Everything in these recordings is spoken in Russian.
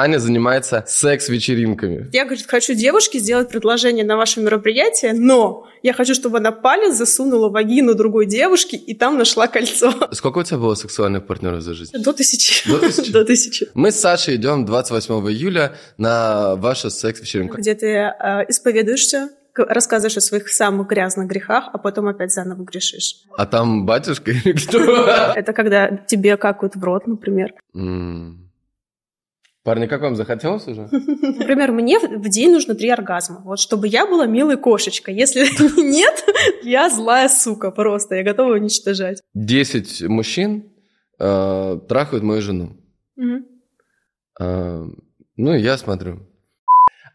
Аня занимается секс-вечеринками. Я, говорит, хочу девушке сделать предложение на ваше мероприятие, но я хочу, чтобы она палец засунула вагину другой девушки и там нашла кольцо. Сколько у тебя было сексуальных партнеров за жизнь? До тысячи. До тысячи? До тысячи. Мы с Сашей идем 28 июля на вашу секс-вечеринку. Где ты э, исповедуешься, рассказываешь о своих самых грязных грехах, а потом опять заново грешишь. А там батюшка или кто? Это когда тебе какают в рот, например. Парни, как вам захотелось уже? Например, мне в день нужно три оргазма. Вот чтобы я была милой кошечкой. Если нет, я злая сука просто. Я готова уничтожать. 10 мужчин э, трахают мою жену. А, ну, и я смотрю.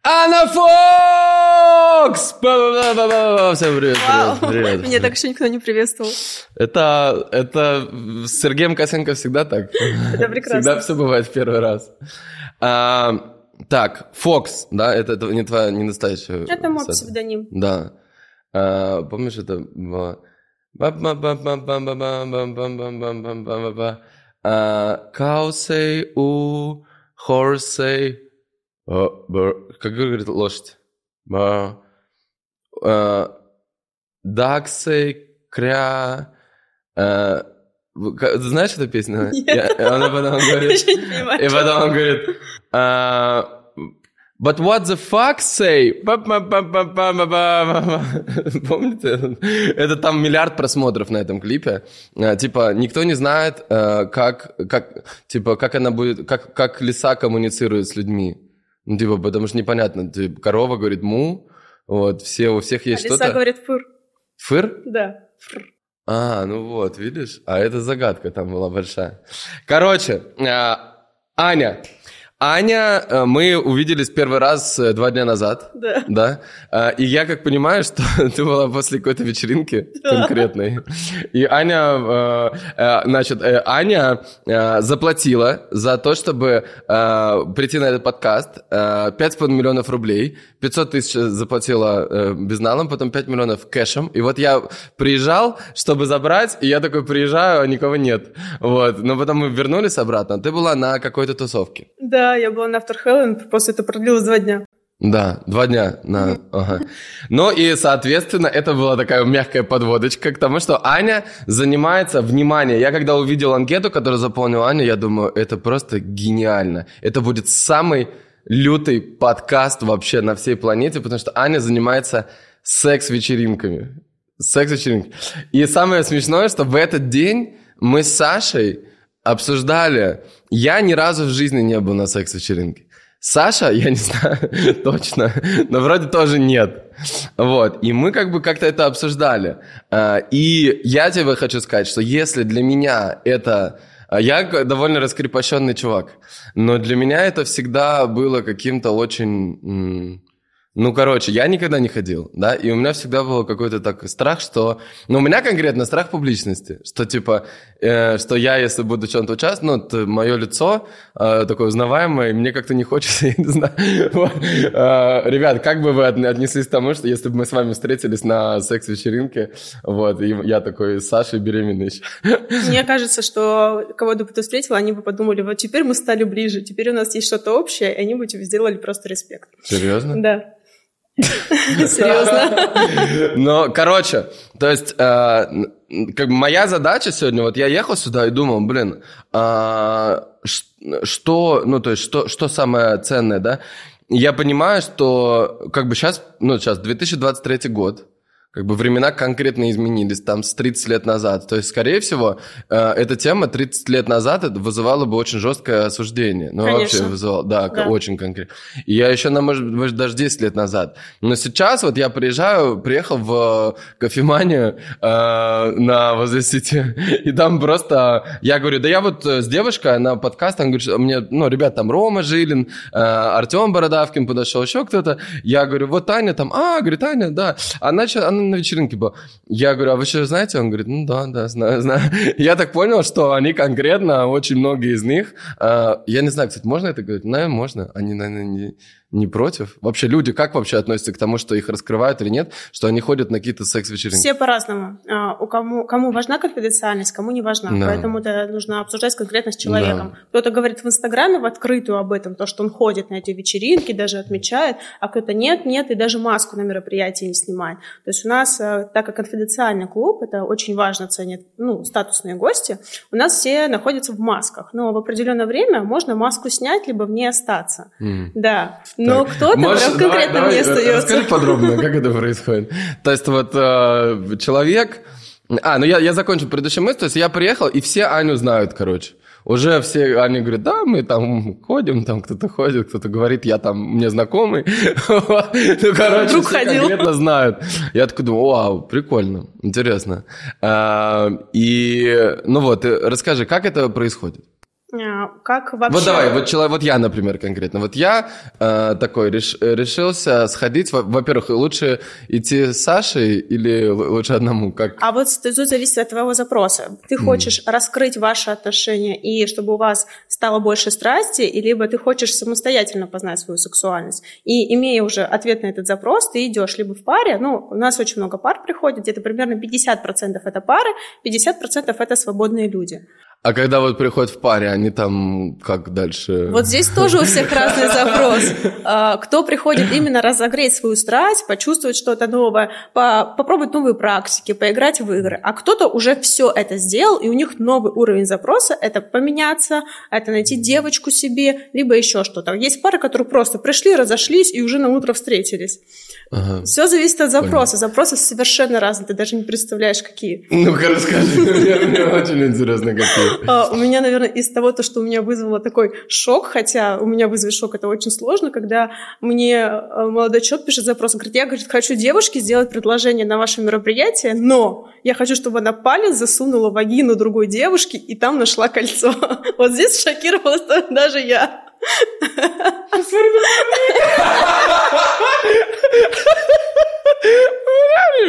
Анна Фокс! Всем привет, привет, привет. Меня так еще никто не приветствовал. Это, это с Сергеем Косенко всегда так. Это прекрасно. Всегда все бывает в первый раз. А, так, Фокс, да, это, это не твоя, не настоящая... Это мой псевдоним. Да. А, помнишь, это было... А, Каусей у хорсей а, Как говорит лошадь? А, Даксей кря... а, Знаешь эту песню? Нет. И Она потом говорит... И потом он говорит, But what the fuck say? Помните? это? Там миллиард просмотров на этом клипе. Типа, никто не знает, как, как, типа, как она будет, как, как лиса коммуницирует с людьми. Ну, типа, потому что непонятно. Типа, корова говорит му, вот, все, у всех есть Алиса что-то. говорит фур. Фыр? Да. А, ну вот, видишь? А это загадка там была большая. Короче, а, Аня. Аня, э, мы увиделись первый раз э, два дня назад. Да. Да. А, И я как понимаю, что ты была после какой-то вечеринки конкретной. И Аня, э, э, значит, э, Аня э, заплатила за то, чтобы э, прийти на этот подкаст э, 5,5 миллионов рублей. 500 тысяч заплатила э, безналом, потом 5 миллионов кэшем. И вот я приезжал, чтобы забрать, и я такой приезжаю, а никого нет. Вот. Но потом мы вернулись обратно. Ты была на какой-то тусовке. Да, я была на After Helen, после этого продлилось два дня. Да, два дня. На... Ага. Ну и, соответственно, это была такая мягкая подводочка к тому, что Аня занимается, внимание, я когда увидел анкету, которую заполнила Аня, я думаю, это просто гениально. Это будет самый лютый подкаст вообще на всей планете, потому что Аня занимается секс-вечеринками. Секс-вечеринки. И самое смешное, что в этот день мы с Сашей обсуждали, я ни разу в жизни не был на секс-вечеринке. Саша, я не знаю точно, но вроде тоже нет. Вот, и мы как бы как-то это обсуждали. А, И я тебе хочу сказать, что если для меня это... а, Я довольно раскрепощенный чувак, но для меня это всегда было каким-то очень... Ну, короче, я никогда не ходил, да, и у меня всегда был какой-то такой страх, что... Ну, у меня конкретно страх публичности, что, типа, э, что я, если буду чем-то участвовать, ну, то мое лицо э, такое узнаваемое, мне как-то не хочется, я не знаю. Э, Ребят, как бы вы отне- отнеслись к тому, что если бы мы с вами встретились на секс-вечеринке, вот, и я такой с Сашей беременный еще. Мне кажется, что кого бы ты встретила, они бы подумали, вот теперь мы стали ближе, теперь у нас есть что-то общее, и они бы тебе сделали просто респект. Серьезно? Да. Серьезно. Ну, короче, то есть, э, как бы моя задача сегодня, вот я ехал сюда и думал, блин, а, что, ну, то есть, что, что самое ценное, да? Я понимаю, что, как бы сейчас, ну, сейчас 2023 год, как бы времена конкретно изменились, там, с 30 лет назад. То есть, скорее всего, э, эта тема 30 лет назад вызывала бы очень жесткое осуждение. Ну, Конечно. вообще вызывало, да, Да. очень конкретно. И я еще, на, может даже 10 лет назад. Но сейчас вот я приезжаю, приехал в кофеманию э, на возле Сити, и там просто, я говорю, да я вот э, с девушкой на подкаст, он говорит, что мне, ну, ребят, там Рома Жилин, э, Артем Бородавкин подошел, еще кто-то. Я говорю, вот Таня там, а, говорит, Таня, да. Она, она на вечеринке был. Я говорю, а вы что знаете? Он говорит, ну да, да, знаю, знаю. Я так понял, что они конкретно, очень многие из них, э, я не знаю, кстати, можно это говорить? Наверное, можно. Они, наверное, не, не против? Вообще люди как вообще относятся к тому, что их раскрывают или нет, что они ходят на какие-то секс-вечеринки? Все по-разному. А, у кому, кому важна конфиденциальность, кому не важна. Да. Поэтому это нужно обсуждать конкретно с человеком. Да. Кто-то говорит в Инстаграме в открытую об этом, то, что он ходит на эти вечеринки, даже отмечает, а кто-то нет, нет, и даже маску на мероприятии не снимает. То есть у нас, э, так как конфиденциальный клуб, это очень важно ценят ну, статусные гости, у нас все находятся в масках. Но в определенное время можно маску снять, либо в ней остаться. Mm. Да. Но кто-то прям конкретно давай, не остается. Расскажи подробно, как это происходит. То есть вот э, человек... А, ну я, я закончил предыдущую мысль. То есть я приехал, и все Аню знают, короче. Уже все, они говорят, да, мы там ходим, там кто-то ходит, кто-то говорит, я там, мне знакомый. Ну, короче, все конкретно знают. Я такой думаю, вау, прикольно, интересно. А, и, ну вот, расскажи, как это происходит? А, как вообще... Вот давай, вот, человек, вот я, например, конкретно. Вот я э, такой реш, решился сходить. Во-первых, лучше идти с Сашей или лучше одному? Как? А вот тут зависит от твоего запроса. Ты хочешь mm. раскрыть ваши отношения и чтобы у вас стало больше страсти, и либо ты хочешь самостоятельно познать свою сексуальность. И имея уже ответ на этот запрос, ты идешь либо в паре, ну, у нас очень много пар приходит, где-то примерно 50% это пары, 50% это свободные люди. А когда вот приходят в паре, они там как дальше? Вот здесь тоже у всех разный запрос. А, кто приходит именно разогреть свою страсть, почувствовать что-то новое, попробовать новые практики, поиграть в игры. А кто-то уже все это сделал, и у них новый уровень запроса – это поменяться, это найти девочку себе, либо еще что-то. Есть пары, которые просто пришли, разошлись и уже на утро встретились. Ага. Все зависит от запроса. Понял. Запросы совершенно разные, ты даже не представляешь, какие. Ну-ка, расскажи, мне очень интересно, какие. А, у меня, наверное, из того, то, что у меня вызвало такой шок, хотя у меня вызвать шок это очень сложно, когда мне э, молодой человек пишет запрос, говорит, я говорит, хочу девушке сделать предложение на ваше мероприятие, но я хочу, чтобы она палец засунула вагину другой девушки и там нашла кольцо. Вот здесь шокировалась даже я.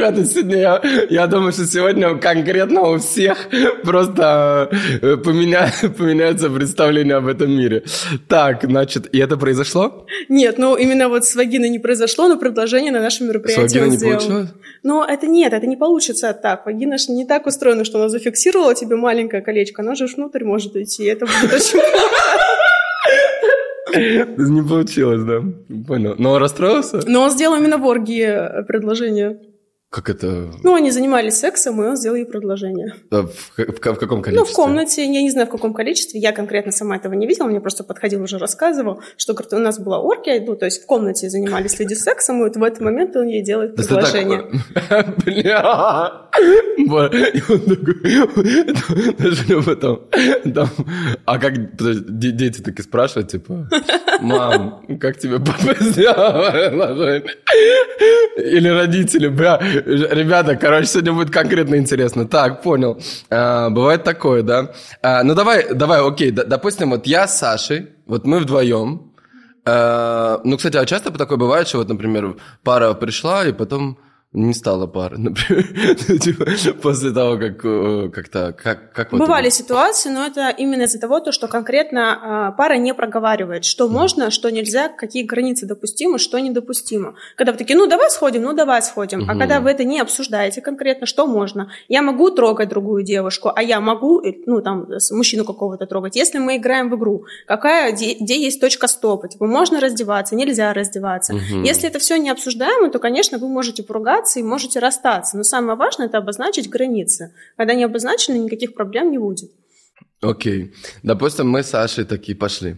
Ребята, сегодня я, я думаю, что сегодня конкретно у всех просто э, поменя, поменяется представление об этом мире. Так, значит, и это произошло? Нет, ну именно вот с вагиной не произошло, но предложение на нашем мероприятии С вагиной не сделал. получилось? Ну, это нет, это не получится так. Вагина же не так устроена, что она зафиксировала тебе маленькое колечко, она же внутрь может идти, это будет очень. Не получилось, да. Понял. Но расстроился? Но он сделал именно в оргии э, предложение. Как это? Ну, они занимались сексом, и он сделал ей предложение. А в, в, в каком количестве? Ну, в комнате, я не знаю, в каком количестве. Я конкретно сама этого не видела, мне просто подходил, уже рассказывал, что говорит, у нас была оргия, ну, то есть в комнате занимались люди сексом, и вот в этот момент он ей делает предложение. Бля! И он такой, даже потом, а как дети таки спрашивают, типа, мам, как тебе папа сделал Или родители, бля, ребята, короче, сегодня будет конкретно интересно. Так, понял. А, бывает такое, да? А, ну, давай, давай, окей, допустим, вот я с Сашей, вот мы вдвоем, а, ну, кстати, а часто такое бывает, что вот, например, пара пришла, и потом не стало пары, например, ну, типа, после того, как э, как-то... Как, как вот Бывали это? ситуации, но это именно из-за того, то, что конкретно э, пара не проговаривает, что mm. можно, что нельзя, какие границы допустимы, что недопустимо. Когда вы такие, ну давай сходим, ну давай сходим. Mm-hmm. А когда вы это не обсуждаете конкретно, что можно. Я могу трогать другую девушку, а я могу, э, ну там, мужчину какого-то трогать. Если мы играем в игру, какая, где, где есть точка стопа? Типа, можно раздеваться, нельзя раздеваться. Mm-hmm. Если это все не обсуждаемо, то, конечно, вы можете поругаться, и можете расстаться. Но самое важное – это обозначить границы. Когда не обозначены, никаких проблем не будет. Окей. Допустим, мы с Сашей такие пошли.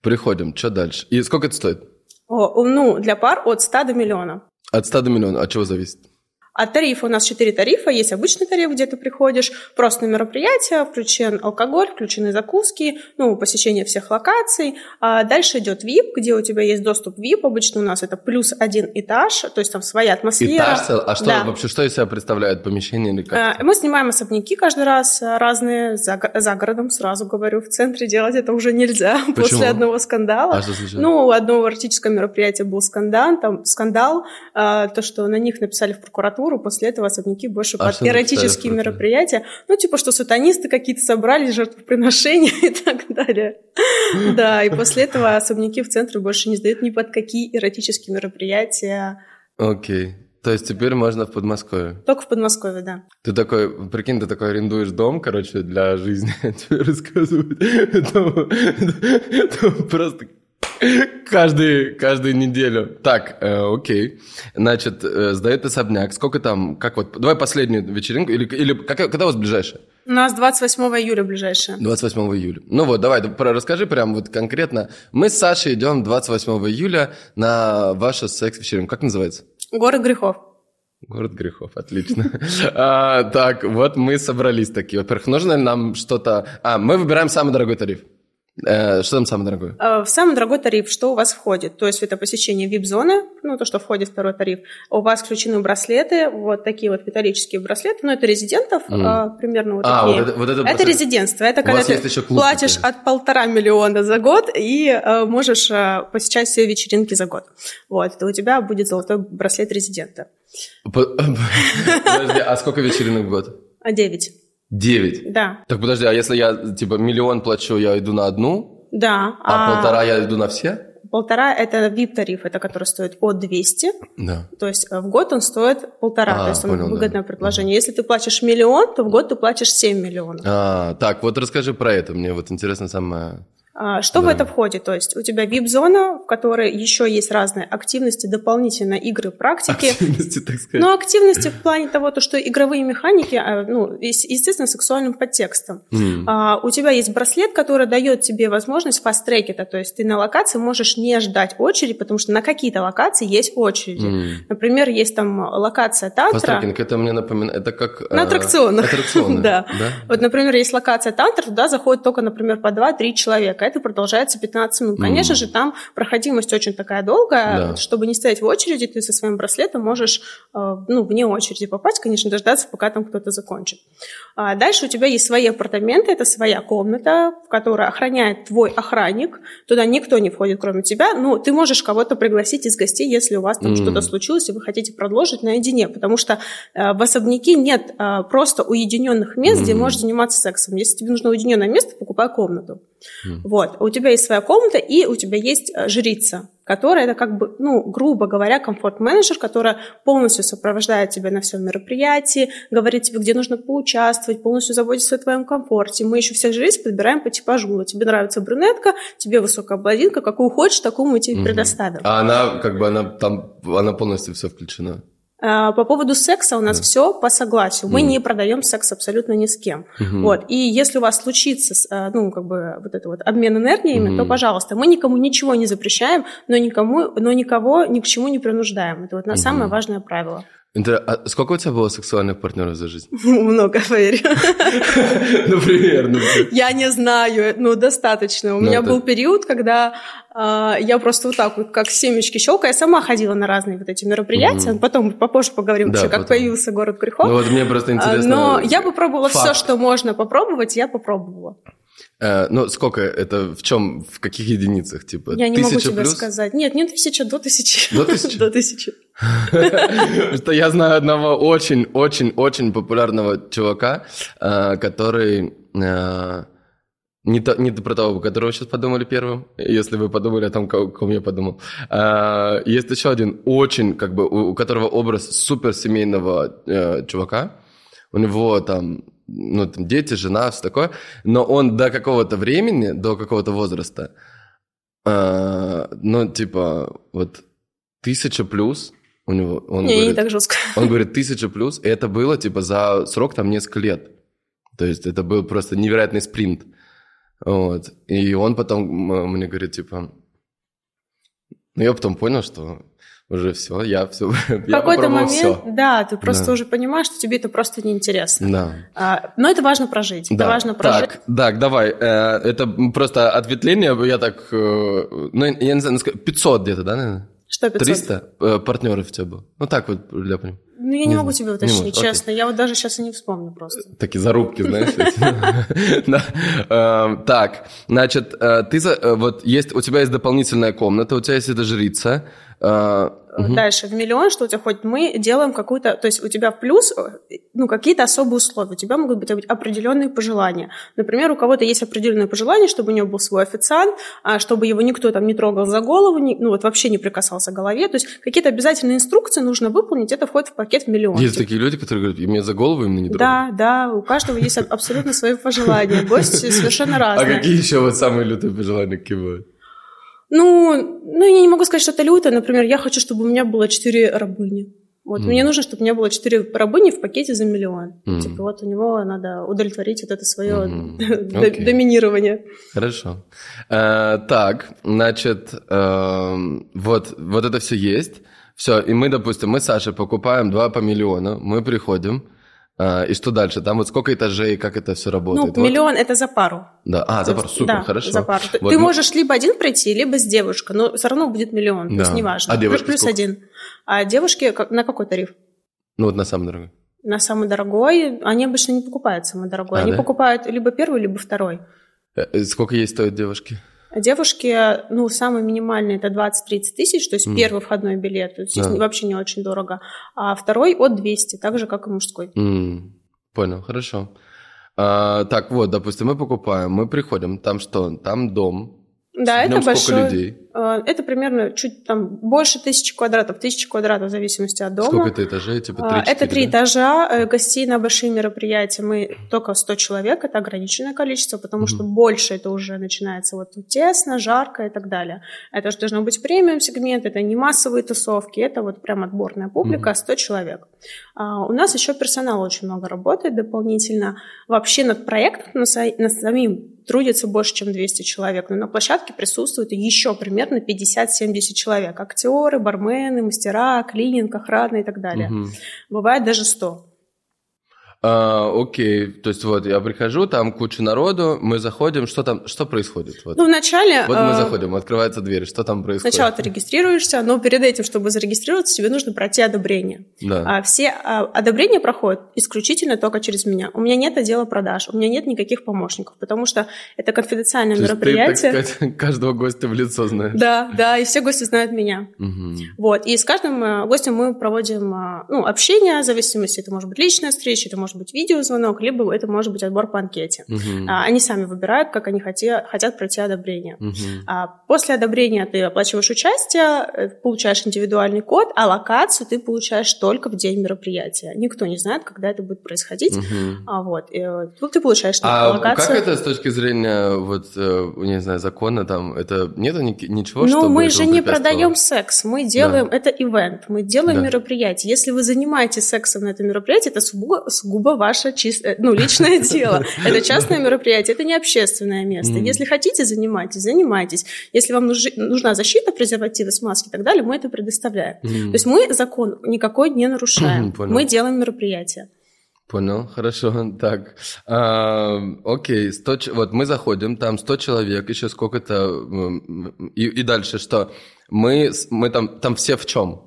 Приходим, что дальше? И сколько это стоит? О, ну, для пар от 100 до миллиона. От 100 до миллиона. От чего зависит? А тарифы у нас четыре тарифа. Есть обычный тариф, где ты приходишь, просто на мероприятие, включен алкоголь, включены закуски, ну, посещение всех локаций. А дальше идет VIP, где у тебя есть доступ VIP. Обычно у нас это плюс один этаж, то есть там своя атмосфера. Этаж? А что да. вообще, что из себя представляет помещение или как? А, мы снимаем особняки каждый раз разные, за, за городом, сразу говорю. В центре делать это уже нельзя Почему? после одного скандала. А что случилось? Ну, у одного эротического мероприятия был скандал, там скандал, а, то, что на них написали в прокуратуру, аппаратуру, после этого особняки больше а под эротические мероприятия. Ну, типа, что сатанисты какие-то собрались, жертвоприношения и так далее. Да, и после этого особняки в центре больше не сдают ни под какие эротические мероприятия. Окей. То есть теперь можно в Подмосковье? Только в Подмосковье, да. Ты такой, прикинь, ты такой арендуешь дом, короче, для жизни, тебе рассказывают. Просто Каждый, каждую неделю. Так, э, окей. Значит, э, сдает особняк. Сколько там, как вот, давай последнюю вечеринку, или, или как, когда у вас ближайшая? У нас 28 июля ближайшая. 28 июля. Ну вот, давай, про, расскажи прям вот конкретно. Мы с Сашей идем 28 июля на вашу секс-вечеринку. Как называется? Город грехов. Город грехов, отлично. а, так, вот мы собрались такие. Во-первых, нужно ли нам что-то... А, мы выбираем самый дорогой тариф. Э, что там самое дорогое? Э, в самый дорогой тариф, что у вас входит? То есть это посещение VIP-зоны, ну, то, что входит второй тариф. У вас включены браслеты, вот такие вот металлические браслеты, ну, это резидентов mm. примерно вот а, такие. Вот это, вот это, это резидентство, это когда ты платишь от полтора миллиона за год и э, можешь посещать все вечеринки за год. Вот, это у тебя будет золотой браслет резидента. Подожди, а сколько вечеринок в год? А девять. Девять? Да. Так подожди, а если я типа миллион плачу, я иду на одну? Да. А, а... полтора я иду на все? Полтора – это VIP-тариф, это который стоит от 200. Да. То есть э, в год он стоит полтора, а, то есть понял, выгодное да. предложение. Если ты платишь миллион, то в год ты платишь 7 миллионов. А, так, вот расскажи про это, мне вот интересно самое... А, что да. в это входит? То есть у тебя VIP-зона, в которой еще есть разные активности, дополнительно игры, практики. Активности, так сказать. Но активности в плане того, то, что игровые механики, а, ну, естественно, сексуальным подтекстом. Mm. А, у тебя есть браслет, который дает тебе возможность фаст-трекета, то есть ты на локации можешь не ждать очередь, потому что на какие-то локации есть очереди. Mm. Например, есть там локация тантра. Фаст-трекинг, это мне напоминает, это как... На аттракционах. Аттракционы, да. да. Вот, например, есть локация тантра, туда заходит только, например, по 2-3 человека это продолжается 15 минут. Конечно mm. же, там проходимость очень такая долгая. Да. Чтобы не стоять в очереди, ты со своим браслетом можешь э, ну, вне очереди попасть, конечно, дождаться, пока там кто-то закончит. А дальше у тебя есть свои апартаменты, это своя комната, в которой охраняет твой охранник. Туда никто не входит, кроме тебя. Ну, ты можешь кого-то пригласить из гостей, если у вас там mm. что-то случилось, и вы хотите продолжить наедине. Потому что э, в особняке нет э, просто уединенных мест, mm. где можешь заниматься сексом. Если тебе нужно уединенное место, покупай комнату. Mm. Вот. У тебя есть своя комната, и у тебя есть э, жрица, которая это как бы, ну, грубо говоря, комфорт-менеджер, которая полностью сопровождает тебя на всем мероприятии, говорит тебе, где нужно поучаствовать, полностью заботится о твоем комфорте. Мы еще всех жриц подбираем по типажу. Тебе нравится брюнетка, тебе высокая блондинка, какую хочешь, такую мы тебе mm-hmm. предоставим. А она, как бы, она там, она полностью все включена? А, по поводу секса у нас да. все по согласию. Мы mm. не продаем секс абсолютно ни с кем. Mm-hmm. Вот. И если у вас случится, а, ну, как бы, вот это вот обмен энергиями, mm-hmm. то, пожалуйста, мы никому ничего не запрещаем, но никому, но никого ни к чему не принуждаем. Это вот на mm-hmm. самое важное правило. А сколько у тебя было сексуальных партнеров за жизнь? Много, поверь. Например, ну, Я не знаю, ну, достаточно. У ну, меня был период, когда а, я просто вот так вот, как семечки щелкая, я сама ходила на разные вот эти мероприятия. Потом попозже поговорим вообще, как появился город грехов. Ну, вот мне просто интересно. Но я попробовала все, что можно попробовать, я попробовала. Э, ну, сколько это, в чем, в каких единицах, типа, Я не могу тебе плюс? сказать. Нет, не тысяча, до тысячи. До тысячи? До тысячи. Что я знаю одного очень-очень-очень популярного чувака, э, который... Э, не, то, не про того, которого сейчас подумали первым, если вы подумали о том, кого, ком я подумал. А, есть еще один очень, как бы, у, у которого образ суперсемейного э, чувака. У него там ну, там, дети, жена, все такое, но он до какого-то времени, до какого-то возраста, э, ну, типа, вот тысяча плюс у него. Он не, говорит, не так жестко. Он говорит, тысяча плюс, и это было, типа, за срок там несколько лет. То есть это был просто невероятный спринт. Вот. И он потом мне говорит, типа, ну, я потом понял, что уже все, я все, В какой-то момент, все. да, ты просто да. уже понимаешь, что тебе это просто неинтересно. Да. А, но это важно прожить, да. это важно прожить. Так, так, давай, э, это просто ответвление, я так, э, ну, я не знаю, 500 где-то, да, наверное? Что 500? 300 э, партнеров у тебя было? Ну, так вот, для понимания. Ну, я не, не могу тебе уточнить, честно. Я вот даже сейчас и не вспомню просто. Такие зарубки, знаешь. Эм, так, значит, э, ты вот есть, у тебя есть дополнительная комната, у тебя есть эта жрица, э, угу. дальше в миллион, что у тебя хоть мы делаем какую-то, то есть у тебя плюс, э, ну, какие-то особые условия, у тебя могут быть определенные пожелания. Например, у кого-то есть определенные пожелания, чтобы у него был свой официант, а чтобы его никто там не трогал за голову, ну, вот вообще не прикасался к голове, то есть какие-то обязательные инструкции нужно выполнить, это входит в пакет в миллион. Есть такие люди, которые говорят, мне за голову именно не трогать. Да, да, у каждого есть абсолютно свои пожелания, гости совершенно а разные. А какие еще вот самые лютые пожелания какие бывают? Ну, ну, я не могу сказать, что это лютое. Например, я хочу, чтобы у меня было четыре рабыни. Вот, mm. мне нужно, чтобы у меня было четыре рабыни в пакете за миллион. Mm. Типа, вот у него надо удовлетворить вот это свое mm-hmm. okay. доминирование. Хорошо. Э, так, значит, э, вот, вот это все есть. Все, и мы, допустим, мы с Сашей покупаем два по миллиону, мы приходим, и что дальше? Там вот сколько этажей, как это все работает? Ну, вот. миллион это за пару. Да, а, за пару, супер, да, хорошо. за пару. Вот Ты мы... можешь либо один пройти, либо с девушкой, но все равно будет миллион, да. то есть неважно. А девушки Плюс сколько? один. А девушки на какой тариф? Ну, вот на самый дорогой. На самый дорогой. Они обычно не покупают самый дорогой. А, они да? покупают либо первый, либо второй. Э, э, сколько ей стоят девушки? Девушки, ну, самый минимальный это 20-30 тысяч, то есть mm. первый входной билет, то есть здесь а. вообще не очень дорого, а второй от 200, так же, как и мужской. Mm. Понял, хорошо. А, так, вот, допустим, мы покупаем, мы приходим, там что? Там дом. Да, это большой. людей? А, это примерно чуть там больше тысячи квадратов, тысячи квадратов в зависимости от дома. Сколько это этажей? Типа 3 а, Это три этажа, э, гостей на большие мероприятия мы только 100 человек, это ограниченное количество, потому угу. что больше это уже начинается вот тесно, жарко и так далее. Это же должно быть премиум сегмент, это не массовые тусовки, это вот прям отборная публика, угу. 100 человек. А, у нас еще персонал очень много работает дополнительно. Вообще над проектом, над самим трудится больше, чем 200 человек, но на площадке присутствует еще примерно 50-70 человек. Актеры, бармены, мастера, клининг, охрана и так далее. Угу. Бывает даже 100. А, окей, то есть вот я прихожу, там куча народу, мы заходим, что там, что происходит? Вот. Ну, вначале... Вот мы а, заходим, открывается дверь, что там происходит? Сначала ты регистрируешься, но перед этим, чтобы зарегистрироваться, тебе нужно пройти одобрение. Да. А все а, одобрения проходят исключительно только через меня. У меня нет отдела продаж, у меня нет никаких помощников, потому что это конфиденциальное то мероприятие. Ты, так сказать, каждого гостя в лицо знаешь. Да, да, и все гости знают меня. Угу. Вот, и с каждым э, гостем мы проводим ну, общение, в зависимости, это может быть личная встреча, это может быть видеозвонок, звонок, либо это может быть отбор по анкете. Угу. А, они сами выбирают, как они хотят, хотят пройти одобрение. Угу. А, после одобрения ты оплачиваешь участие, э, получаешь индивидуальный код, а локацию ты получаешь только в день мероприятия. Никто не знает, когда это будет происходить. Угу. А, вот. И, э, тут ты получаешь а локацию. как это с точки зрения, вот, э, не знаю, закона там, это нету ничего, Ну, мы же не продаем секс, мы делаем, да. это ивент, мы делаем да. мероприятие. Если вы занимаетесь сексом на этом мероприятии, это сугубо, сугубо ваша чистая Э, ну, личное дело. Это частное мероприятие, это не общественное место. Если хотите, занимайтесь, занимайтесь. Если вам нужна защита, презервативы, смазки и так далее, мы это предоставляем. То есть мы закон никакой не нарушаем. Мы делаем мероприятие. Понял, хорошо. Так, а, окей, 100, вот мы заходим, там 100 человек, еще сколько-то, и, и дальше что? Мы, мы там, там все в чем?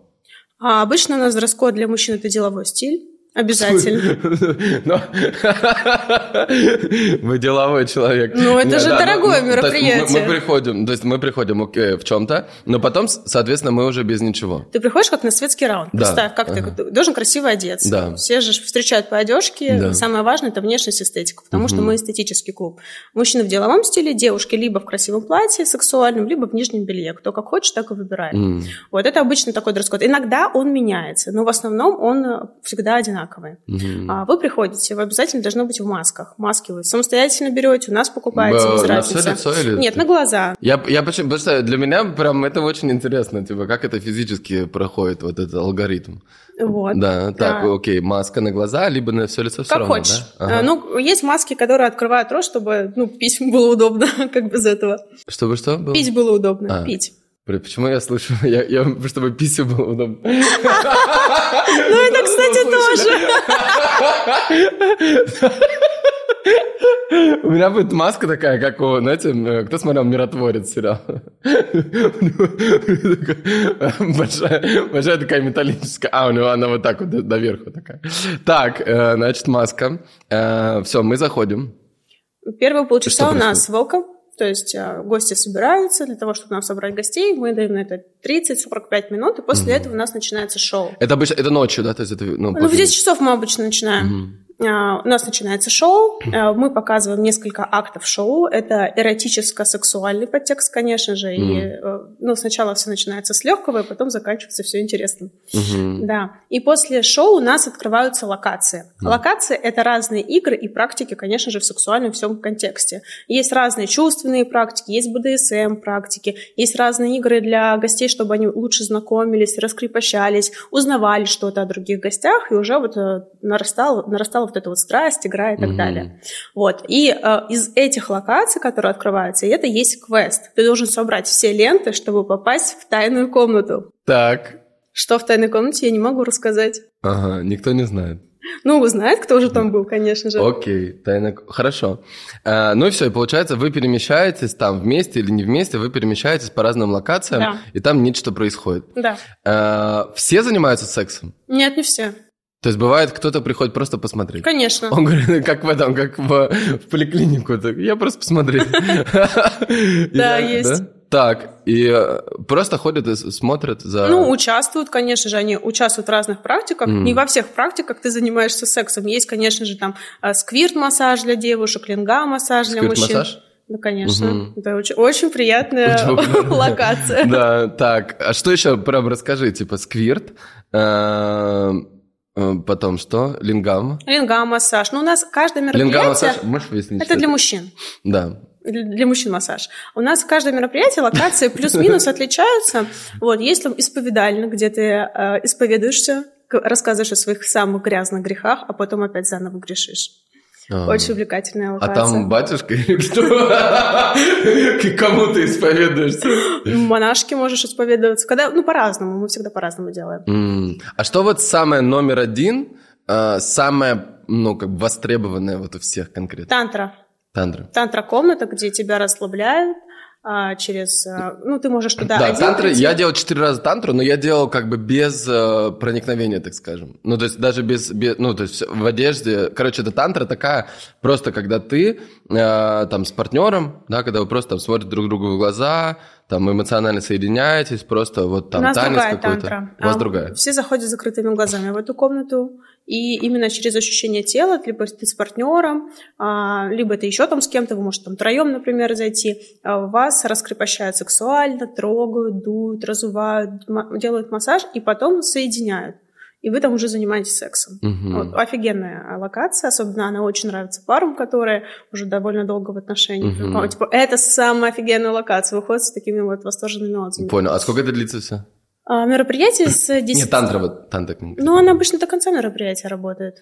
А обычно у нас дресс-код для мужчин – это деловой стиль. Обязательно. Вы деловой человек. Ну, это же дорогое мероприятие. Мы приходим, то есть мы приходим в чем-то, но потом, соответственно, мы уже без ничего. Ты приходишь как на светский раунд. Представь, как ты должен красиво одеться. Все же встречают по одежке. Самое важное – это внешность эстетика, потому что мы эстетический клуб. Мужчины в деловом стиле, девушки либо в красивом платье сексуальном, либо в нижнем белье. Кто как хочет, так и выбирает. Вот это обычно такой дресс-код. Иногда он меняется, но в основном он всегда одинаковый одинаковые. Угу. А вы приходите, вы обязательно должны быть в масках. Маски вы самостоятельно берете, у нас покупаете без на разницы. все лицо или... Нет, на глаза. Я, я почему, потому что для меня прям это очень интересно, типа, как это физически проходит, вот этот алгоритм. Вот. Да, так, да. окей, маска на глаза, либо на все лицо все как равно, хочешь. да? Ага. А, ну, есть маски, которые открывают рот, чтобы, ну, пить было удобно, как без этого. Чтобы что было? Пить было удобно, а. пить. Почему я слышу? Я, я, чтобы писю было удобно. Ну, это, кстати, тоже. У меня будет маска такая, как у, знаете, э, кто смотрел «Миротворец» сериал? Большая, большая такая металлическая. А, у него она вот так вот доверху такая. Так, э, значит, маска. Э, Все, мы заходим. Первые полчаса у нас welcome то есть э, гости собираются для того, чтобы нам собрать гостей, мы даем на это 30-45 минут, и после mm-hmm. этого у нас начинается шоу. Это обычно, это ночью, да? То есть это, ну, ну в 10 часов мы обычно начинаем. Mm-hmm. А, у нас начинается шоу, а, мы показываем несколько актов шоу. Это эротическо-сексуальный подтекст, конечно же. Mm. И э, ну, сначала все начинается с легкого, и потом заканчивается все интересным. Mm-hmm. Да. И после шоу у нас открываются локации. Mm. Локации — это разные игры и практики, конечно же, в сексуальном всем контексте. Есть разные чувственные практики, есть БДСМ практики, есть разные игры для гостей, чтобы они лучше знакомились, раскрепощались, узнавали что-то о других гостях, и уже вот э, нарастало, нарастало вот эта вот страсть, игра и так mm-hmm. далее. Вот. И э, из этих локаций, которые открываются, это есть квест. Ты должен собрать все ленты, чтобы попасть в тайную комнату. Так. Что в тайной комнате, я не могу рассказать. Ага, никто не знает. Ну, знает, кто же там был, конечно же. Окей, тайна... Хорошо. А, ну и все, и получается, вы перемещаетесь там вместе или не вместе, вы перемещаетесь по разным локациям, да. и там нечто происходит. Да. А, все занимаются сексом? Нет, не все. То есть бывает, кто-то приходит просто посмотреть. Конечно. Он говорит, как в этом, как в, в поликлинику. Так, я просто посмотреть. Да, есть. Так, и э, просто ходят и смотрят за... Ну, участвуют, конечно же, они участвуют в разных практиках. Mm. Не во всех практиках ты занимаешься сексом. Есть, конечно же, там э, сквирт-массаж для девушек, линга-массаж для мужчин. Сквирт-массаж? Да, конечно. Угу. Это очень, очень приятная локация. Да, так. А что еще прям расскажи? Типа сквирт, Э, потом что? Лингам? Лингам, массаж. Ну, у нас каждое мероприятие... Лингам, массаж, можешь выяснить? Это для мужчин. Да. Для мужчин массаж. У нас каждое мероприятие, локации плюс-минус отличаются. Вот, есть там исповедально, где ты э, исповедуешься, рассказываешь о своих самых грязных грехах, а потом опять заново грешишь. А. Очень увлекательная локация. А там батюшка или кто? Кому ты исповедуешься? Монашки можешь исповедоваться. Когда, ну, по-разному. Мы всегда по-разному делаем. А что вот самое номер один, а, самое, ну, как бы востребованное вот у всех конкретно? Тантра. Тантра. Тантра-комната, где тебя расслабляют, а, через... А, ну, ты можешь туда Да, один тантры, прийти. я делал четыре раза тантру, но я делал как бы без э, проникновения, так скажем. Ну, то есть даже без, без... Ну, то есть в одежде... Короче, это тантра такая, просто когда ты э, там с партнером, да, когда вы просто там смотрите друг другу в глаза, там эмоционально соединяетесь, просто вот там У нас танец какой-то. У вас а, другая. Все заходят с закрытыми глазами в эту комнату, и именно через ощущение тела, либо ты с партнером, а, либо это еще там с кем-то, вы можете там троем, например, зайти, а, вас раскрепощают сексуально, трогают, дуют, разувают, делают массаж, и потом соединяют и вы там уже занимаетесь сексом. Угу. Вот, офигенная локация, особенно она очень нравится парам, которые уже довольно долго в отношениях. Угу. Типа, это самая офигенная локация, выходит с такими вот восторженными отзывами. Понял. А сколько это длится все? А, мероприятие с 10... Нет, тантра вот, тантра. Ну, она обычно до конца мероприятия работает.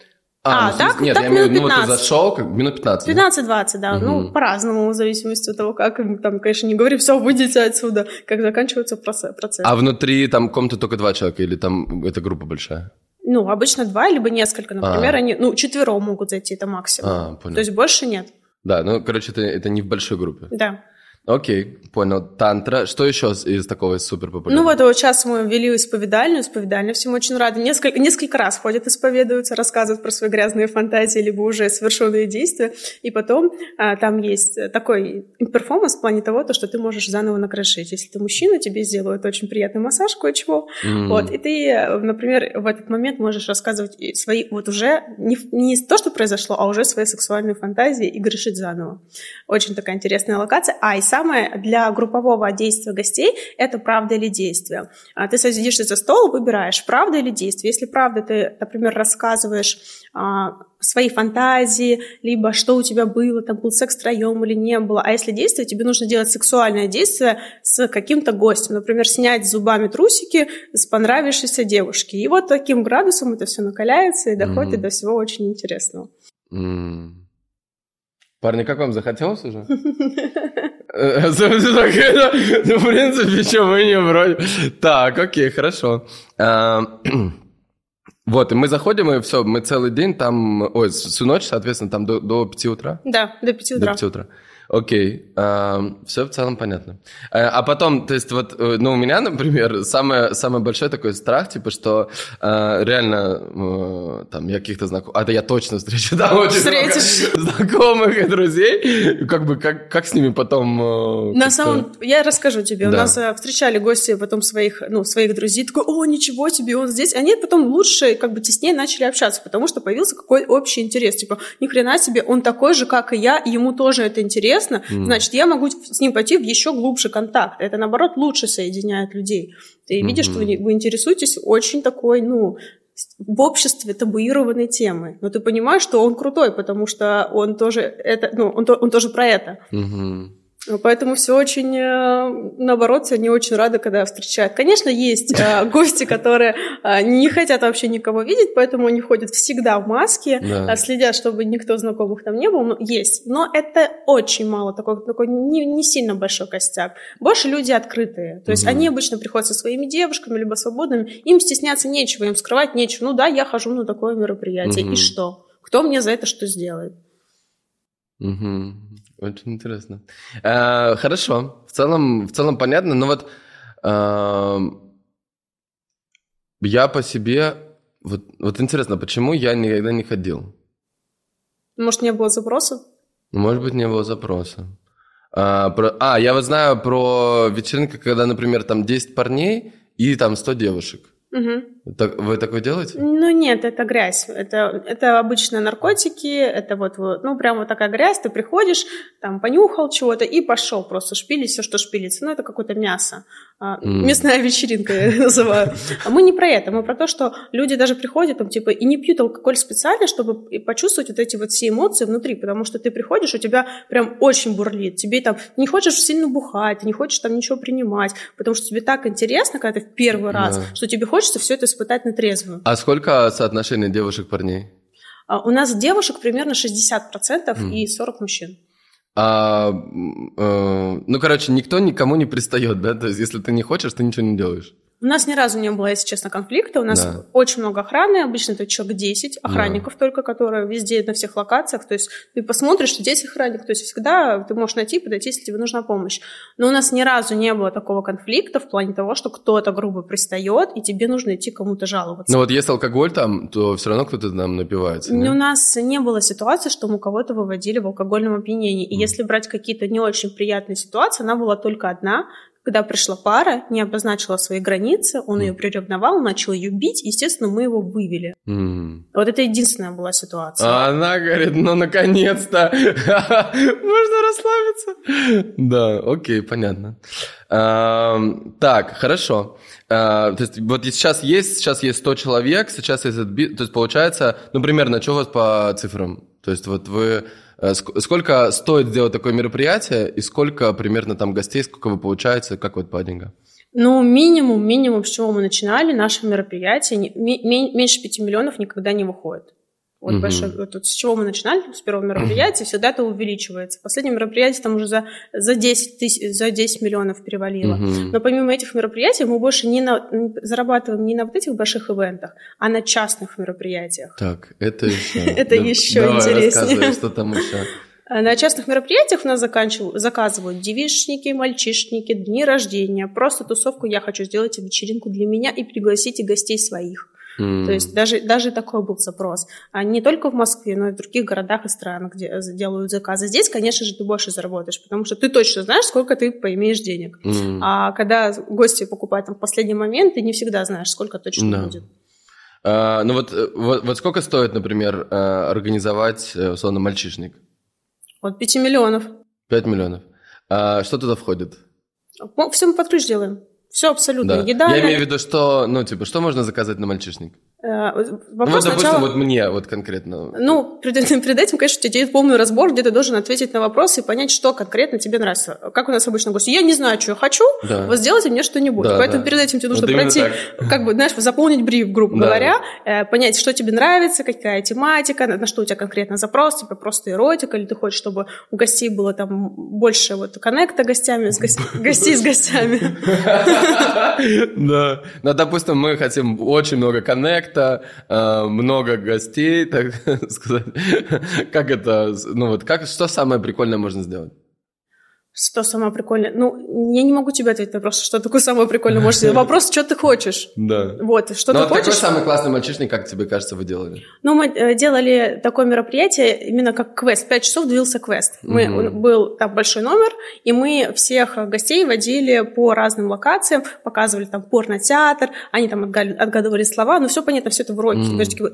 А, а ну, так, нет, так я минут имею, 15. Ну, ты зашел, как минут 15. 15-20, да. Угу. Ну, по-разному, в зависимости от того, как, там, конечно, не говори, все, выйдите отсюда, как заканчивается процесс. А внутри там комнаты только два человека или там эта группа большая? Ну, обычно два, либо несколько, например, а. они, ну, четвером могут зайти, это максимум. А, понял. То есть больше нет. Да, ну, короче, это, это не в большой группе. Да. Окей, понял. Тантра. Что еще из такого супер популярного? Ну вот, вот сейчас мы ввели исповедальную. Исповедальную всем очень рады. Несколько, несколько раз ходят, исповедуются, рассказывают про свои грязные фантазии, либо уже совершенные действия. И потом а, там есть такой перформанс в плане того, то, что ты можешь заново накрошить. Если ты мужчина, тебе сделают очень приятный массаж кое-чего. Mm. Вот, и ты, например, в этот момент можешь рассказывать свои вот уже не, не то, что произошло, а уже свои сексуальные фантазии и грешить заново. Очень такая интересная локация. А, и сам самое для группового действия гостей – это правда или действие. А ты садишься за стол, выбираешь, правда или действие. Если правда, ты, например, рассказываешь а, свои фантазии, либо что у тебя было, там был секс втроем или не было. А если действие, тебе нужно делать сексуальное действие с каким-то гостем. Например, снять зубами трусики с понравившейся девушки. И вот таким градусом это все накаляется и доходит mm-hmm. до всего очень интересного. Mm. Парни, как вам захотелось уже? Ну, в принципе, что мы не вроде. Так, окей, хорошо. А, вот, и мы заходим, и все, мы целый день там, ой, всю ночь, соответственно, там до, до 5 утра? Да, до 5 утра. До 5 утра. Окей, все в целом понятно. Э, а потом, то есть вот, э, ну, у меня, например, самое, самый большой такой страх, типа, что э, реально там я каких-то знакомых, а это я точно встречу, да, очень Встретишь. знакомых и друзей, как бы, как, как с ними потом... На самом, я расскажу тебе, да. у нас встречали гости потом своих, ну, своих друзей, такой, о, ничего тебе, он здесь, они потом лучше, как бы теснее начали общаться, потому что появился какой общий интерес, типа, ни хрена себе, он такой же, как и я, и ему тоже это интересно, интересно, mm. значит, я могу с ним пойти в еще глубже контакт. Это, наоборот, лучше соединяет людей. Ты mm-hmm. видишь, что вы, вы интересуетесь очень такой, ну, в обществе табуированной темой. Но ты понимаешь, что он крутой, потому что он тоже это, ну, он, он тоже про это. Mm-hmm. Поэтому все очень, э, наоборот, они очень рады, когда встречают. Конечно, есть э, гости, которые э, не хотят вообще никого видеть, поэтому они ходят всегда в маске, да. следят, чтобы никто знакомых там не был. Но есть. Но это очень мало, такой, такой не, не сильно большой костяк. Больше люди открытые. То есть угу. они обычно приходят со своими девушками, либо свободными. Им стесняться нечего, им скрывать нечего. Ну да, я хожу на такое мероприятие. Угу. И что? Кто мне за это что сделает? Угу. Очень интересно. Э, хорошо. В целом, в целом понятно. Но вот э, я по себе... Вот, вот интересно, почему я никогда не ходил? Может, не было запроса? Может быть, не было запроса. А, про, а, я вот знаю про вечеринку, когда, например, там 10 парней и там 100 девушек. Угу. Так, вы такое делаете? Ну нет, это грязь. Это, это обычные наркотики, это вот, вот, ну прям вот такая грязь, ты приходишь, там понюхал чего-то и пошел просто шпилить все, что шпилится. Ну это какое-то мясо. Mm. Местная вечеринка, я называю. А мы не про это, мы про то, что люди даже приходят там, типа, и не пьют алкоголь специально, чтобы почувствовать вот эти вот все эмоции внутри, потому что ты приходишь, у тебя прям очень бурлит, тебе там, не хочешь сильно бухать, не хочешь там ничего принимать, потому что тебе так интересно, когда ты в первый раз, yeah. что тебе хочется все это испытать на трезвую. А сколько соотношение девушек-парней? А, у нас девушек примерно 60% mm. и 40 мужчин. А, э, ну, короче, никто никому не пристает, да? То есть, если ты не хочешь, ты ничего не делаешь. У нас ни разу не было, если честно, конфликта. У нас да. очень много охраны. Обычно это человек 10 охранников да. только, которые везде, на всех локациях. То есть ты посмотришь, что здесь охранник. То есть всегда ты можешь найти, подойти, если тебе нужна помощь. Но у нас ни разу не было такого конфликта в плане того, что кто-то грубо пристает, и тебе нужно идти кому-то жаловаться. Но вот если алкоголь там, то все равно кто-то нам напивается. Не? У нас не было ситуации, что мы кого-то выводили в алкогольном опьянении. И mm. если брать какие-то не очень приятные ситуации, она была только одна – когда пришла пара, не обозначила свои границы, он mm. ее приревновал, начал ее бить, естественно, мы его вывели. Mm. Вот это единственная была ситуация. А она говорит, ну, наконец-то, можно расслабиться. Да, окей, понятно. Так, хорошо. А, то есть вот сейчас есть, сейчас есть 100 человек, сейчас есть, то есть получается, ну, примерно, что у вас по цифрам? То есть вот вы сколько стоит сделать такое мероприятие и сколько примерно там гостей, сколько вы получаете, как вот по деньгам? Ну, минимум, минимум, с чего мы начинали, наше мероприятие, меньше 5 миллионов никогда не выходит. Вот угу. большой, вот, с чего мы начинали, с первого мероприятия, всегда это увеличивается. Последнее мероприятие там уже за, за, 10, тысяч, за 10 миллионов перевалило. Угу. Но помимо этих мероприятий мы больше не на, зарабатываем не на вот этих больших ивентах, а на частных мероприятиях. Так, это еще... Это еще интереснее. что там еще. А на частных мероприятиях у нас заказывают девичники, мальчишники, дни рождения. Просто тусовку я хочу сделать вечеринку для меня и пригласите гостей своих. Mm. То есть даже, даже такой был запрос. А не только в Москве, но и в других городах и странах, где делают заказы. Здесь, конечно же, ты больше заработаешь, потому что ты точно знаешь, сколько ты поимеешь денег. Mm. А когда гости покупают там в последний момент, ты не всегда знаешь, сколько точно да. будет. А, ну вот, э, вот, вот сколько стоит, например, э, организовать, э, условно, мальчишник? От 5 миллионов. 5 миллионов. А что туда входит? Все мы под ключ делаем. Все абсолютно. Да. Еда. Я имею в виду, что, ну, типа, что можно заказать на мальчишник? Э, вопрос ну, вот, допустим, сначала... вот мне вот конкретно. Ну, перед, перед этим, конечно, у тебя есть полный разбор, где ты должен ответить на вопросы и понять, что конкретно тебе нравится. Как у нас обычно гости. Я не знаю, что я хочу, да. вот сделайте мне что-нибудь. Да, Поэтому да. перед этим тебе нужно вот пройти, как бы, знаешь, заполнить бриф, грубо да. говоря, э, понять, что тебе нравится, какая тематика, на, на что у тебя конкретно запрос, типа просто эротика, или ты хочешь, чтобы у гостей было там больше вот коннекта гостями, с гостей с гостями. Да. Ну, допустим, мы хотим очень много коннекта, э, много гостей, так сказать. Как это, ну вот, как, что самое прикольное можно сделать? Что самое прикольное? Ну, я не могу тебе ответить на вопрос, что такое самое прикольное. Может, вопрос, что ты хочешь? Да. Вот, что Но ты вот хочешь? какой самый классный мальчишник, как тебе кажется, вы делали? Ну, мы э, делали такое мероприятие именно как квест. Пять часов длился квест. Мы. Был там большой номер, и мы всех гостей водили по разным локациям, показывали там порнотеатр, они там отгад- отгадывали слова, ну, все понятно, все это в уроке.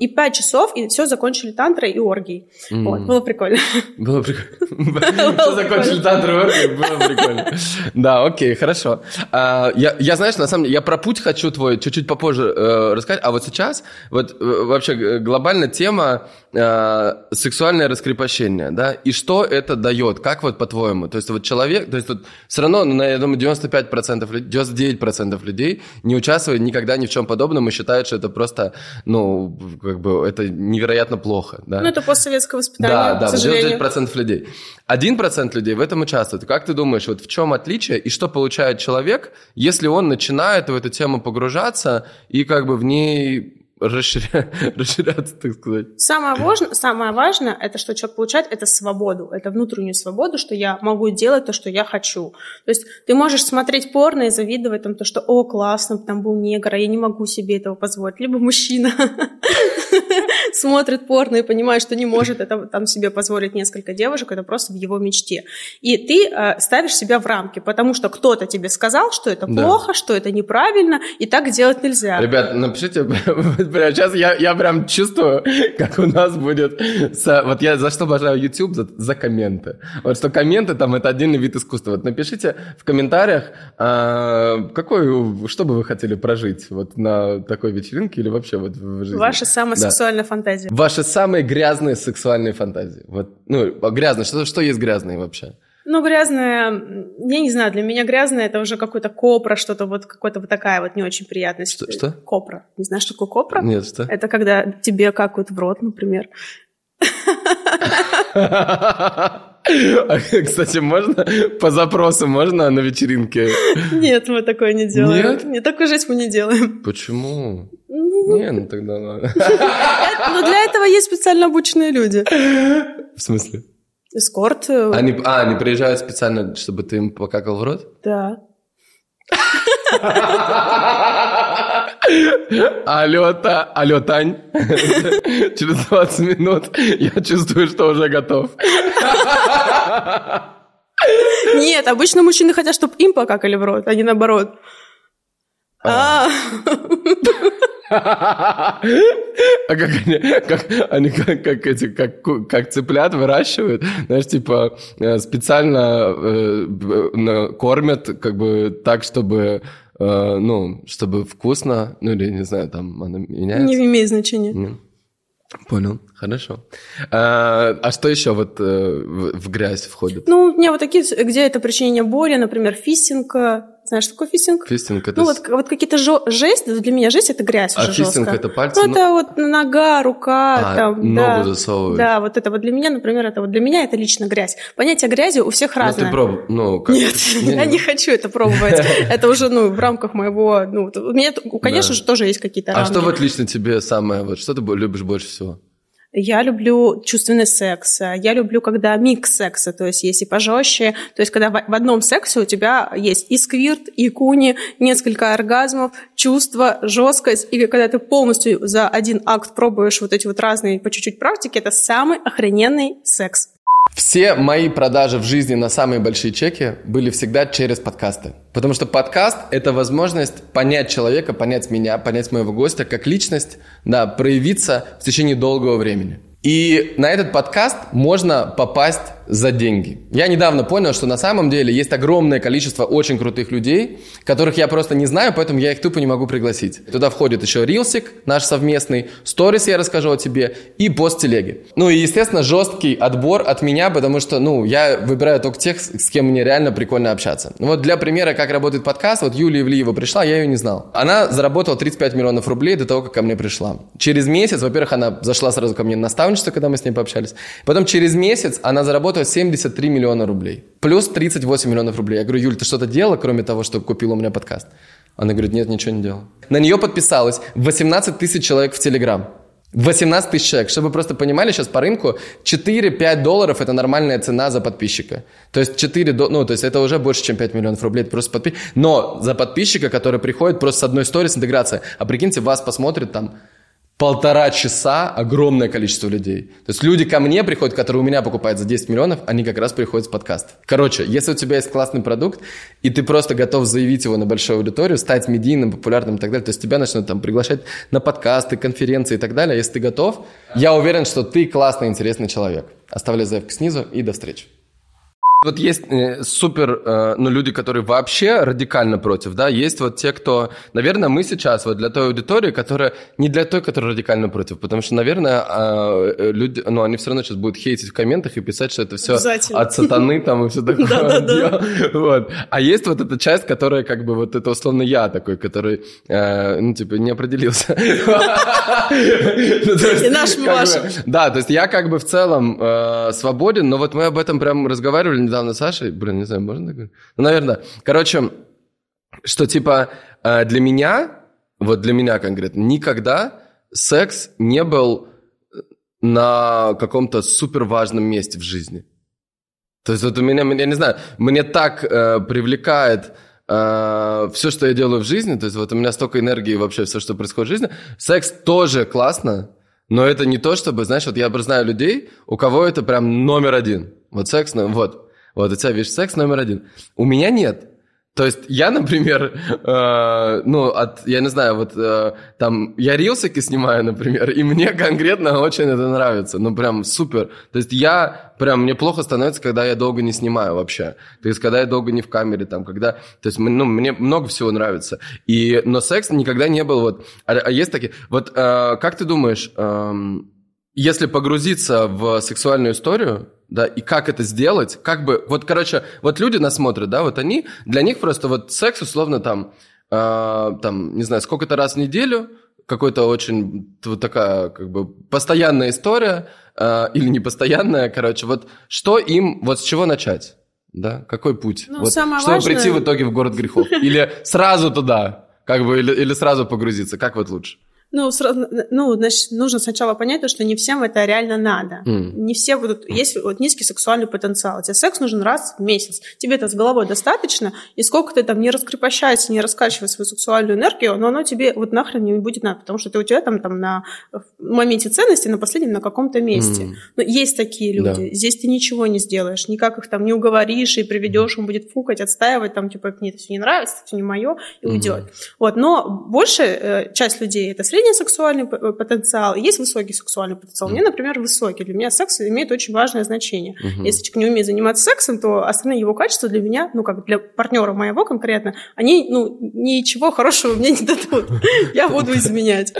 И пять часов, и все закончили тантрой и оргией. Вот, было прикольно. Было прикольно. Что закончили тантры оргии, было прикольно. Да, окей, хорошо. А, Я, знаешь, на самом деле, я про путь хочу твой чуть-чуть попозже э, рассказать, а вот сейчас, вот э, вообще э, глобальная тема э, сексуальное раскрепощение, да, и что это дает, как вот по-твоему? То есть вот человек, то есть вот все равно, ну, я думаю, 95%, люд- 99% людей не участвуют никогда ни в чем подобном и считают, что это просто, ну, как бы, это невероятно плохо, да. Ну, это постсоветское воспитание, Да, да, к сожалению. 99% людей. 1% людей в этом участвует. Как ты думаешь, вот в чем отличие и что получает человек, если он начинает в эту тему погружаться и как бы в ней расширя- расширяться, так сказать? Самое важное, самое важное, это что человек получает, это свободу, это внутреннюю свободу, что я могу делать то, что я хочу. То есть ты можешь смотреть порно и завидовать там то, что, о, классно, там был негр, а я не могу себе этого позволить. Либо мужчина смотрит порно и понимает, что не может это там себе позволить несколько девушек, это просто в его мечте. И ты э, ставишь себя в рамки, потому что кто-то тебе сказал, что это Да. плохо, что это неправильно, и так делать нельзя. Ребят, напишите, прямо сейчас я, я прям чувствую, как у нас будет... со- вот я за что обожаю YouTube? За, за комменты. Вот что комменты там это отдельный вид искусства. Вот напишите в комментариях, а, какой, что бы вы хотели прожить вот на такой вечеринке или вообще вот в жизни. Ваша самая Да. сексуальная фантазия. Ваши самые грязные сексуальные фантазии. Вот, ну, а грязные, что, что есть грязные вообще? Ну, грязное, м, я не знаю, для меня грязное это уже какой-то копра, что-то вот какая-то вот такая вот не очень приятность. Что- что? Копра. Не знаешь, что такое копра? Нет, что? Это когда тебе какают в рот, например. А, Кстати, можно по запросу, можно на вечеринке? Нет, мы такое не делаем. Нет? Не такую жизнь мы не делаем. Почему? Ну, Не, ну тогда ладно. но для этого есть специально обученные люди. В смысле? Эскорт, э, Они, а, они приезжают специально, чтобы ты им покакал в рот? да. Алло, Та- алло, Тань. Через 20 минут я чувствую, что уже готов. Нет, обычно мужчины хотят, чтобы им покакали в рот, а не наоборот. А, А как они, как, они как, как эти, как, как цыплят выращивают, знаешь, типа э, специально э, кормят как бы так, чтобы, э, ну, чтобы вкусно, ну или, не знаю, там она меняется. не имеет значения. Не. Понял, хорошо. А, а что еще вот э, в, в грязь входит? Ну, у меня вот такие, где это причинение боли, например, фистинг. Знаешь, что такое фистинг? Фистинг это... Ну, вот, вот какие-то жо- жесть, для меня жесть это грязь а фистинг это пальцы? Ну, это вот нога, рука, А, там, ногу да. засовываешь. Да, вот это вот для меня, например, это вот для меня это лично грязь. Понятие грязи у всех Ну, ты разное. пробовал, ну, как... Нет, я не хочу это пробовать. Это уже, ну, в рамках моего, ну, у меня, конечно же, тоже есть какие-то А что вот лично тебе самое, вот что ты любишь больше всего? Я люблю чувственный секс, я люблю, когда микс секса, то есть есть и пожестче, то есть когда в одном сексе у тебя есть и сквирт, и куни, несколько оргазмов, чувство, жесткость, и когда ты полностью за один акт пробуешь вот эти вот разные по чуть-чуть практики, это самый охрененный секс. Все мои продажи в жизни на самые большие чеки были всегда через подкасты. Потому что подкаст – это возможность понять человека, понять меня, понять моего гостя как личность, да, проявиться в течение долгого времени. И на этот подкаст можно попасть за деньги. Я недавно понял, что на самом деле есть огромное количество очень крутых людей, которых я просто не знаю, поэтому я их тупо не могу пригласить. Туда входит еще рилсик, наш совместный, сторис я расскажу о тебе и пост телеги. Ну и, естественно, жесткий отбор от меня, потому что, ну, я выбираю только тех, с кем мне реально прикольно общаться. Ну вот для примера, как работает подкаст, вот Юлия Ивлиева пришла, я ее не знал. Она заработала 35 миллионов рублей до того, как ко мне пришла. Через месяц, во-первых, она зашла сразу ко мне на наставничество, когда мы с ней пообщались. Потом через месяц она заработала 73 миллиона рублей. Плюс 38 миллионов рублей. Я говорю, Юль, ты что-то делала, кроме того, что купила у меня подкаст? Она говорит, нет, ничего не делала. На нее подписалось 18 тысяч человек в Телеграм. 18 тысяч человек. Чтобы вы просто понимали, сейчас по рынку 4-5 долларов – это нормальная цена за подписчика. То есть 4, ну, то есть это уже больше, чем 5 миллионов рублей, это просто подписчик. Но за подписчика, который приходит просто с одной историей, с интеграцией, а прикиньте, вас посмотрит там полтора часа огромное количество людей. То есть люди ко мне приходят, которые у меня покупают за 10 миллионов, они как раз приходят с подкастов. Короче, если у тебя есть классный продукт, и ты просто готов заявить его на большую аудиторию, стать медийным, популярным и так далее, то есть тебя начнут там приглашать на подкасты, конференции и так далее. Если ты готов, я уверен, что ты классный, интересный человек. Оставляй заявку снизу и до встречи. Вот есть э, супер, э, ну, люди, которые вообще радикально против, да, есть вот те, кто, наверное, мы сейчас вот для той аудитории, которая не для той, которая радикально против, потому что, наверное, э, люди, ну, они все равно сейчас будут хейтить в комментах и писать, что это все от сатаны там и все такое. Вот. А есть вот эта часть, которая как бы вот это условно я такой, который, э, ну, типа, не определился. И наш Маша. Да, то есть я как бы в целом э, свободен, но вот мы об этом прям разговаривали недавно с Сашей, блин, не знаю, можно так говорить? Ну, наверное. Короче, что типа э, для меня, вот для меня конкретно, никогда секс не был на каком-то супер важном месте в жизни. То есть вот у меня, я не знаю, мне так э, привлекает э, все, что я делаю в жизни, то есть вот у меня столько энергии вообще, все, что происходит в жизни. Секс тоже классно, но это не то, чтобы, знаешь, вот я знаю людей, у кого это прям номер один. Вот секс, ну, вот. Вот у тебя, видишь, секс номер один. У меня нет. То есть я, например, э, ну, от, я не знаю, вот э, там, я рилсики снимаю, например, и мне конкретно очень это нравится, ну, прям супер. То есть я, прям, мне плохо становится, когда я долго не снимаю вообще. То есть когда я долго не в камере, там, когда, то есть, ну, мне много всего нравится. И, но секс никогда не был вот, а, а есть такие, вот, э, как ты думаешь, э, если погрузиться в сексуальную историю, да, и как это сделать, как бы, вот, короче, вот люди нас смотрят, да, вот они, для них просто вот секс условно там, э, там, не знаю, сколько-то раз в неделю, какой-то очень вот такая, как бы, постоянная история, э, или непостоянная, короче, вот что им, вот с чего начать, да, какой путь, ну, вот, самое чтобы важное... прийти в итоге в город грехов, или сразу туда, как бы, или, или сразу погрузиться, как вот лучше? Ну, сразу, ну, значит, нужно сначала понять, то, что не всем это реально надо. Mm. Не все будут... Есть вот низкий сексуальный потенциал. Тебе секс нужен раз в месяц. Тебе это с головой достаточно, и сколько ты там не раскрепощайся, не раскачивай свою сексуальную энергию, но оно тебе вот нахрен не будет надо, потому что ты у тебя там, там на моменте ценности на последнем на каком-то месте. Mm. Но есть такие люди. Да. Здесь ты ничего не сделаешь, никак их там не уговоришь и приведешь, он будет фукать, отстаивать, там, типа, мне это все не нравится, это все не мое, и mm. уйдет. Вот. Но большая э, часть людей это средний средний сексуальный э, потенциал, есть высокий сексуальный потенциал. У меня, например, высокий. Для меня секс имеет очень важное значение. Угу. Если человек не умеет заниматься сексом, то остальные его качества для меня, ну, как для партнера моего конкретно, они, ну, ничего хорошего мне не дадут. Я буду изменять.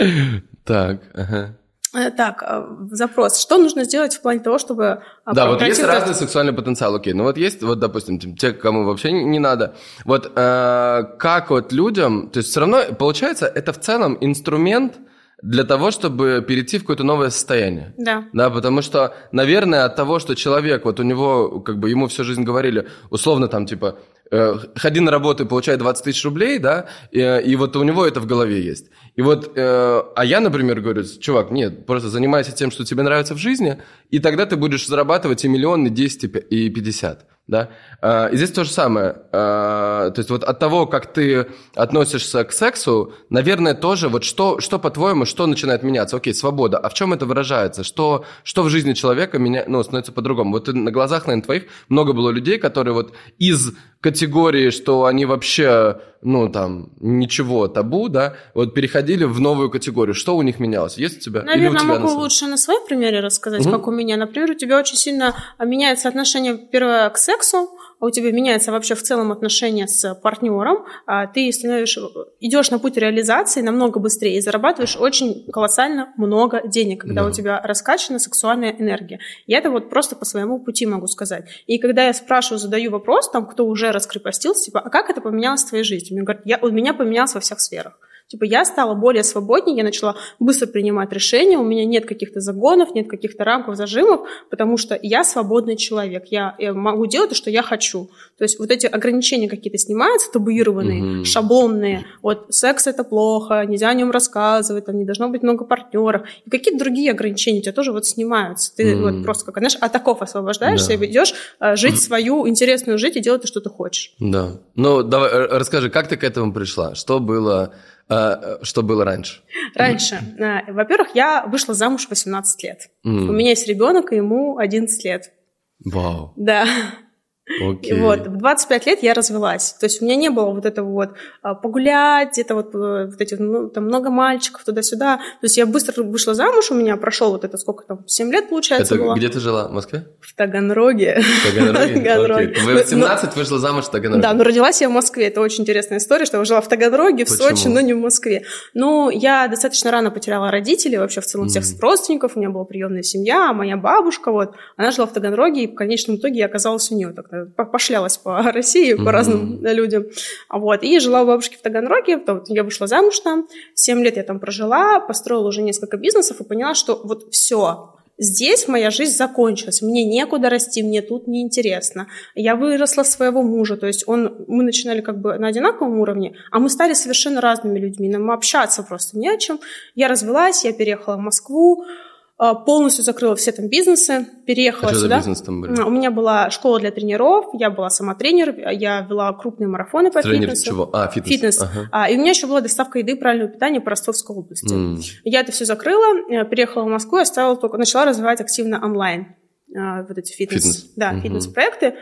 Так, ага. Э, так, э, запрос. Что нужно сделать в плане того, чтобы... Да, вот есть разный сексуальный потенциал, окей. Ну вот есть, вот, допустим, те, кому вообще не надо. Вот э, как вот людям... То есть все равно, получается, это в целом инструмент для того, чтобы перейти в какое-то новое состояние. Да. Да, потому что, наверное, от того, что человек, вот у него, как бы ему всю жизнь говорили, условно там, типа, ходи на работу и получай 20 тысяч рублей, да, и, и вот у него это в голове есть. И вот, э, а я, например, говорю, чувак, нет, просто занимайся тем, что тебе нравится в жизни, и тогда ты будешь зарабатывать и миллион, и 10, и 50 да. А, и здесь то же самое. А, то есть вот от того, как ты относишься к сексу, наверное, тоже вот что, что по-твоему, что начинает меняться? Окей, свобода. А в чем это выражается? Что, что в жизни человека меня, ну, становится по-другому? Вот на глазах, наверное, твоих много было людей, которые вот из категории, что они вообще, ну, там, ничего, табу, да, вот переходили в новую категорию. Что у них менялось? Есть у тебя? Наверное, Или у тебя могу на лучше на своем примере рассказать, угу. как у меня. Например, у тебя очень сильно меняется отношение, первое, к сексу, у тебя меняется вообще в целом отношение с партнером, а ты становишься, идешь на путь реализации намного быстрее и зарабатываешь очень колоссально много денег, когда да. у тебя раскачана сексуальная энергия. Я это вот просто по своему пути могу сказать. И когда я спрашиваю, задаю вопрос, там, кто уже раскрепостился, типа, а как это поменялось в твоей жизни? Мне говорят, я, у меня поменялось во всех сферах. Типа я стала более свободнее, я начала быстро принимать решения, у меня нет каких-то загонов, нет каких-то рамков, зажимов, потому что я свободный человек, я, я могу делать то, что я хочу. То есть вот эти ограничения какие-то снимаются, табуированные, угу. шаблонные. Вот секс это плохо, нельзя о нем рассказывать, там не должно быть много партнеров. И какие-то другие ограничения у тебя тоже вот снимаются. Ты угу. вот просто как, знаешь, от оков освобождаешься да. и идешь а, жить свою интересную жизнь и делать то, что ты хочешь. Да. Ну, давай, расскажи, как ты к этому пришла? Что было что было раньше? Раньше. А, во-первых, я вышла замуж в 18 лет. Mm. У меня есть ребенок, и ему 11 лет. Вау. Да. Okay. И вот, в 25 лет я развелась. То есть у меня не было вот этого вот а, погулять, где-то вот, э, вот эти, ну, там много мальчиков туда-сюда. То есть я быстро вышла замуж, у меня прошел вот это сколько там, 7 лет, получается, Это было. где ты жила? В Москве? В Таганроге. В Таганроге? Таганроге. Okay. Вы в 17 но, вышла замуж в Таганроге? Да, но родилась я в Москве. Это очень интересная история, что я жила в Таганроге, в Почему? Сочи, но не в Москве. Ну, я достаточно рано потеряла родителей, вообще в целом mm. всех родственников. У меня была приемная семья, а моя бабушка, вот, она жила в Таганроге, и в конечном итоге я оказалась у нее. Так, пошлялась по России, mm-hmm. по разным людям. Вот. И жила у бабушки в Таганроге, я вышла замуж там, 7 лет я там прожила, построила уже несколько бизнесов и поняла, что вот все, здесь моя жизнь закончилась, мне некуда расти, мне тут неинтересно. Я выросла своего мужа, то есть он, мы начинали как бы на одинаковом уровне, а мы стали совершенно разными людьми, нам общаться просто не о чем. Я развелась, я переехала в Москву, полностью закрыла все там бизнесы, переехала а сюда. Что за бизнес там были? У меня была школа для тренеров, я была сама тренер, я вела крупные марафоны по Тренер фитнесу. чего? А, фитнес. Фитнес. Ага. А, и у меня еще была доставка еды правильного питания по Ростовской области. Mm. Я это все закрыла, э, переехала в Москву, оставила только, начала развивать активно онлайн а, вот эти фитнес, Фитнес. да, Мгм. фитнес-проекты.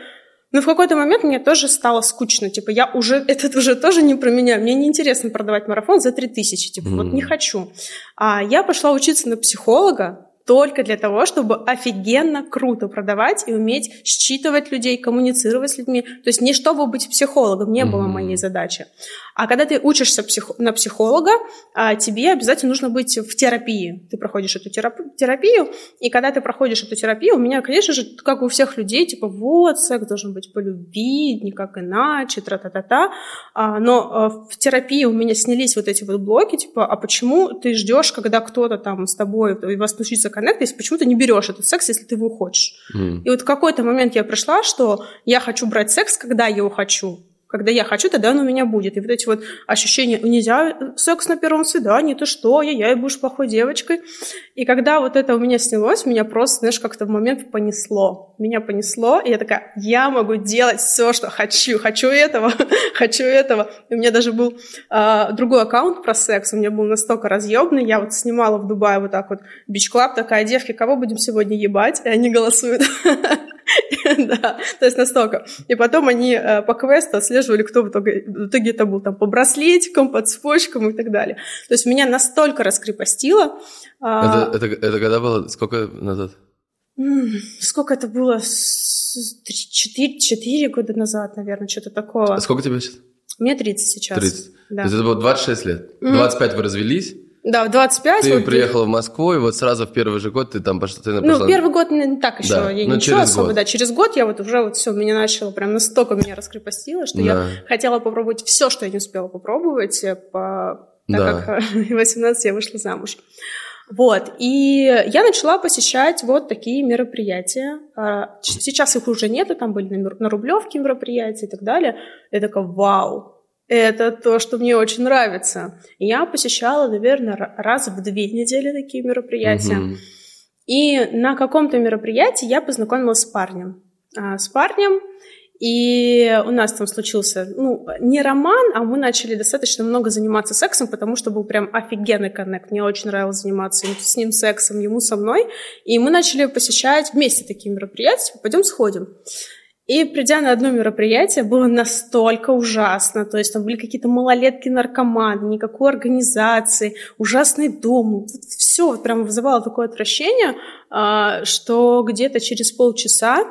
Но в какой-то момент мне тоже стало скучно. Типа, я уже, это уже тоже не про меня. Мне неинтересно продавать марафон за 3000. Типа, вот Мгм. не хочу. А я пошла учиться на психолога, только для того, чтобы офигенно круто продавать и уметь считывать людей, коммуницировать с людьми. То есть не чтобы быть психологом, не было Мгм. моей задачи. А когда ты учишься псих- на психолога, а, тебе обязательно нужно быть в терапии. Ты проходишь эту терап- терапию, и когда ты проходишь эту терапию, у меня, конечно же, как у всех людей, типа, вот, секс должен быть по любви, никак иначе, тра-та-та-та. А, но а, в терапии у меня снялись вот эти вот блоки, типа, а почему ты ждешь, когда кто-то там с тобой, и вас случится коннект, если почему ты не берешь этот секс, если ты его хочешь? М. И вот в какой-то момент я пришла, что я хочу брать секс, когда я его хочу. Когда я хочу, тогда он у меня будет. И вот эти вот ощущения, нельзя э, секс на первом свидании, ты что, я, я и будешь плохой девочкой. И когда вот это у меня снялось, меня просто, знаешь, как-то в момент понесло. Меня понесло, и я такая, я могу делать все, что хочу. Хочу этого, хочу этого. И у меня даже был а, другой аккаунт про секс, у меня был настолько разъебный, я вот снимала в Дубае вот так вот бич-клаб, такая, девки, кого будем сегодня ебать? И они голосуют. Да, то есть настолько. И потом они э, по квесту отслеживали, кто в итоге, в итоге это был там по браслетикам, по цепочкам и так далее. То есть меня настолько раскрепостило. а, Это, это, это когда было? Сколько назад? Сколько это было? С- три- Четыре, четыре года назад, наверное, что-то такого. А Сколько тебе сейчас? Мне 30 сейчас. 30. Да. То есть это было 26 лет. Мгм. 25 вы развелись, Да, в 25. ты вот, приехала в Москву, и вот сразу в первый же год ты там пошла. Ты Ну, пошла- первый год не так еще, Да, я ну, ничего через особо, год. да, через год я вот уже вот все, меня начало прям настолько меня раскрепостило, что я Да. хотела попробовать все, что я не успела попробовать, э, по... так Да. как в 18 я вышла замуж. Вот, и я начала посещать вот такие мероприятия. А, Сейчас их уже нету, там были на на Рублевке мероприятия и так далее. Я такая, вау, это то, что мне очень нравится. Я посещала, наверное, ра- раз в две недели такие мероприятия. Мгм. И на каком-то мероприятии я познакомилась с парнем. А, С парнем, и у нас там случился, ну, не роман, а мы начали достаточно много заниматься сексом, потому что был прям офигенный коннект. Мне очень нравилось заниматься им- с ним сексом, ему со мной. И мы начали посещать вместе такие мероприятия, пойдем сходим. И придя на одно мероприятие, было настолько ужасно. То есть там были какие-то малолетки-наркоманы, никакой организации, ужасный дом. Все вот прям вызывало такое отвращение, а, что где-то через полчаса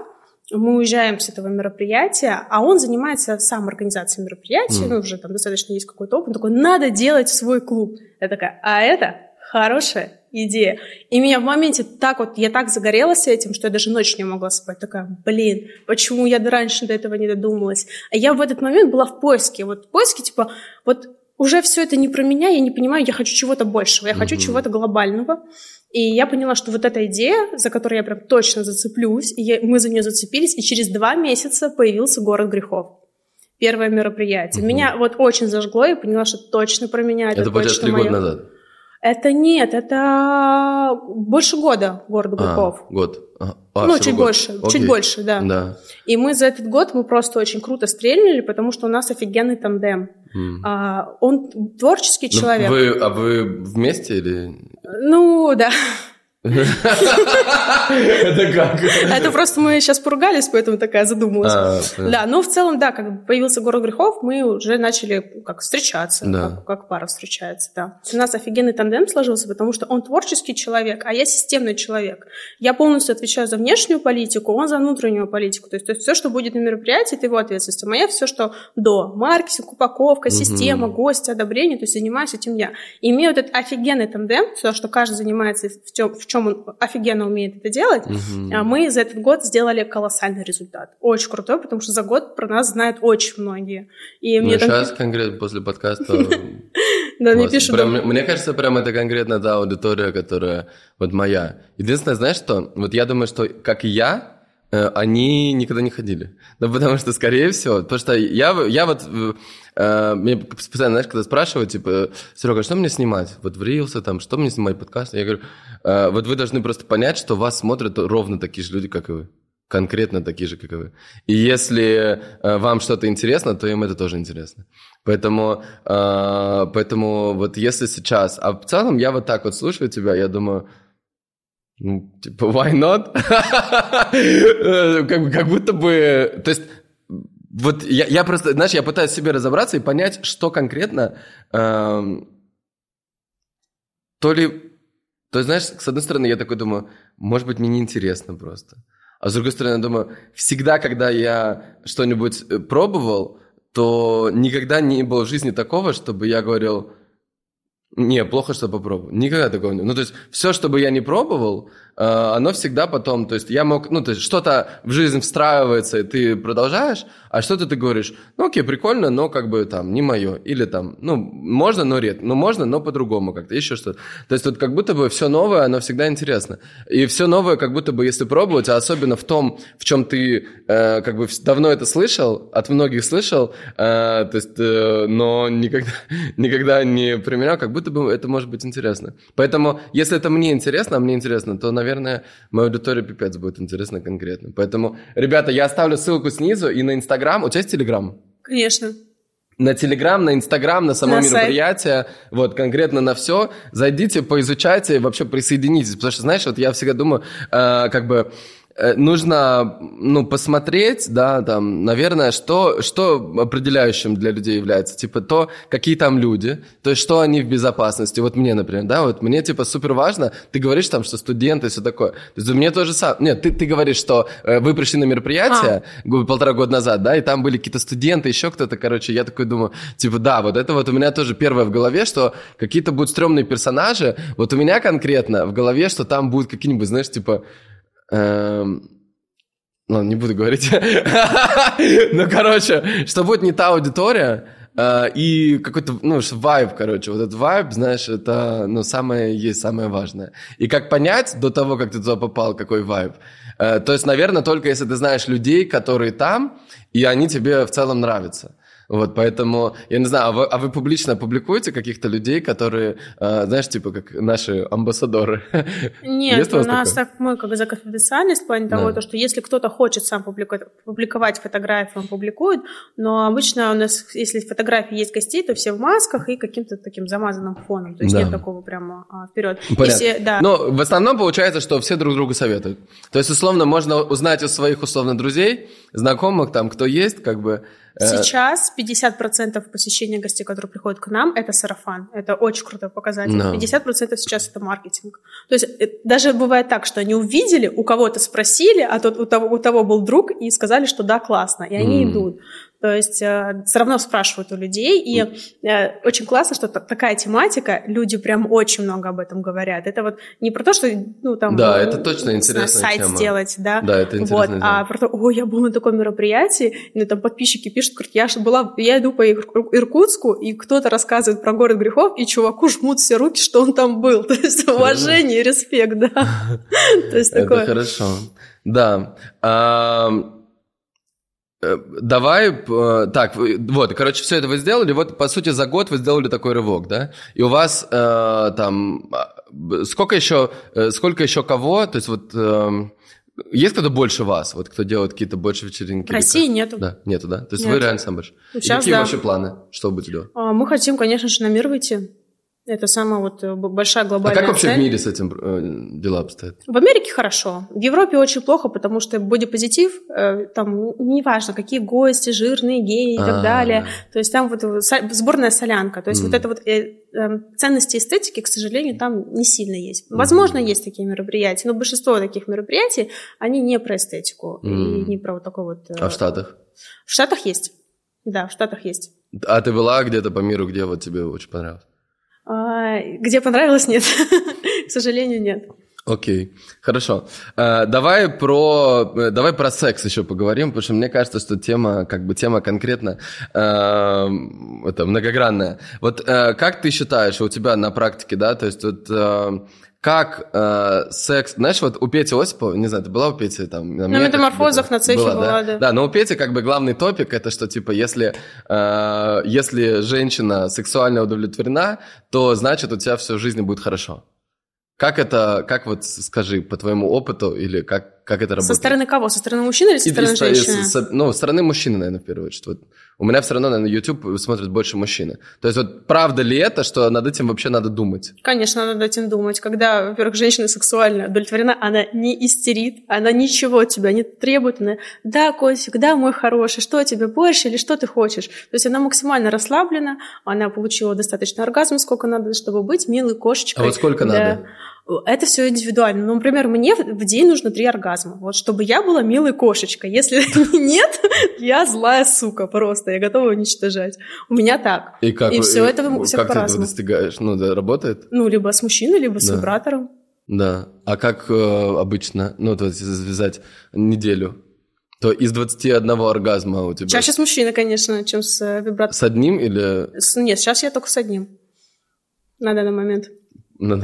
мы уезжаем с этого мероприятия, а он занимается сам организацией мероприятий, Мгм. ну, уже там достаточно есть какой-то опыт, он такой, надо делать свой клуб. Я такая, а это хорошая идея. И меня в моменте так вот, я так загорелась этим, что я даже ночью не могла спать. Такая, блин, почему я раньше до этого не додумалась? А я в этот момент была в поиске, вот в поиске, типа, вот уже все это не про меня, я не понимаю, я хочу чего-то большего, я хочу чего-то глобального. И я поняла, что вот эта идея, за которую я прям точно зацеплюсь, и я, мы за нее зацепились, и через два месяца появился город грехов. Первое мероприятие. Меня вот очень зажгло, и поняла, что точно про меня. Это, это получается три года назад. Это нет, это больше года город Гурков. А, год. А, ну, чуть год. больше, Окей. чуть больше, да. да. И мы за этот год мы просто очень круто стрельнули, потому что у нас офигенный тандем. Mm. А, он творческий ну, человек. Вы, а вы вместе или? Ну, да. Это как? Это просто мы сейчас поругались, поэтому такая задумалась. А, да, но в целом, да, как появился город грехов, мы уже начали как встречаться, как, пара встречается, да. У нас офигенный тандем сложился, потому что он творческий человек, а я системный человек. Я полностью отвечаю за внешнюю политику, он за внутреннюю политику. То есть, все, что будет на мероприятии, это его ответственность. А моя все, что до маркетинг, упаковка, система, гости, одобрение, то есть занимаюсь этим я. Имею этот офигенный тандем, все, что каждый занимается в чем он офигенно умеет это делать, угу. мы за этот год сделали колоссальный результат. Очень крутой, потому что за год про нас знают очень многие. И ну, мне сейчас там... конкретно после подкаста... Да, мне пишут. Мне кажется, прям это конкретно та аудитория, которая вот моя. Единственное, знаешь что? Вот я думаю, что как и я, э, они никогда не ходили. Ну, потому что, скорее всего, потому что я, я вот э, мне постоянно, знаешь, когда спрашивают, типа, Серега, что мне снимать? Вот в Рилсе там, что мне снимать подкаст? Я говорю, uh, вот вы должны просто понять, что вас смотрят ровно такие же люди, как и вы. Конкретно такие же, как и вы. И если uh, вам что-то интересно, то им это тоже интересно. Поэтому, поэтому вот если сейчас... А в целом я вот так вот слушаю тебя, я думаю, ну, типа, why not? как, как будто бы... То есть вот я, я просто, знаешь, я пытаюсь себе разобраться и понять, что конкретно... Эм, то ли... То есть, знаешь, с одной стороны, я такой думаю, может быть, мне неинтересно просто. А с другой стороны, я думаю, всегда, когда я что-нибудь э, пробовал, то никогда не было в жизни такого, чтобы я говорил, не, плохо, что попробовал. Никогда такого не Ну, то есть, все, что бы я не пробовал, э, оно всегда потом, то есть, я мог, ну, то есть, что-то в жизнь встраивается, и ты продолжаешь, а что-то ты говоришь, ну, окей, прикольно, но как бы там не мое. Или там, ну, можно, но редко. Ну, можно, но по-другому как-то, еще что-то. То есть, вот как будто бы все новое, оно всегда интересно. И все новое, как будто бы, если пробовать, а особенно в том, в чем ты э, как бы давно это слышал, от многих слышал, э, то есть, э, но никогда, никогда не применял, как будто бы это может быть интересно. Поэтому, если это мне интересно, а мне интересно, то, наверное, моя аудитория пипец будет интересно конкретно. Поэтому, ребята, я оставлю ссылку снизу и на Инстаграм. У тебя есть Телеграм? Конечно на Телеграм, на Инстаграм, на само на мероприятие, сайт. вот конкретно на все. Зайдите, поизучайте, вообще присоединитесь, потому что, знаешь, вот я всегда думаю, э, как бы нужно, ну, посмотреть, да, там, наверное, что, что определяющим для людей является, типа, то, какие там люди, то есть, что они в безопасности, вот мне, например, да, вот мне, типа, супер важно, ты говоришь там, что студенты и все такое, то есть, мне тоже самое, нет, ты, ты говоришь, что э, вы пришли на мероприятие а. полтора года назад, да, и там были какие-то студенты, еще кто-то, короче, я такой думаю, типа, да, вот это вот у меня тоже первое в голове, что какие-то будут стрёмные персонажи, вот у меня конкретно в голове, что там будут какие-нибудь, знаешь, типа. Ладно, не буду говорить. ну, короче, что будет не та аудитория, э, и какой-то, ну, вайб, короче, вот этот вайб, знаешь, это, ну, самое есть самое важное. И как понять до того, как ты туда попал, какой вайб? Э, то есть, наверное, только если ты знаешь людей, которые там, и они тебе в целом нравятся. Вот, поэтому, я не знаю, а вы, а вы публично публикуете каких-то людей, которые, э, знаешь, типа, как наши амбассадоры? Нет, у, у нас такое? так, мы как за конфиденциальность в плане да. того, то, что если кто-то хочет сам публиковать, публиковать фотографии, он публикует, но обычно у нас, если фотографии есть гостей, то все в масках и каким-то таким замазанным фоном, то есть да. нет такого прямо а, вперед. Понятно. Если, да. Но в основном получается, что все друг другу советуют. То есть, условно, можно узнать у своих, условно, друзей, знакомых, там, кто есть, как бы, Сейчас 50% посещения гостей, которые приходят к нам, это сарафан. Это очень крутой показатель. No. 50% сейчас это маркетинг. То есть э, даже бывает так, что они увидели, у кого-то спросили, а тот, у, того, у того был друг, и сказали, что да, классно, и они mm. идут. То есть э, все равно спрашивают у людей, и э, очень классно, что такая тематика, люди прям очень много об этом говорят. Это вот не про то, что, ну, там... Да, это точно интересная сайт тема. сделать, да? Да, это интересно. Вот, а про то, ой, я был на таком мероприятии, ну, там подписчики пишут, говорят, я была, я иду по Иркутску, и кто-то рассказывает про город грехов, и чуваку жмут все руки, что он там был. То есть уважение респект, да. То есть такое. Это хорошо. Да. Э, давай, э, так, вот, короче, все это вы сделали, вот, по сути, за год вы сделали такой рывок, да? И у вас э, там, а, сколько еще, э, сколько еще кого, то есть вот, э, есть кто-то больше вас, вот кто делает какие-то больше вечеринки? В России нету. Да, нету, да? То есть Нет. вы реально сам больше. Сейчас, какие да. ваши планы? Что вы будете делать? Мы хотим, конечно же, на мир выйти. Это самая вот э, большая глобальная А как вообще цель. в мире с этим э, дела обстоят? В Америке хорошо. В Европе очень плохо, потому что бодипозитив, э, там неважно, какие гости, жирные, геи и так А. далее. То есть там вот сборная солянка. То есть Мгм. вот это вот э, э, ценности эстетики, к сожалению, там не сильно есть. Возможно, есть такие мероприятия, но большинство таких мероприятий, они не про эстетику и Мгм. не про вот такой вот... А в Штатах? В Штатах есть. Да, в Штатах есть. А ты была где-то по миру, где вот тебе очень понравилось? А, где понравилось, нет. К сожалению, нет. Окей, хорошо. Э, давай про э, давай про секс еще поговорим, потому что мне кажется, что тема как бы тема конкретно э, это многогранная. Вот э, как ты считаешь у тебя на практике, да, то есть вот э, как э, секс, знаешь, вот у Пети Осипова, не знаю, ты была у Пети там? На, На метах метаморфозах на цехе Была, была, да? да. Да, но у Пети как бы главный топик это что типа если э, если женщина сексуально удовлетворена, то значит у тебя всю жизнь будет хорошо. Как это, как вот скажи по твоему опыту или как как это работает? Со стороны кого? Со стороны мужчины или со И- и стороны с- женщины? с- с- ну, со стороны мужчины, наверное, в первую очередь. Вот. У меня все равно, наверное, YouTube смотрят больше мужчины. То есть вот правда ли это, что над этим вообще надо думать? Конечно, надо над этим думать. Когда, во-первых, женщина сексуально удовлетворена, она не истерит, она ничего от тебя не требует. Она, да, Костик, да, мой хороший, что тебе больше или что ты хочешь? То есть она максимально расслаблена, она получила достаточно оргазм, сколько надо, чтобы быть милой кошечкой. А вот сколько Да. надо? Это все индивидуально. Ну, например, мне в день нужно три оргазма. Вот чтобы я была милой кошечкой. Если нет, я злая сука просто. Я готова уничтожать. У меня так. И как, И вы- всё это у всех как ты этого достигаешь? Ну, да, работает? Ну, либо с мужчиной, либо с Да. вибратором. Да. А как э, обычно? Ну, то есть завязать неделю. То из 21 оргазма у тебя... Чаще с мужчиной, конечно, чем с э, вибратором. С одним или... С- Нет, сейчас я только с одним. На данный момент. Ну,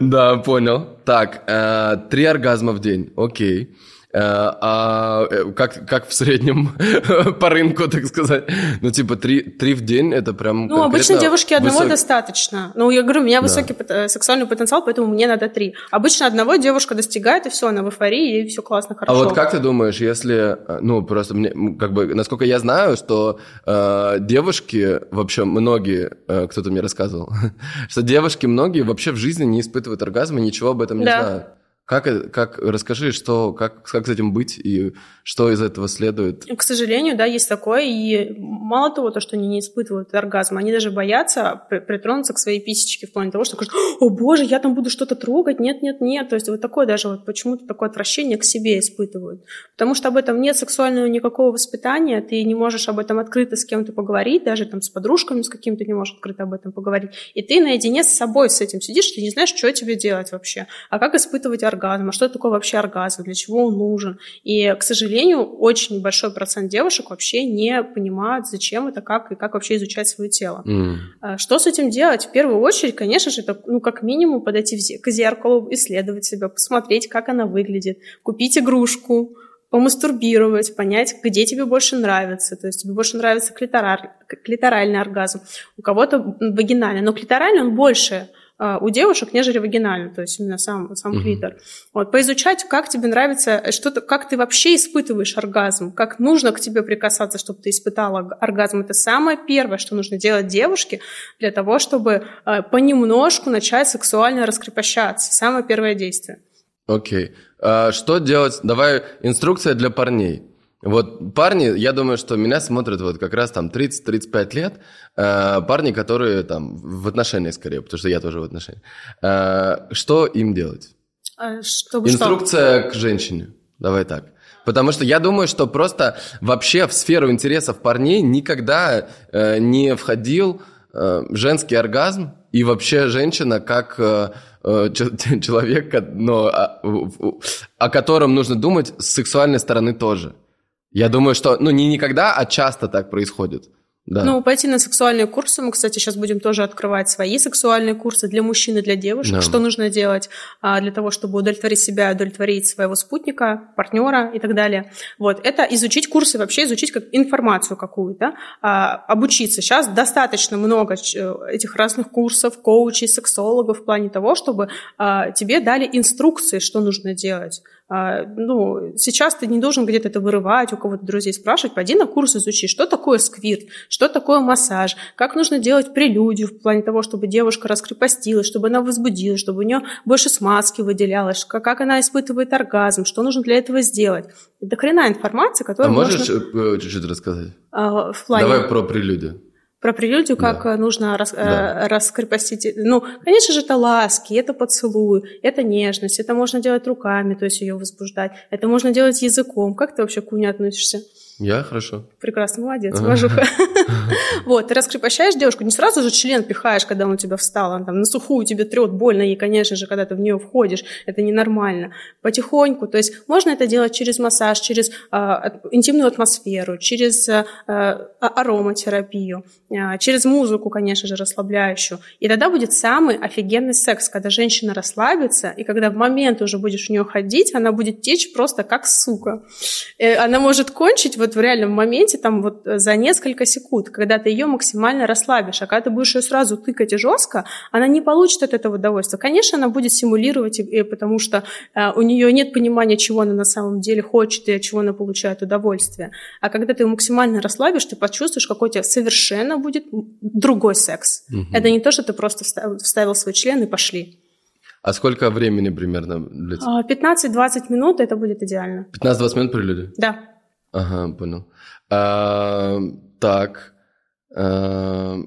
да. Понял. Так, э, три оргазма в день, окей. Э, А э, как, как в среднем по рынку, так сказать? Ну, типа, три, три в день, это прям Ну, обычно девушке одного высок- достаточно. Ну, я говорю, у меня высокий пот- э, сексуальный потенциал, поэтому мне надо три. Обычно одного девушка достигает, и все, она в эйфории, и все классно, А хорошо. вот как ты думаешь, если, ну, просто мне, как бы, насколько я знаю, что э, девушки, вообще многие, э, кто-то мне рассказывал, что девушки многие вообще в жизни не испытывают оргазма, ничего об этом не Да. знают. Как, это- как, расскажи, что, как, как с этим быть и что из этого следует? К сожалению, да, есть такое. И мало того, то, что они не испытывают оргазм, они даже боятся при- притронуться к своей писечке в плане того, что говорят, о боже, я там буду что-то трогать, нет, нет, нет. То есть вот такое даже вот почему-то такое отвращение к себе испытывают. Потому что об этом нет сексуального никакого воспитания, ты не можешь об этом открыто с кем-то поговорить, даже там с подружками с каким-то не можешь открыто об этом поговорить. И ты наедине с собой с этим сидишь, ты не знаешь, что тебе делать вообще. А как испытывать оргазм? А что такое вообще оргазм? Для чего он нужен? И, к сожалению, очень большой процент девушек вообще не понимают, зачем это, как и как вообще изучать свое тело. А Что с этим делать? В первую очередь, конечно же, это, ну, как минимум подойти к зеркалу, исследовать себя, посмотреть, как она выглядит, купить игрушку, помастурбировать, понять, где тебе больше нравится. То есть тебе больше нравится клитораль- клиторальный оргазм, у кого-то вагинальный. Но клиторальный, он больше у девушек, нежели вагинальный, то есть именно сам, сам Мгм. клитор. Вот, поизучать, как тебе нравится, э, что ты, как ты вообще испытываешь оргазм, как нужно к тебе прикасаться, чтобы ты испытала оргазм. Это самое первое, что нужно делать девушке для того, чтобы э, понемножку начать сексуально раскрепощаться. Самое первое действие. Окей. А что делать? Давай инструкция для парней. Вот парни, я думаю, что меня смотрят вот как раз там 30-35 лет, э, парни, которые там в отношениях скорее, потому что я тоже в отношениях. Э, что им делать? А, Чтобы что? Инструкция к женщине. Давай так. Потому что я думаю, что просто вообще в сферу интересов парней никогда э, не входил э, женский оргазм и вообще женщина как э, э, человек, но, о, о котором нужно думать с сексуальной стороны тоже. Я думаю, что, ну, не никогда, а часто так происходит. Да. Ну, пойти на сексуальные курсы. Мы, кстати, сейчас будем тоже открывать свои сексуальные курсы для мужчин и для девушек. Да. Что нужно делать а, для того, чтобы удовлетворить себя, удовлетворить своего спутника, партнера и так далее. Вот. Это изучить курсы, вообще изучить как информацию какую-то, а, обучиться. Сейчас достаточно много этих разных курсов, коучей, сексологов в плане того, чтобы а, тебе дали инструкции, что нужно делать. А, ну, сейчас ты не должен где-то это вырывать, у кого-то друзей спрашивать, пойди на курс изучи, что такое сквирт, что такое массаж, как нужно делать прелюдию в плане того, чтобы девушка раскрепостилась, чтобы она возбудилась, чтобы у нее больше смазки выделялось, как она испытывает оргазм, что нужно для этого сделать. Это хрена информация, которую А можешь можно... Э, чуть-чуть рассказать? А, в плане... Давай про прелюдию про прелюдию, как да. нужно рас, да. раскрепостить. Ну, конечно же, это ласки, это поцелуй, это нежность, это можно делать руками, то есть ее возбуждать, это можно делать языком. Как ты вообще к куне относишься? Я хорошо. Прекрасно, молодец, уважуха. Вот, ты раскрепощаешь девушку, не сразу же член пихаешь, когда он у тебя встал, он там на сухую тебе трет больно, и, конечно же, когда ты в нее входишь, это ненормально. Потихоньку, то есть можно это делать через массаж, через а, интимную атмосферу, через а, а, ароматерапию, через музыку, конечно же, расслабляющую. И тогда будет самый офигенный секс, когда женщина расслабится, и когда в момент уже будешь в нее ходить, она будет течь просто как сука. Э, она может кончить вот в реальном моменте, там вот э, за несколько секунд, когда ты ее максимально расслабишь, а когда ты будешь ее сразу тыкать и жестко, она не получит от этого удовольствия. Конечно, она будет симулировать, потому что э, у нее нет понимания, чего она на самом деле хочет и от чего она получает удовольствие. А когда ты ее максимально расслабишь, ты почувствуешь, какой у тебя совершенно будет другой секс. Угу. Это не то, что ты просто вставил свой член и пошли. А сколько времени примерно длится? 15-20 а, минут, это будет идеально. 15-20 минут прелюдия? Да. Ага, понял. А, так. А,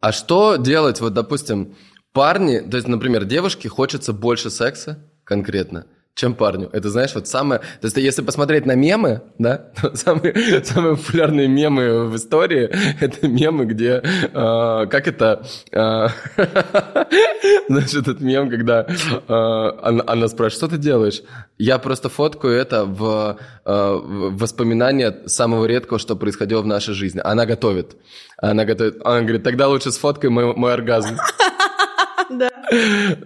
а что делать, вот, допустим, парни, то есть, например, девушке хочется больше секса конкретно, чем парню. Это, знаешь, вот самое... То есть, если посмотреть на мемы, да, самые, самые популярные мемы в истории — это мемы, где... Э, как это... Э, знаешь, этот мем, когда э, она, она спрашивает, что ты делаешь? Я просто фоткаю это в, э, в воспоминания самого редкого, что происходило в нашей жизни. Она готовит. Она готовит. Она говорит, тогда лучше сфоткай мой, мой оргазм. Да.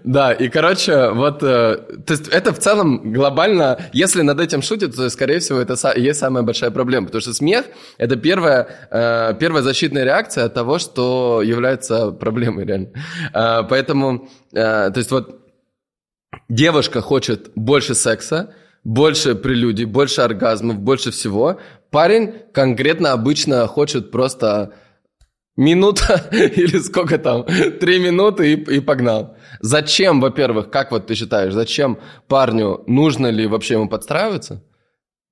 Да, и, короче, вот, э, то есть это в целом глобально, если над этим шутят, то, скорее всего, это есть самая большая проблема, потому что смех – это первая, э, первая защитная реакция от того, что является проблемой реально. Э, поэтому, то есть вот девушка хочет больше секса, больше прелюдий, больше оргазмов, больше всего. Парень конкретно обычно хочет просто минута или сколько там, три минуты и, и погнал. Зачем, во-первых, как вот ты считаешь, зачем парню, нужно ли вообще ему подстраиваться?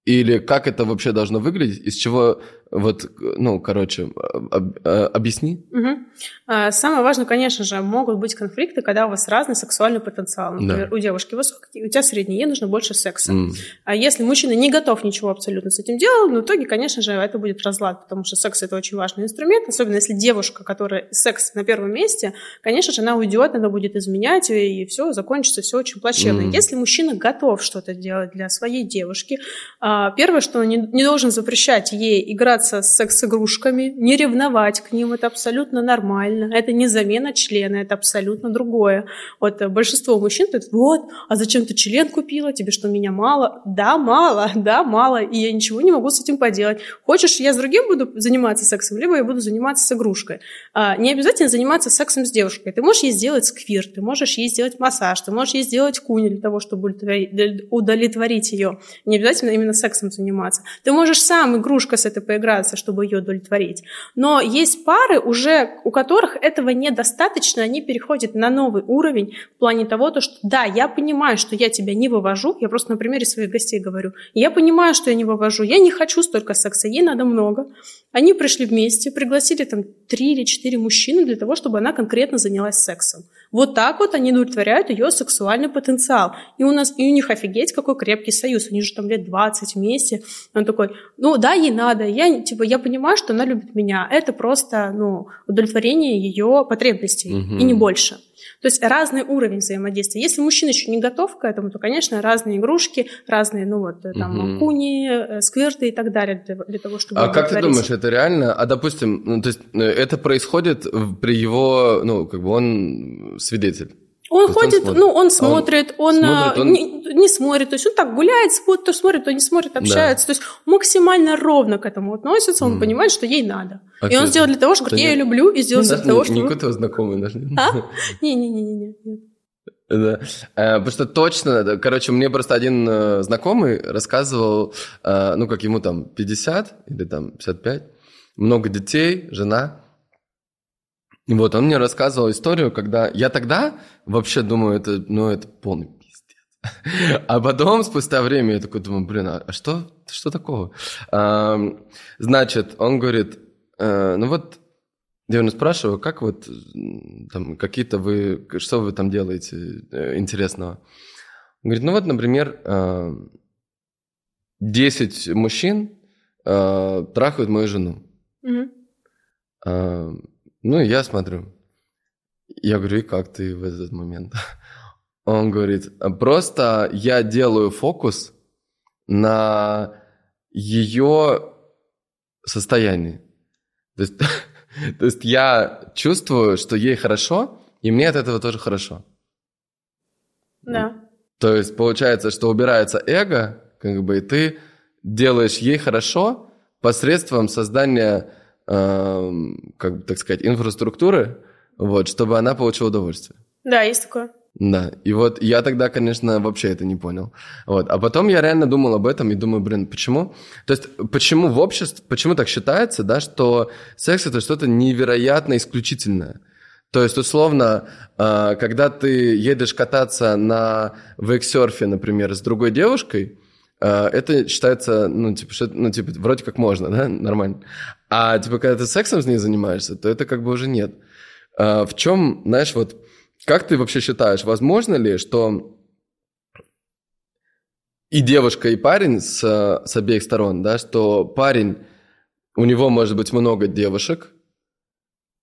Или как это вообще должно выглядеть? Из чего вот, ну, короче, об, а, объясни. Угу. Самое важное, конечно же, могут быть конфликты, когда у вас разный сексуальный потенциал. Например, да. у девушки высокий, у тебя средний, ей нужно больше секса. Mm. А если мужчина не готов ничего абсолютно с этим делать, ну, в итоге, конечно же, это будет разлад, потому что секс – это очень важный инструмент, особенно если девушка, которая секс на первом месте, конечно же, она уйдет, она будет изменять, и все, закончится все очень плачевно. Mm. Если мужчина готов что-то делать для своей девушки, а, первое, что он не, не должен запрещать ей играть играться с секс-игрушками, не ревновать к ним, это абсолютно нормально. Это не замена члена, это абсолютно другое. Вот э, большинство мужчин говорят, вот, а зачем ты член купила, тебе что, меня мало? Да, мало, да, мало, и я ничего не могу с этим поделать. Хочешь, я с другим буду заниматься сексом, либо я буду заниматься с игрушкой. А, не обязательно заниматься сексом с девушкой. Ты можешь ей сделать сквир, ты можешь ей сделать массаж, ты можешь ей сделать куни для того, чтобы удовлетворить ее. Не обязательно именно сексом заниматься. Ты можешь сам игрушка с этой поиграть, стараться, чтобы ее удовлетворить. Но есть пары уже, у которых этого недостаточно, они переходят на новый уровень в плане того, то, что да, я понимаю, что я тебя не вывожу, я просто на примере своих гостей говорю, я понимаю, что я не вывожу, я не хочу столько секса, ей надо много. Они пришли вместе, пригласили там три или четыре мужчины для того, чтобы она конкретно занялась сексом. Вот так вот они удовлетворяют ее сексуальный потенциал. И у нас, и у них офигеть, какой крепкий союз. Они же там лет 20 вместе. Он такой, ну да, ей надо. Я, типа, я понимаю, что она любит меня. Это просто, ну, удовлетворение ее потребностей. Угу. И не больше. То есть разный уровень взаимодействия. Если мужчина еще не готов к этому, то, конечно, разные игрушки, разные, ну вот, там, угу. куни, э, сквирты и так далее для, для того, чтобы... А как ты думаешь, это реально? А, допустим, ну, то есть э, это происходит при его, ну, как бы он свидетель? Он ходит, он ну, он смотрит, он, он, смотрит, он... Не, не смотрит, то есть он так гуляет, то смотрит, то не смотрит, общается, да. то есть максимально ровно к этому относится, он mm. понимает, что ей надо. А и он сделал для того, что я ее люблю, и сделал для того, что... Не какой-то знакомый даже. А? Не-не-не-не. Да. Э, потому что точно, короче, мне просто один э, знакомый рассказывал, э, ну, как ему там 50 или там 55, много детей, жена, вот, он мне рассказывал историю, когда... Я тогда вообще думаю, это, ну, это полный пиздец. А потом, спустя время, я такой думаю, блин, а что, что такого? А, значит, он говорит, э, ну вот, я его спрашиваю, как вот, там, какие-то вы, что вы там делаете э, интересного? Он говорит, ну вот, например, 10 э, мужчин трахают мою жену. Mm-hmm. Ну, я смотрю. Я говорю, и как ты в этот момент? Он говорит, просто я делаю фокус на ее состоянии. То есть, то есть я чувствую, что ей хорошо, и мне от этого тоже хорошо. Да. То есть получается, что убирается эго, как бы, и ты делаешь ей хорошо посредством создания как так сказать, инфраструктуры, вот, чтобы она получила удовольствие. Да, есть такое. Да, и вот я тогда, конечно, вообще это не понял. Вот. А потом я реально думал об этом и думаю, блин, почему? То есть почему в обществе, почему так считается, да, что секс это что-то невероятно исключительное? То есть, условно, а, когда ты едешь кататься на вейксерфе, например, с другой девушкой, а, это считается, ну, типа, что, ну, типа, вроде как можно, да, нормально. А, типа, когда ты сексом с ней занимаешься, то это как бы уже нет. А, в чем, знаешь, вот, как ты вообще считаешь, возможно ли, что и девушка, и парень с, с обеих сторон, да, что парень, у него может быть много девушек,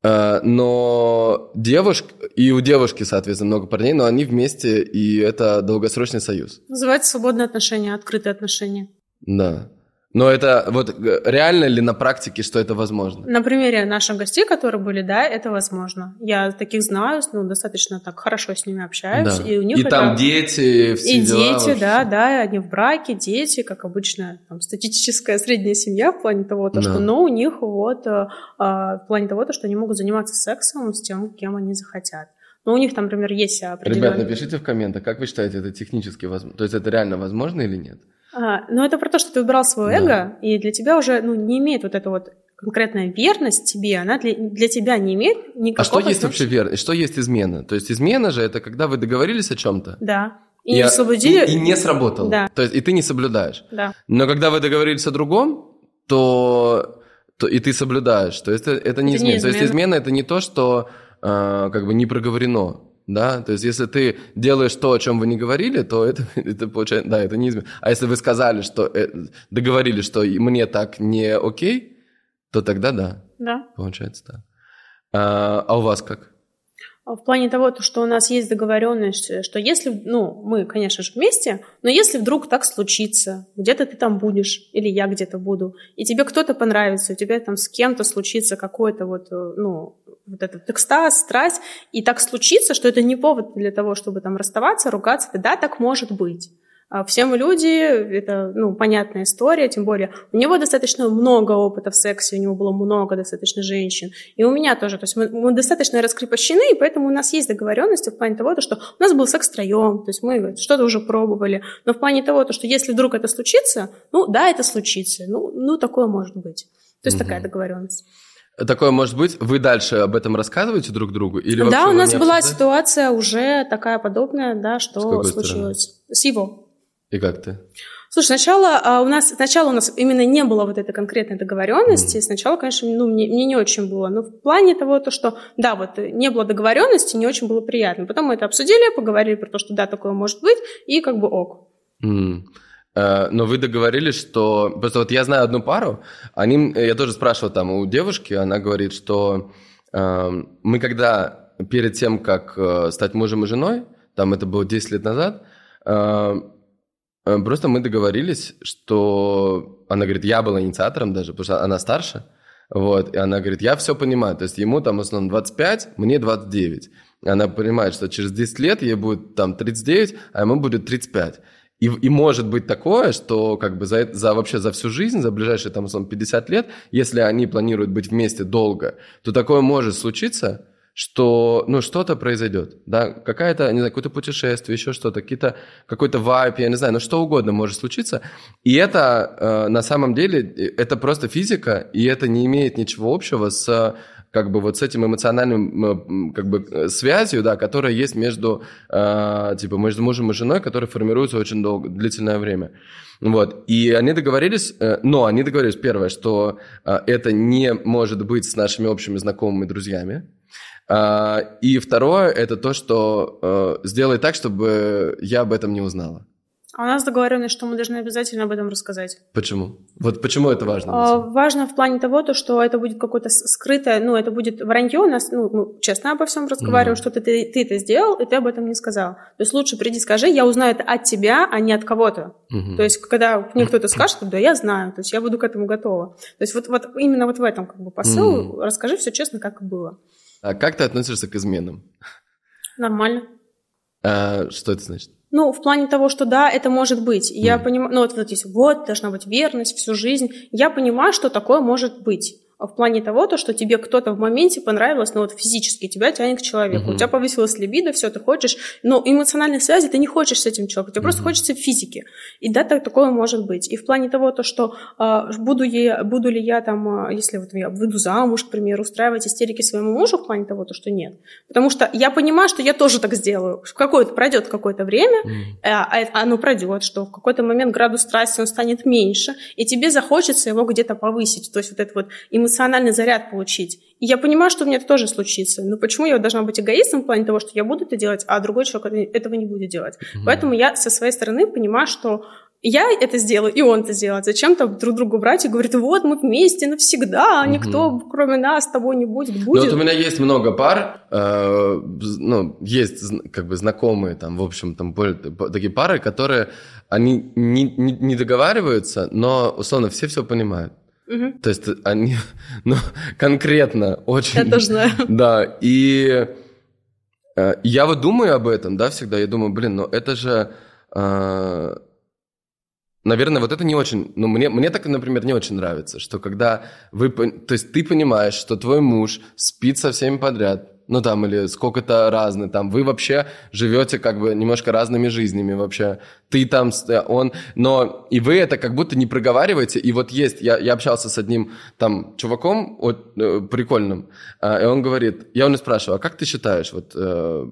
Э, но девушка, и у девушки, соответственно, много парней, но они вместе, и это долгосрочный союз. Называется свободные отношения, открытые отношения. Да. Но это вот э, реально ли на практике, что это возможно? На примере наших гостей, которые были, да, это возможно. Я таких знаю, ну, достаточно так хорошо с ними общаюсь. Да. И, у них и это... там дети, все И дела дети, да, да, они в браке, дети, как обычно, там, статистическая средняя семья в плане того, то, да. что, но у них вот а, в плане того, то, что они могут заниматься сексом с тем, кем они захотят. Но у них там, например, есть определенные... Ребят, напишите в комментах, как вы считаете, это технически возможно? То есть это реально возможно или нет? А, но это про то, что ты убрал свое да. эго, и для тебя уже ну, не имеет вот эта вот конкретная верность тебе, она для, для тебя не имеет никакого... А что есть вообще верность? Что есть измена? То есть измена же это когда вы договорились о чем-то. Да. И, и не соблюдили... И, и не сработало. Да. То есть и ты не соблюдаешь. Да. Но когда вы договорились о другом, то, то и ты соблюдаешь. То есть это, это не это измена. Не измена. То есть измена это не то, что э, как бы не проговорено да, то есть если ты делаешь то, о чем вы не говорили, то это, это получается, да, это неизменно. А если вы сказали, что, э, договорились, что мне так не окей, то тогда да. Да. Получается так. А, а у вас как? В плане того, что у нас есть договоренность, что если, ну, мы, конечно же, вместе, но если вдруг так случится, где-то ты там будешь, или я где-то буду, и тебе кто-то понравится, у тебя там с кем-то случится какой-то вот, э, ну, вот этот экстаз, страсть, и так случится, что это не повод для того, чтобы там расставаться, ругаться, да, так может быть. А все мы люди, это, ну, понятная история, тем более у него достаточно много опыта в сексе, у него было много достаточно женщин, и у меня тоже, то есть мы, мы достаточно раскрепощены, и поэтому у нас есть договоренности в плане того, что у нас был секс втроем, то есть мы что-то уже пробовали, но в плане того, что если вдруг это случится, ну, да, это случится, ну, ну такое может быть. То есть угу. такая договоренность. Такое может быть. Вы дальше об этом рассказываете друг другу? Или да, у нас была ситуация уже такая подобная, да, что случилось. Стороны? С его. И как ты? Слушай, сначала а, у нас сначала у нас именно не было вот этой конкретной договоренности. Mm. Сначала, конечно, ну, мне, мне не очень было. Но в плане того, то, что да, вот не было договоренности, не очень было приятно. Потом мы это обсудили, поговорили про то, что да, такое может быть, и как бы ок. Mm. Но вы договорились, что... Просто вот я знаю одну пару, они... я тоже спрашивал там у девушки, она говорит, что э, мы когда перед тем, как э, стать мужем и женой, там это было 10 лет назад, э, Э, просто мы договорились, что она говорит, я был инициатором даже, потому что она старше. Вот, и она говорит, я все понимаю. То есть ему там в основном 25, мне 29. Она понимает, что через 10 лет ей будет там 39, а ему будет 35. И, и может быть такое, что как бы за, за вообще за всю жизнь, за ближайшие там, условно, 50 лет, если они планируют быть вместе долго, то такое может случиться, что, ну, что-то произойдет, да, какая-то, не знаю, какое-то путешествие, еще что-то, какие-то, какой-то вайп, я не знаю, ну, что угодно может случиться, и это, э, на самом деле, это просто физика, и это не имеет ничего общего с как бы вот с этим эмоциональным как бы э, связью, да, которая есть между э, типа между мужем и женой, которая формируется очень долго, длительное время. Вот. И они договорились, э, но они договорились, первое, что э, это не может быть с нашими общими знакомыми друзьями, а, и второе, это то, что э, сделай так, чтобы я об этом не узнала. А у нас договоренность, что мы должны обязательно об этом рассказать. Почему? Вот почему это важно? А, важно в плане того, то, что это будет какое-то скрытое, ну, это будет вранье у нас, ну, мы честно обо всем разговариваем, mm. что ты, ты, ты это сделал, и ты об этом не сказал. То есть лучше приди, скажи, я узнаю это от тебя, а не от кого-то. Mm-hmm. То есть когда мне кто-то скажет, да, я знаю, то есть я буду к этому готова. То есть вот, вот именно вот в этом как бы посыл, mm. расскажи все честно, как было. А как ты относишься к изменам? Нормально. А, что это значит? Ну, в плане того, что да, это может быть. Я mm. понимаю, ну вот, вот здесь вот должна быть верность всю жизнь. Я понимаю, что такое может быть в плане того, то, что тебе кто-то в моменте понравилось, но вот физически тебя тянет к человеку. Угу. У тебя повысилась либидо, все, ты хочешь, но эмоциональной связи ты не хочешь с этим человеком, тебе угу. просто хочется физики. И да, так, такое может быть. И в плане того, то, что э, буду, я, буду ли я там, э, если вот я выйду замуж, к примеру, устраивать истерики своему мужу, в плане того, то, что нет. Потому что я понимаю, что я тоже так сделаю. Какое-то пройдет какое-то время, угу. э, а оно пройдет, что в какой-то момент градус страсти он станет меньше, и тебе захочется его где-то повысить. То есть вот это вот эмоциональное эмоциональный заряд получить. И я понимаю, что у меня это тоже случится. Но почему я должна быть эгоистом в плане того, что я буду это делать, а другой человек этого не будет делать? Mm-hmm. Поэтому я со своей стороны понимаю, что я это сделаю, и он это сделает. Зачем там друг другу брать и говорить, вот мы вместе навсегда, а никто, угу. кроме нас, с тобой не будет, будет. Ну, вот у меня есть много пар, э, ну, есть как бы знакомые, там, в общем, там, такие пары, которые, они не, не, не договариваются, но, условно, все все понимают. Угу. То есть они, ну, конкретно очень... Я тоже знаю. Да, и э, я вот думаю об этом, да, всегда. Я думаю, блин, ну это же... Э, наверное, вот это не очень... Ну, мне, мне так, например, не очень нравится, что когда вы... То есть ты понимаешь, что твой муж спит со всеми подряд, ну там, или сколько-то разный, там, вы вообще живете как бы немножко разными жизнями вообще, ты там, он, но и вы это как будто не проговариваете, и вот есть, я, я общался с одним там чуваком вот, э, прикольным, э, и он говорит, я у него спрашиваю, а как ты считаешь, вот, э,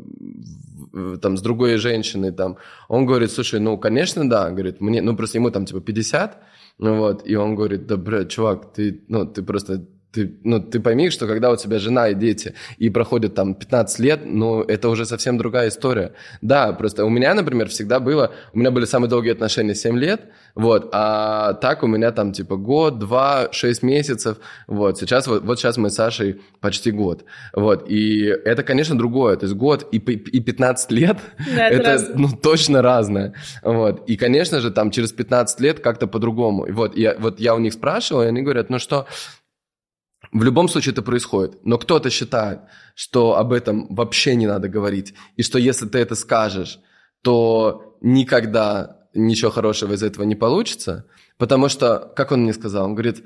там, с другой женщиной, там, он говорит, слушай, ну, конечно, да, говорит, мне, ну, просто ему там, типа, 50, ну, вот, и он говорит, да, бля, чувак, ты, ну, ты просто ты, ну, ты пойми, что когда у тебя жена и дети, и проходит там 15 лет, ну, это уже совсем другая история. Да, просто у меня, например, всегда было, у меня были самые долгие отношения 7 лет, вот, а так у меня там типа год, два, шесть месяцев, вот, сейчас, вот, вот сейчас мы с Сашей почти год, вот, и это, конечно, другое, то есть год и, и 15 лет, да, это, это ну, точно разное, вот, и, конечно же, там через 15 лет как-то по-другому, и вот, я, вот я у них спрашивал, и они говорят, ну что, в любом случае это происходит. Но кто-то считает, что об этом вообще не надо говорить. И что если ты это скажешь, то никогда ничего хорошего из этого не получится. Потому что, как он мне сказал, он говорит,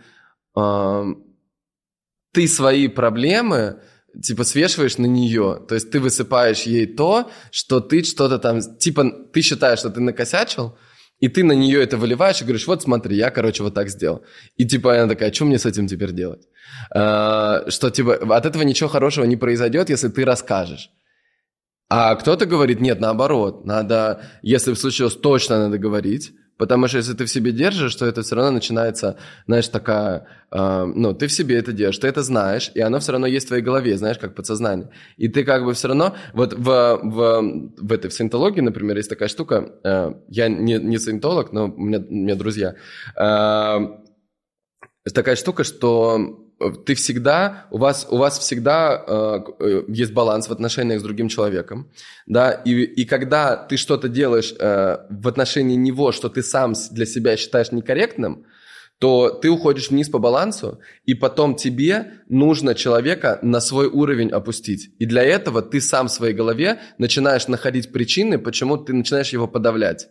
ты свои проблемы типа свешиваешь на нее. То есть ты высыпаешь ей то, что ты что-то там... Типа ты считаешь, что ты накосячил, и ты на нее это выливаешь и говоришь, вот смотри, я, короче, вот так сделал. И типа она такая, что мне с этим теперь делать? А, что типа от этого ничего хорошего не произойдет, если ты расскажешь. А кто-то говорит, нет, наоборот, надо, если случилось, точно надо говорить, Потому что если ты в себе держишь, то это все равно начинается, знаешь, такая, э, ну, ты в себе это держишь, ты это знаешь, и оно все равно есть в твоей голове, знаешь, как подсознание. И ты как бы все равно, вот в, в, в этой в саентологии, например, есть такая штука, э, я не, не саентолог, но у меня, у меня друзья, э, такая штука, что ты всегда, у вас, у вас всегда э, э, есть баланс в отношениях с другим человеком, да, и, и когда ты что-то делаешь э, в отношении него, что ты сам для себя считаешь некорректным, то ты уходишь вниз по балансу, и потом тебе нужно человека на свой уровень опустить. И для этого ты сам в своей голове начинаешь находить причины, почему ты начинаешь его подавлять.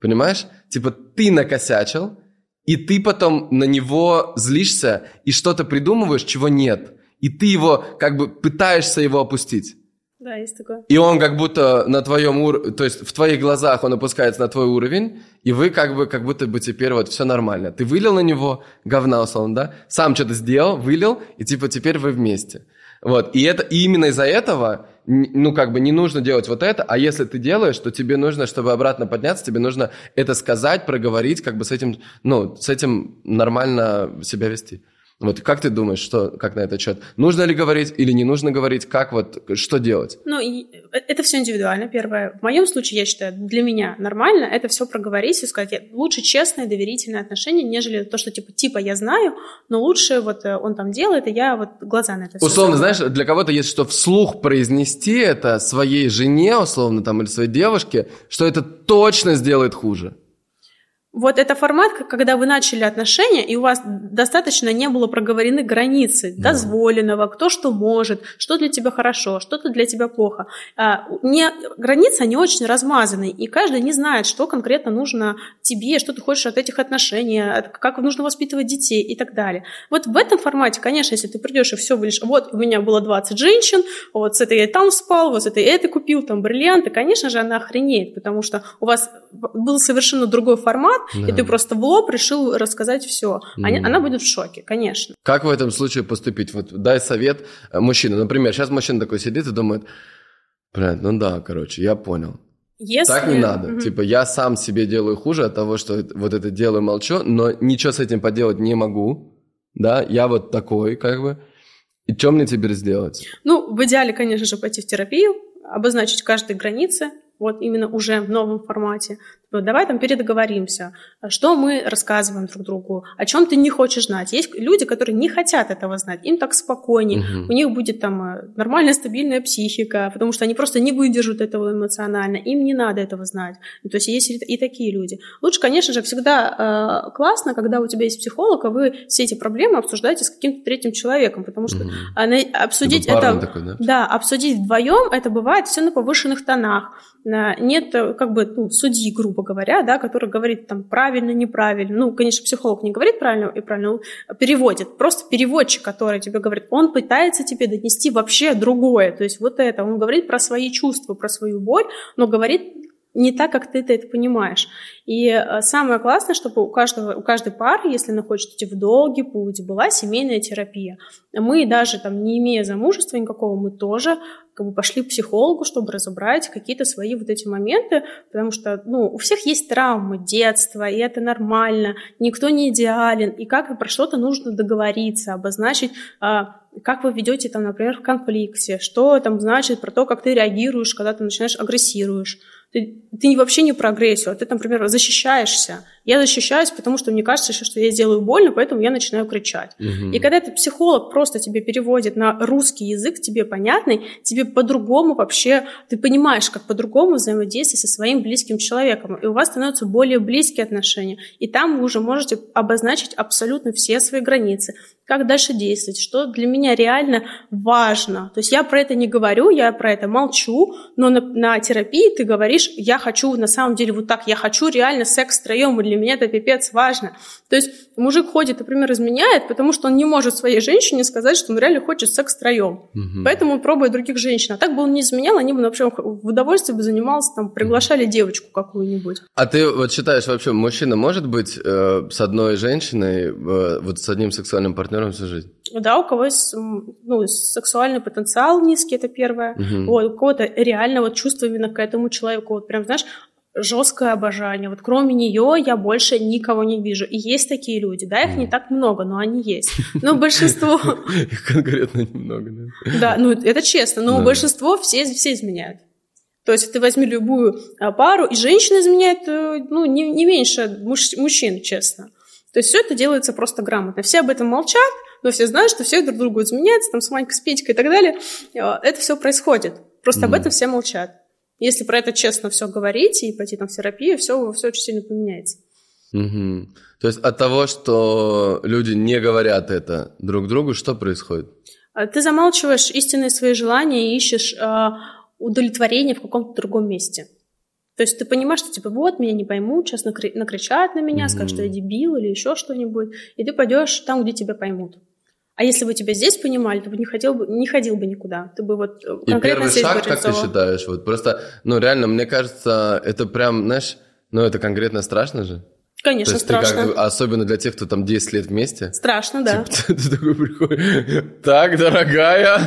Понимаешь? Типа ты накосячил, и ты потом на него злишься и что-то придумываешь, чего нет. И ты его, как бы, пытаешься его опустить. Да, есть такое. И он как будто на твоем уровне, то есть в твоих глазах он опускается на твой уровень, и вы как бы, как будто бы теперь вот все нормально. Ты вылил на него говна, условно, да? Сам что-то сделал, вылил, и типа теперь вы вместе. Вот, и, это, и именно из-за этого, ну, как бы не нужно делать вот это, а если ты делаешь, то тебе нужно, чтобы обратно подняться, тебе нужно это сказать, проговорить, как бы с этим, ну, с этим нормально себя вести. Вот как ты думаешь, что, как на этот счет? Нужно ли говорить или не нужно говорить? Как вот, что делать? Ну, э, это все индивидуально, первое. В моем случае, я считаю, для меня нормально это все проговорить и сказать, лучше честное, доверительное отношение, нежели то, что типа, типа я знаю, но лучше вот э, он там делает, и я вот глаза на это все Условно, знаешь, для кого-то есть, что вслух произнести это своей жене, условно, там, или своей девушке, что это точно сделает хуже. Вот это формат, когда вы начали отношения, и у вас достаточно не было проговорены границы да. дозволенного, кто что может, что для тебя хорошо, что-то для тебя плохо. А, не, границы, они очень размазаны, и каждый не знает, что конкретно нужно тебе, что ты хочешь от этих отношений, как нужно воспитывать детей и так далее. Вот в этом формате, конечно, если ты придешь и все будешь, вот у меня было 20 женщин, вот с этой я там спал, вот с этой это купил, там бриллианты, конечно же, она охренеет, потому что у вас был совершенно другой формат, да. и ты просто в лоб решил рассказать все. Mm. Она будет в шоке, конечно. Как в этом случае поступить? Вот дай совет э, мужчине. Например, сейчас мужчина такой сидит и думает, блядь, ну да, короче, я понял. Если... Так не надо. Угу. Типа, я сам себе делаю хуже от того, что вот это делаю, молчу, но ничего с этим поделать не могу. Да, я вот такой, как бы. И что мне теперь сделать? Ну, в идеале, конечно же, пойти в терапию, обозначить каждые границы, вот именно уже в новом формате. Давай там передоговоримся, что мы рассказываем друг другу, о чем ты не хочешь знать. Есть люди, которые не хотят этого знать, им так спокойнее, угу. у них будет там э, нормальная стабильная психика, потому что они просто не выдержат этого эмоционально, им не надо этого знать. То есть есть и такие люди. Лучше, конечно же, всегда э, классно, когда у тебя есть психолог, а вы все эти проблемы обсуждаете с каким-то третьим человеком, потому что угу. обсудить это, такой, да? да, обсудить вдвоем, это бывает все на повышенных тонах. Нет э, как бы ну, судьи, грубо говоря, да, который говорит там правильно, неправильно. Ну, конечно, психолог не говорит правильно и правильно, переводит. Просто переводчик, который тебе говорит, он пытается тебе донести вообще другое. То есть вот это. Он говорит про свои чувства, про свою боль, но говорит не так, как ты это понимаешь. И э, самое классное, чтобы у, каждого, у каждой пары, если она хочет идти в долгий путь, была семейная терапия. Мы даже там, не имея замужества никакого, мы тоже как бы пошли к психологу, чтобы разобрать какие-то свои вот эти моменты, потому что, ну, у всех есть травмы детства, и это нормально, никто не идеален, и как про что-то нужно договориться, обозначить, а, как вы ведете там, например, в конфликте, что там значит про то, как ты реагируешь, когда ты начинаешь агрессируешь. Ты, ты вообще не про агрессию, а ты, например, защищаешься. Я защищаюсь, потому что мне кажется, что я сделаю больно, поэтому я начинаю кричать. Угу. И когда этот психолог просто тебе переводит на русский язык, тебе понятный, тебе по-другому вообще, ты понимаешь, как по-другому взаимодействовать со своим близким человеком. И у вас становятся более близкие отношения. И там вы уже можете обозначить абсолютно все свои границы как дальше действовать, что для меня реально важно. То есть я про это не говорю, я про это молчу, но на, на терапии ты говоришь, я хочу на самом деле вот так, я хочу реально секс втроем, и для меня это пипец важно. То есть мужик ходит, например, изменяет, потому что он не может своей женщине сказать, что он реально хочет секс втроем. Угу. Поэтому он пробует других женщин. А так бы он не изменял, они бы вообще в удовольствии бы занимался, там, приглашали девочку какую-нибудь. А ты вот считаешь вообще, мужчина может быть э, с одной женщиной, э, вот с одним сексуальным партнером, жизнь? Да, у кого есть ну, сексуальный потенциал низкий, это первое. Угу. Вот, у кого-то реально вот чувство именно к этому человеку. Вот прям, знаешь, жесткое обожание. Вот кроме нее я больше никого не вижу. И есть такие люди. Да, их не так много, но они есть. Но большинство... Их конкретно немного, да? Да, ну это честно, но большинство все, все изменяют. То есть ты возьми любую а, пару, и женщина изменяет э, ну, не, не меньше муж, мужчин, честно. То есть все это делается просто грамотно. Все об этом молчат, но все знают, что все друг другу изменяется, там с Манькой, с Петькой и так далее. А, это все происходит. Просто mm. об этом все молчат. Если про это честно все говорить и пойти там в терапию, все, все очень сильно поменяется. Угу. То есть от того, что люди не говорят это друг другу, что происходит? А, ты замалчиваешь истинные свои желания и ищешь э, удовлетворение в каком-то другом месте. То есть ты понимаешь, что типа вот меня не поймут, сейчас накры- накричат на меня, mm-hmm. скажут, что я дебил или еще что-нибудь, и ты пойдешь там, где тебя поймут. А если бы тебя здесь понимали, ты бы не, хотел бы, не ходил бы никуда. Ты бы вот э, И первый шаг, как ты считаешь? Вот просто, ну реально, мне кажется, это прям, знаешь, ну это конкретно страшно же. Конечно, То есть страшно. Ты как, особенно для тех, кто там 10 лет вместе. Страшно, да. Типа, ты, ты такой приходишь, так, дорогая,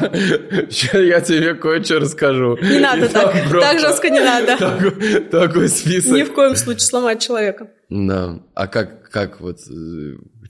сейчас я тебе кое-что расскажу. Не надо так, так жестко не надо. Такой, такой список. Ни в коем случае сломать человека. Да, а как, как вот...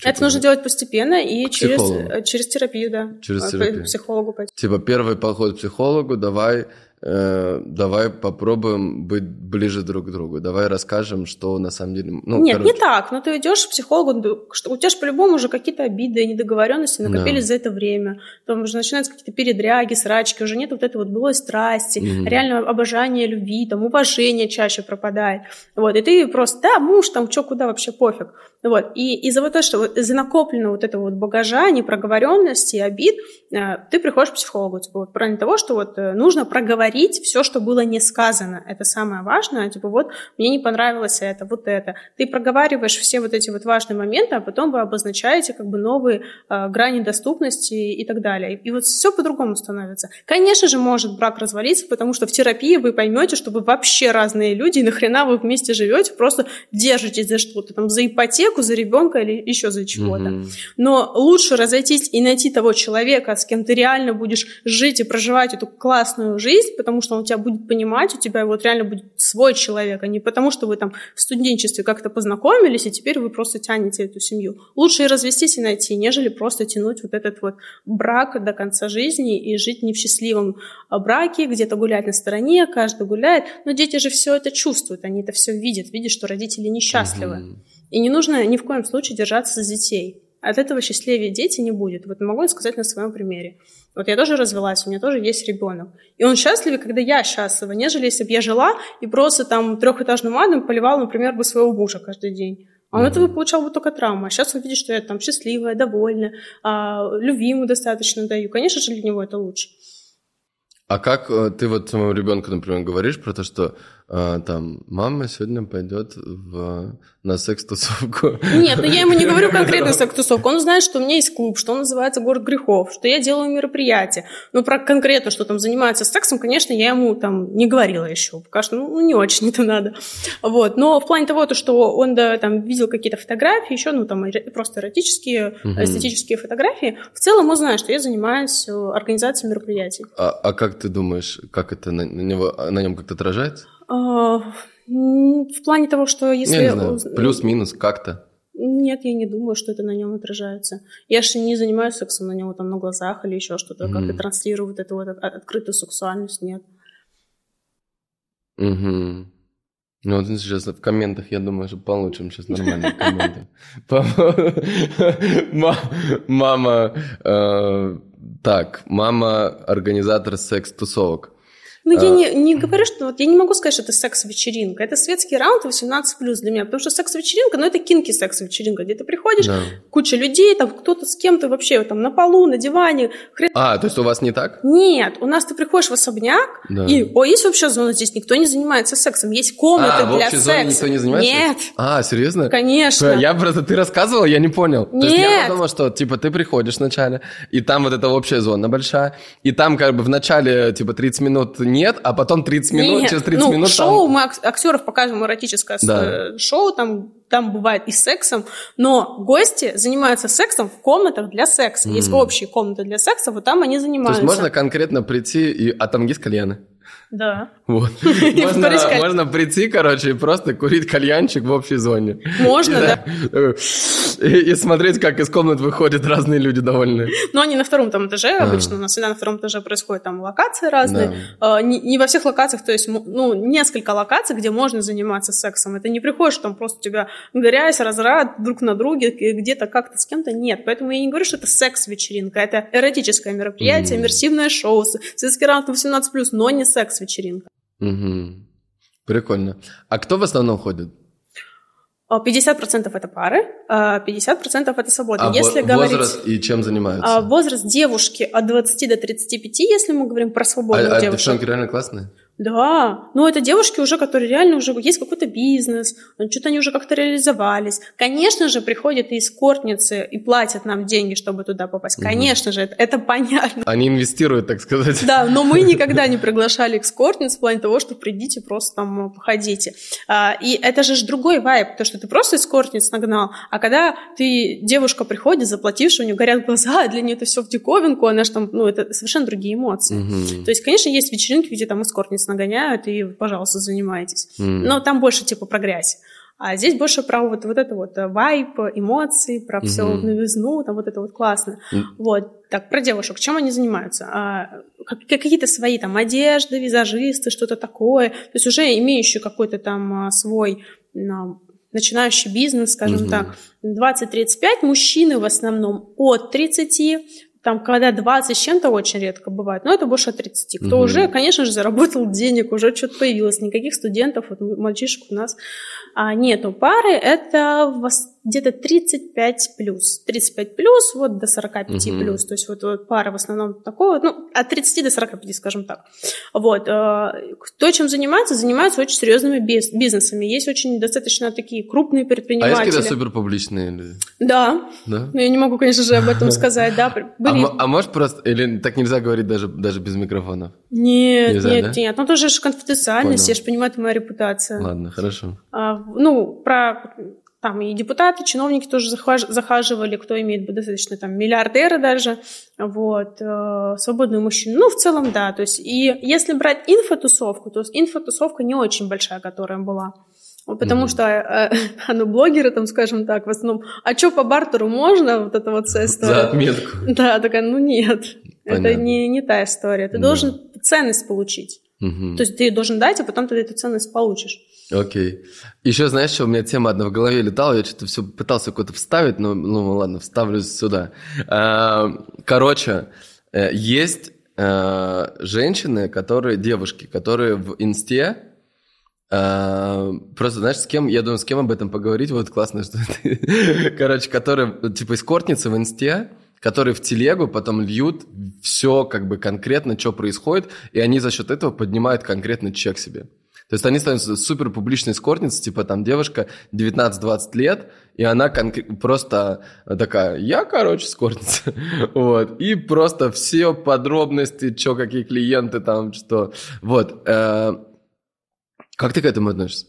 Э, Это нужно делать постепенно и через, э, через терапию, да. Через а, терапию. К психологу пойти. Типа первый поход к психологу, давай э, давай попробуем быть ближе друг к другу, давай расскажем, что на самом деле... Ну, Нет, короче. не так, но ты идешь к психологу, что у тебя же по-любому уже какие-то обиды, недоговоренности накопились да. за это время, там уже начинаются какие-то передряги, срачки, уже нет вот этой вот былой страсти, mm-hmm. реально обожания, любви, там уважение чаще пропадает, вот, и ты просто, да, муж, там, что, куда, вообще пофиг, вот, и из-за вот того, что вот, из-за накопленного вот этого вот багажа, непроговоренности, обид, э, ты приходишь к психологу, типа, вот, в того, что вот э, нужно проговорить говорить все, что было не сказано. Это самое важное. Типа вот мне не понравилось это, вот это. Ты проговариваешь все вот эти вот важные моменты, а потом вы обозначаете как бы новые э, грани доступности и так далее. И вот все по-другому становится. Конечно же, может брак развалиться, потому что в терапии вы поймете, что вы вообще разные люди, и нахрена вы вместе живете, просто держитесь за что-то, там, за ипотеку, за ребенка или еще за чего-то. Mm-hmm. Но лучше разойтись и найти того человека, с кем ты реально будешь жить и проживать эту классную жизнь, потому что он тебя будет понимать, у тебя вот реально будет свой человек, а не потому что вы там в студенчестве как-то познакомились, и теперь вы просто тянете эту семью. Лучше и развестись и найти, нежели просто тянуть вот этот вот брак до конца жизни и жить не в счастливом а, браке, где-то гулять на стороне, каждый гуляет. Но дети же все это чувствуют, они это все видят, видят, что родители несчастливы. Mm-hmm. И не нужно ни в коем случае держаться за детей. От этого счастливее дети не будет. Вот могу сказать на своем примере. Вот я тоже развелась, у меня тоже есть ребенок. И он счастлив, когда я счастлива, нежели если бы я жила и просто там трехэтажным адом поливала, например, бы своего мужа каждый день. А он этого получал бы только травму. А сейчас он видит, что я там счастливая, довольная, а, любви достаточно даю. Конечно же, для него это лучше. А как э, ты вот самому ребенку, например, говоришь про то, что там, мама сегодня пойдет в, на секс-тусовку. Нет, ну я ему не говорю конкретно секс-тусовку. Он знает, что у меня есть клуб, что он называется «Город грехов», что я делаю мероприятия. Но про конкретно, что там занимается сексом, конечно, я ему там не говорила еще. Пока что, ну, не очень это надо. Вот. Но в плане того, то, что он да, там видел какие-то фотографии, еще, ну, там просто эротические, угу. эстетические фотографии, в целом он знает, что я занимаюсь э, организацией мероприятий. А, а как ты думаешь, как это на, на, него, на нем как-то отражается? А, в плане того, что если... Не, знаю, плюс-минус как-то. Нет, я не думаю, что это на нем отражается. Я же не занимаюсь сексом на него там на глазах или еще что-то, mm. как-то транслирую вот эту вот открытую сексуальность, нет. Угу. Ну, вот сейчас в комментах, я думаю, что получим сейчас нормальные комменты. Мама, э, так, мама организатор секс-тусовок. Ну, я а. не, не говорю, что... Вот я не могу сказать, что это секс-вечеринка. Это светский раунд 18+, для меня. Потому что секс-вечеринка, ну, это кинки секс-вечеринка, где ты приходишь, да. куча людей, там кто-то с кем-то вообще там на полу, на диване. Хрен... А, то есть у вас не так? Нет, у нас ты приходишь в особняк, да. и, о, есть вообще зона, здесь никто не занимается сексом, есть комната а, для секса. зоне никто не занимается? Нет. А, серьезно? Конечно. Я просто, ты рассказывала, я не понял. Нет. То есть я подумал, что, типа, ты приходишь вначале, и там вот эта общая зона большая, и там как бы в начале, типа, 30 минут нет, а потом 30 30 минут, Нет, через 30 ну, минут шоу, там... мы актеров показываем эротическое да. шоу, там, там бывает и сексом, но гости занимаются сексом в комнатах для секса. Mm. Есть общие комнаты для секса, вот там они занимаются. То есть можно конкретно прийти, и... а там есть кальяны? Да. Вот. Можно, можно прийти, короче, и просто курить кальянчик в общей зоне. Можно, и, да. И, и смотреть, как из комнат выходят разные люди довольные. Но они на втором там этаже, а. обычно у нас всегда на втором этаже происходят там локации разные. Да. А, не, не во всех локациях, то есть, ну, несколько локаций, где можно заниматься сексом. Это не приходишь, там просто у тебя грязь, разрад друг на друге, где-то как-то с кем-то. Нет. Поэтому я не говорю, что это секс-вечеринка. Это эротическое мероприятие, mm. иммерсивное шоу, светский раунд 18+, но не секс-вечеринка. Угу. Прикольно. А кто в основном ходит? 50% это пары, 50% а это свободные. А если возраст говорить, и чем занимаются? А, возраст девушки от 20 до 35, если мы говорим про свободных а, а девушек. А девчонки реально классные? Да, ну это девушки уже, которые реально уже есть какой-то бизнес, что-то они уже как-то реализовались. Конечно же, приходят и эскортницы и платят нам деньги, чтобы туда попасть. Конечно угу. же, это, это понятно. Они инвестируют, так сказать. Да, но мы никогда не приглашали эскортниц в плане того, что придите, просто там походите. А, и это же другой вайб, то, что ты просто эскортниц нагнал, а когда ты, девушка приходит, заплатившая, у нее горят глаза, для нее это все в диковинку, она же там, ну, это совершенно другие эмоции. Угу. То есть, конечно, есть вечеринки, где там эскортниц нагоняют, и, пожалуйста, занимайтесь. Mm. Но там больше типа про грязь. А здесь больше про вот, вот это вот э, вайп, эмоции, про mm-hmm. все новизну, там вот это вот классно. Mm. Вот, так, про девушек, чем они занимаются? А, какие-то свои там одежды, визажисты, что-то такое. То есть уже имеющие какой-то там а, свой ну, начинающий бизнес, скажем mm-hmm. так. 20-35, мужчины в основном от 30, там, когда 20 с чем-то очень редко бывает, но это больше от 30. Кто угу. уже, конечно же, заработал денег, уже что-то появилось, никаких студентов, вот мальчишек у нас а, нету. Пары это где-то 35 плюс. 35 плюс, вот до 45 угу. плюс. То есть вот, вот пара в основном такого, ну, от 30 до 45, скажем так. Вот. Кто чем занимается? Занимаются очень серьезными бизнесами. Есть очень достаточно такие крупные предприниматели. А есть когда супер публичные люди? Да. Да? Но я не могу, конечно же, об этом сказать, да. А, а может просто, или так нельзя говорить даже, даже без микрофона? Нет, нельзя, нет, да? нет. Ну, тоже же конфиденциальность, Понял. я же понимаю, это моя репутация. Ладно, хорошо. А, ну, про там и депутаты, чиновники тоже захаживали, кто имеет достаточно там миллиардеры даже, вот, э, свободные мужчины. Ну, в целом, да, то есть, и если брать инфотусовку, то инфотусовка не очень большая, которая была. Потому mm-hmm. что э, ну, блогеры, там, скажем так, в основном, а что по бартеру можно, вот это вот вся история. За отметку. Да, такая, ну нет, Понятно. это не, не та история. Ты да. должен ценность получить. Угу. То есть ты должен дать, а потом ты эту ценность получишь. Окей. Еще, знаешь, что у меня тема одна в голове летала, я что-то все пытался какое-то вставить, но ну ладно, вставлю сюда. А, короче, э, есть э, женщины, которые, девушки, которые в инсте а, просто, знаешь, с кем, я думаю, с кем об этом поговорить, вот классно, что ты, короче, которые, типа, эскортницы в инсте, которые в телегу потом льют все как бы конкретно, что происходит, и они за счет этого поднимают конкретный чек себе. То есть они становятся супер публичной эскортницей, типа там девушка 19-20 лет, и она конкр- просто такая, я, короче, эскортница. вот. И просто все подробности, что, какие клиенты там, что. Вот. Э, как ты к этому относишься?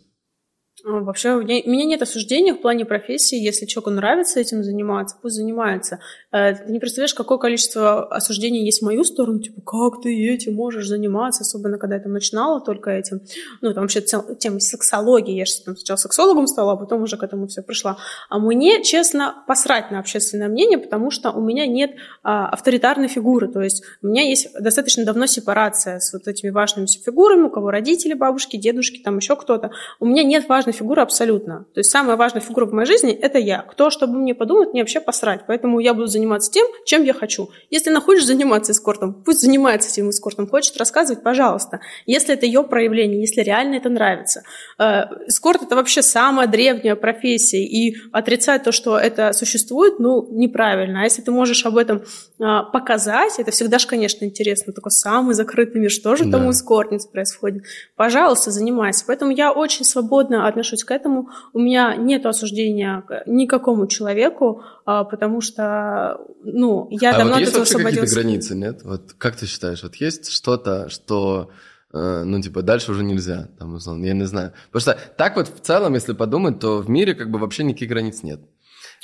А, вообще, меня, у меня нет осуждения в плане профессии. Если человеку нравится этим заниматься, пусть занимается. Э, ты не представляешь, какое количество осуждений есть в мою сторону. Типа, как ты этим можешь заниматься? Особенно, когда я там начинала только этим. Ну, там вообще тема сексологии. Я же там сначала сексологом стала, а потом уже к этому все пришла. А мне, честно, посрать на общественное мнение, потому что у меня нет а, авторитарной фигуры. То есть у меня есть достаточно давно сепарация с вот этими важными фигурами, у кого родители, бабушки, дедушки, там еще кто-то. У меня нет важной фигура абсолютно. То есть самая важная фигура в моей жизни – это я. Кто что обо мне подумает, мне вообще посрать. Поэтому я буду заниматься тем, чем я хочу. Если она хочет заниматься эскортом, пусть занимается этим эскортом. Хочет рассказывать, пожалуйста. Если это ее проявление, если реально это нравится. Э, эскорт – это вообще самая древняя профессия. И отрицать то, что это существует, ну, неправильно. А если ты можешь об этом э, показать, это всегда же, конечно, интересно. Такой самый закрытый мир, что же да. там у эскортниц происходит. Пожалуйста, занимайся. Поэтому я очень свободно отношусь к этому. У меня нет осуждения никакому человеку, а, потому что, ну, я а давно вот есть от этого какие-то границы, нет? Вот как ты считаешь, вот есть что-то, что э, ну, типа, дальше уже нельзя, там, условно, я не знаю. Потому что так вот в целом, если подумать, то в мире как бы вообще никаких границ нет.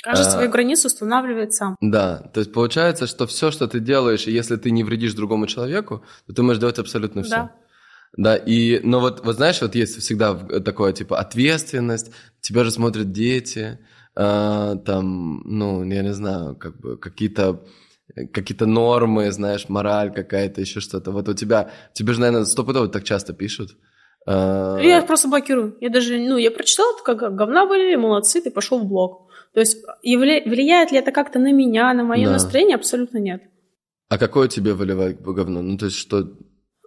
Каждый а, свою границу устанавливает сам. Да, то есть получается, что все, что ты делаешь, и если ты не вредишь другому человеку, то ты можешь делать абсолютно все. Да. Да, и, но вот, вот знаешь, вот есть всегда такое, типа, ответственность, тебя же смотрят дети, э, там, ну, я не знаю, как бы какие-то какие-то нормы, знаешь, мораль какая-то, еще что-то. Вот у тебя, тебе же, наверное, стопудово так часто пишут. Э, я просто блокирую. Я даже, ну, я прочитала, как говна вылили, молодцы, ты пошел в блог. То есть влияет ли это как-то на меня, на мое да. настроение? Абсолютно нет. А какое тебе выливает говно? Ну, то есть что...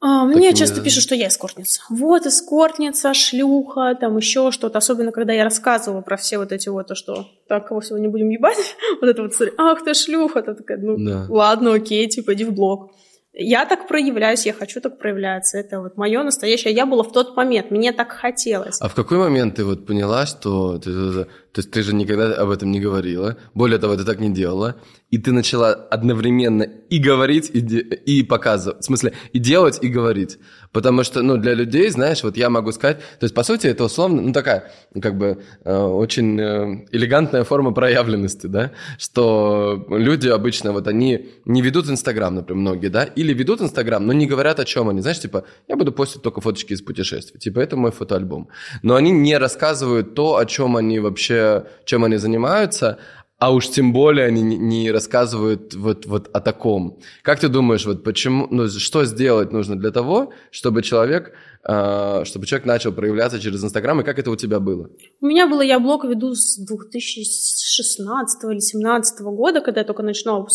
А, мне часто пишут, что я эскортница. Вот эскортница, шлюха, там еще что-то. Особенно, когда я рассказывала про все вот эти вот, то, что так, кого сегодня будем ебать, вот это вот, ах ты шлюха, ты такая, ну, да. ладно, окей, типа, иди в блог я так проявляюсь, я хочу так проявляться. Это вот мое настоящее. Я была в тот момент, мне так хотелось. А в какой момент ты вот поняла, что ты, то есть ты же никогда об этом не говорила, более того, ты так не делала, и ты начала одновременно и говорить, и, и показывать, в смысле, и делать, и говорить. Потому что, ну, для людей, знаешь, вот я могу сказать, то есть, по сути, это условно, ну, такая, как бы, э, очень э, элегантная форма проявленности, да, что люди обычно, вот они не ведут Инстаграм, например, многие, да, или ведут Инстаграм, но не говорят, о чем они, знаешь, типа, я буду постить только фоточки из путешествий, типа, это мой фотоальбом. Но они не рассказывают то, о чем они чем они занимаются, а уж тем более они не рассказывают вот, вот о таком. Как ты думаешь, вот почему, ну, что сделать нужно для того, чтобы человек чтобы человек начал проявляться через Инстаграм, и как это у тебя было? У меня было, я блог веду с 2016 или 2017 года, когда я только начинала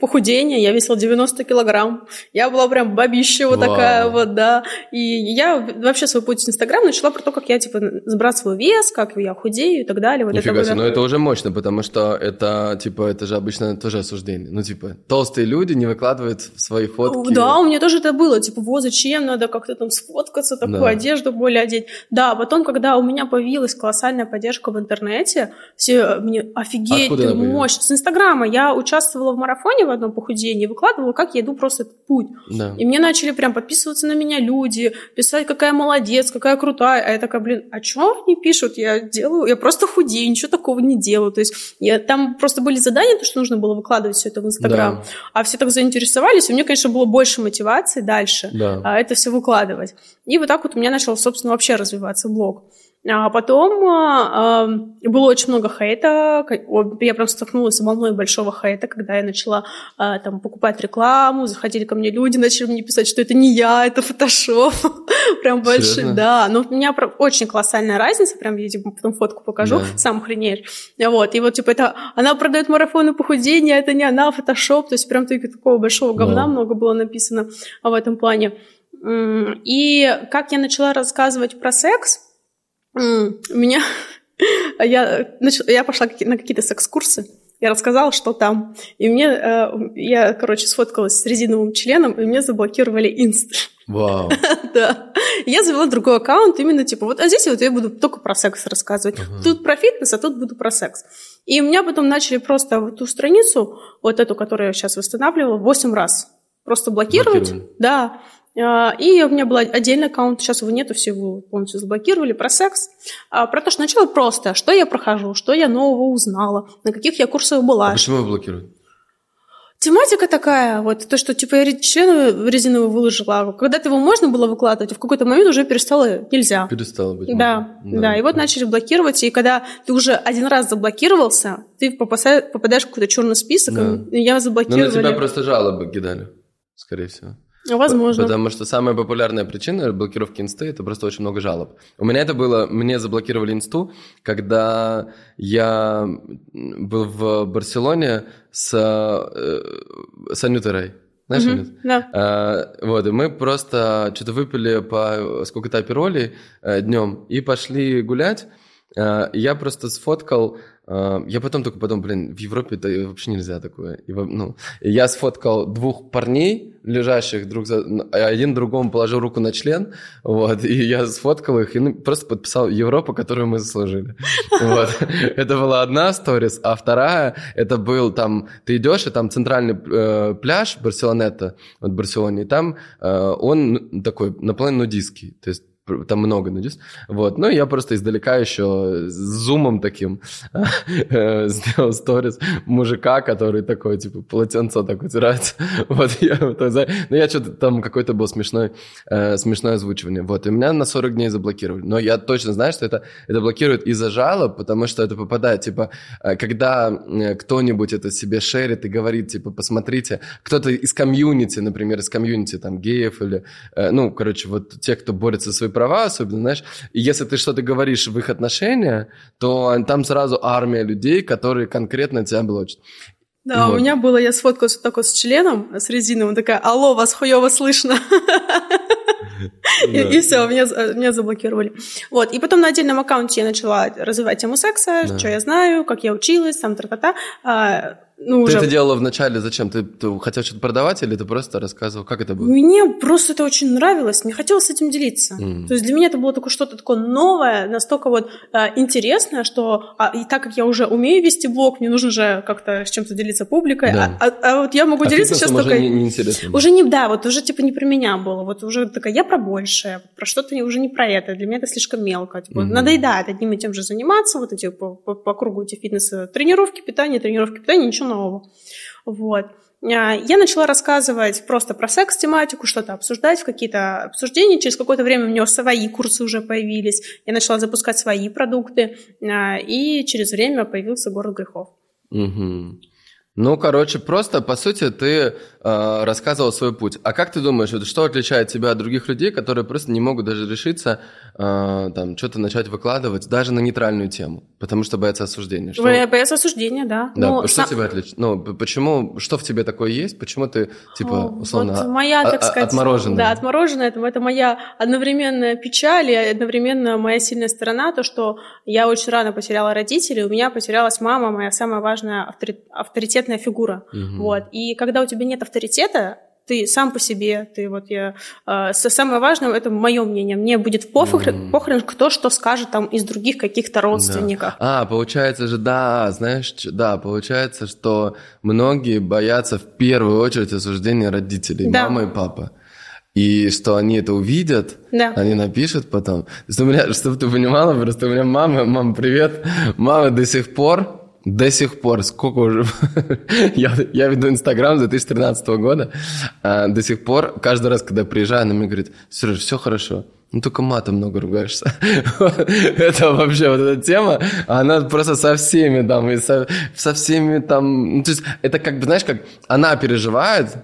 похудение, я весила 90 килограмм, я была прям бабища вот Вау. такая вот, да, и я вообще свой путь в Инстаграм начала про то, как я, типа, сбрасываю вес, как я худею и так далее. Вот Нифига себе, но это уже мощно, потому что это, типа, это же обычно тоже осуждение, ну, типа, толстые люди не выкладывают свои фотки. Да, у меня тоже это было, типа, вот зачем надо как-то там сфоткаться, такую да. одежду более одеть. Да, потом, когда у меня появилась колоссальная поддержка в интернете, все мне офигеть, Откуда ты мощь. С Инстаграма я участвовала в марафоне в одном похудении, выкладывала, как я иду просто этот путь. Да. И мне начали прям подписываться на меня люди, писать, какая молодец, какая крутая. А я такая, блин, а что они пишут? Я делаю, я просто худею, ничего такого не делаю. То есть я, там просто были задания, то, что нужно было выкладывать все это в Инстаграм. Да. А все так заинтересовались, и мне, конечно, было больше мотивации дальше да. а, это все выкладывать. И вот так вот у меня начал, собственно, вообще развиваться блог. А потом э, было очень много хейта. Я прям столкнулась с волной большого хейта, когда я начала э, там покупать рекламу, заходили ко мне люди, начали мне писать, что это не я, это фотошоп. прям большой, да. Но у меня очень колоссальная разница, прям я тебе потом фотку покажу, сам охренеешь. Вот, и вот типа это, она продает марафоны похудения, это не она, фотошоп, то есть прям такого большого говна много было написано в этом плане. И как я начала рассказывать про секс, у меня... Я, я пошла на какие-то секс-курсы, я рассказала, что там. И мне, э, я, короче, сфоткалась с резиновым членом, и мне заблокировали инст. Вау. да. Я завела другой аккаунт, именно типа, вот, а здесь вот я буду только про секс рассказывать. Uh-huh. Тут про фитнес, а тут буду про секс. И у меня потом начали просто вот ту страницу, вот эту, которую я сейчас восстанавливала, 8 раз просто блокировать. Да. А, и у меня был отдельный аккаунт, сейчас его нету, все его полностью заблокировали, про секс. А, про то, что сначала просто, что я прохожу, что я нового узнала, на каких я курсах была. А почему его блокируют? Тематика такая, вот то, что типа я член резиновый выложила, когда-то его можно было выкладывать, а в какой-то момент уже перестало нельзя. Перестало быть. Да, да, да. И вот начали блокировать, и когда ты уже один раз заблокировался, ты попадаешь в какой-то черный список, да. и я заблокировала. Ну, на тебя просто жалобы кидали, скорее всего. Возможно. Потому что самая популярная причина блокировки инсты – это просто очень много жалоб. У меня это было, мне заблокировали инсту, когда я был в Барселоне с, э, с Анютой Рэй. Знаешь, mm-hmm, да. А, вот, и мы просто что-то выпили по сколько-то аперолей э, днем и пошли гулять. А, я просто сфоткал а, я потом только потом, блин, в Европе это вообще нельзя такое. И, ну, я сфоткал двух парней, лежащих друг за... Один другому положил руку на член, вот, и я сфоткал их и ну, просто подписал Европу, которую мы заслужили. Вот. Это была одна сторис, а вторая, это был там, ты идешь, и там центральный э, пляж Барселонета, вот в Барселоне, и там э, он такой наполовину нудистский, то есть там много нудист. Вот. Ну, я просто издалека еще с зумом таким э, сделал сторис мужика, который такой, типа, полотенце так утирает. Вот я, ну, я что-то там какой-то был смешной, э, смешное озвучивание. Вот, и меня на 40 дней заблокировали. Но я точно знаю, что это, это блокирует из-за жалоб, потому что это попадает, типа, э, когда кто-нибудь это себе шерит и говорит, типа, посмотрите, кто-то из комьюнити, например, из комьюнити, там, геев или, ну, короче, вот те, кто борется за свои права, особенно, знаешь, и если ты что-то говоришь в их отношения, то там сразу армия людей, которые конкретно тебя блочат. Да, вот. у меня было, я сфоткалась вот так вот с членом, с резиновым, такая, алло, вас хуево слышно. И, и все, меня, меня заблокировали. Вот, и потом на отдельном аккаунте я начала развивать тему секса, что я знаю, как я училась, там, тра-та-та. Ну, ты уже... это делала вначале зачем? Ты, ты хотел что-то продавать или ты просто рассказывал? Как это было? Мне просто это очень нравилось, мне хотелось этим делиться. Mm. То есть для меня это было такое что-то такое новое, настолько вот а, интересное, что а, и так как я уже умею вести блог, мне нужно же как-то с чем-то делиться публикой, да. а, а, а вот я могу а делиться сейчас уже только... Не, не интересно. Уже не, да, вот уже типа не про меня было, вот уже такая, я про большее, про что-то уже не про это, для меня это слишком мелко. Типа, mm-hmm. Надоедает одним и тем же заниматься, вот эти по, по, по кругу эти фитнес-тренировки, питание, тренировки, питание, ничего нового. Вот. А, я начала рассказывать просто про секс-тематику, что-то обсуждать, в какие-то обсуждения. Через какое-то время у меня свои курсы уже появились. Я начала запускать свои продукты, а, и через время появился город грехов. Угу. Ну, короче, просто, по сути, ты э, рассказывал свой путь. А как ты думаешь, что отличает тебя от других людей, которые просто не могут даже решиться э, там что-то начать выкладывать даже на нейтральную тему, потому что боятся осуждения? Что... Боятся осуждения, да. Да, Но что сам... тебя отличает? Ну, почему, что в тебе такое есть? Почему ты, типа, условно, вот моя, так сказать, отмороженная? Да, отмороженная. Это, это моя одновременная печаль и одновременно моя сильная сторона, то, что я очень рано потеряла родителей, у меня потерялась мама, моя самая важная авторитет авторитетная фигура. Угу. Вот. И когда у тебя нет авторитета, ты сам по себе, ты вот я... Э, самое важное, это мое мнение, мне будет похрен, mm. похрен, кто что скажет там из других каких-то родственников. Да. А, получается же, да, знаешь, да, получается, что многие боятся в первую очередь осуждения родителей, да. мамы и папы. И что они это увидят, да. они напишут потом. Меня, чтобы ты понимала, просто у меня мама, мама, привет, мама до сих пор до сих пор, сколько уже... я, я веду Инстаграм с 2013 года, а, до сих пор, каждый раз, когда приезжаю, она мне говорит, Сереж, все хорошо, ну, только матом много ругаешься. это вообще вот эта тема, она просто со всеми там, и со, со всеми там... Ну, то есть это как бы, знаешь, как она переживает,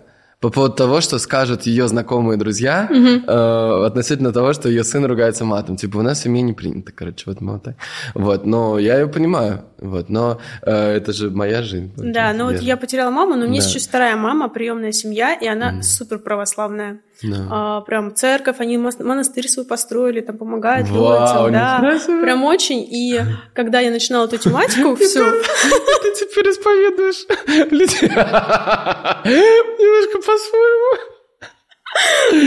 по поводу того, что скажут ее знакомые друзья mm-hmm. э, относительно того, что ее сын ругается матом. Типа, у нас в семье не принято, короче, вот мы вот так. Вот, но я ее понимаю, вот, но э, это же моя жизнь. Да, ну вот я потеряла маму, но у меня да. есть еще вторая мама, приемная семья, и она mm-hmm. супер православная. Да. А, прям церковь, они монастырь свой построили, там помогают Вау, людям, да, прям очень. И когда я начинала эту тематику, все. Ты теперь исповедуешь немножко по-своему.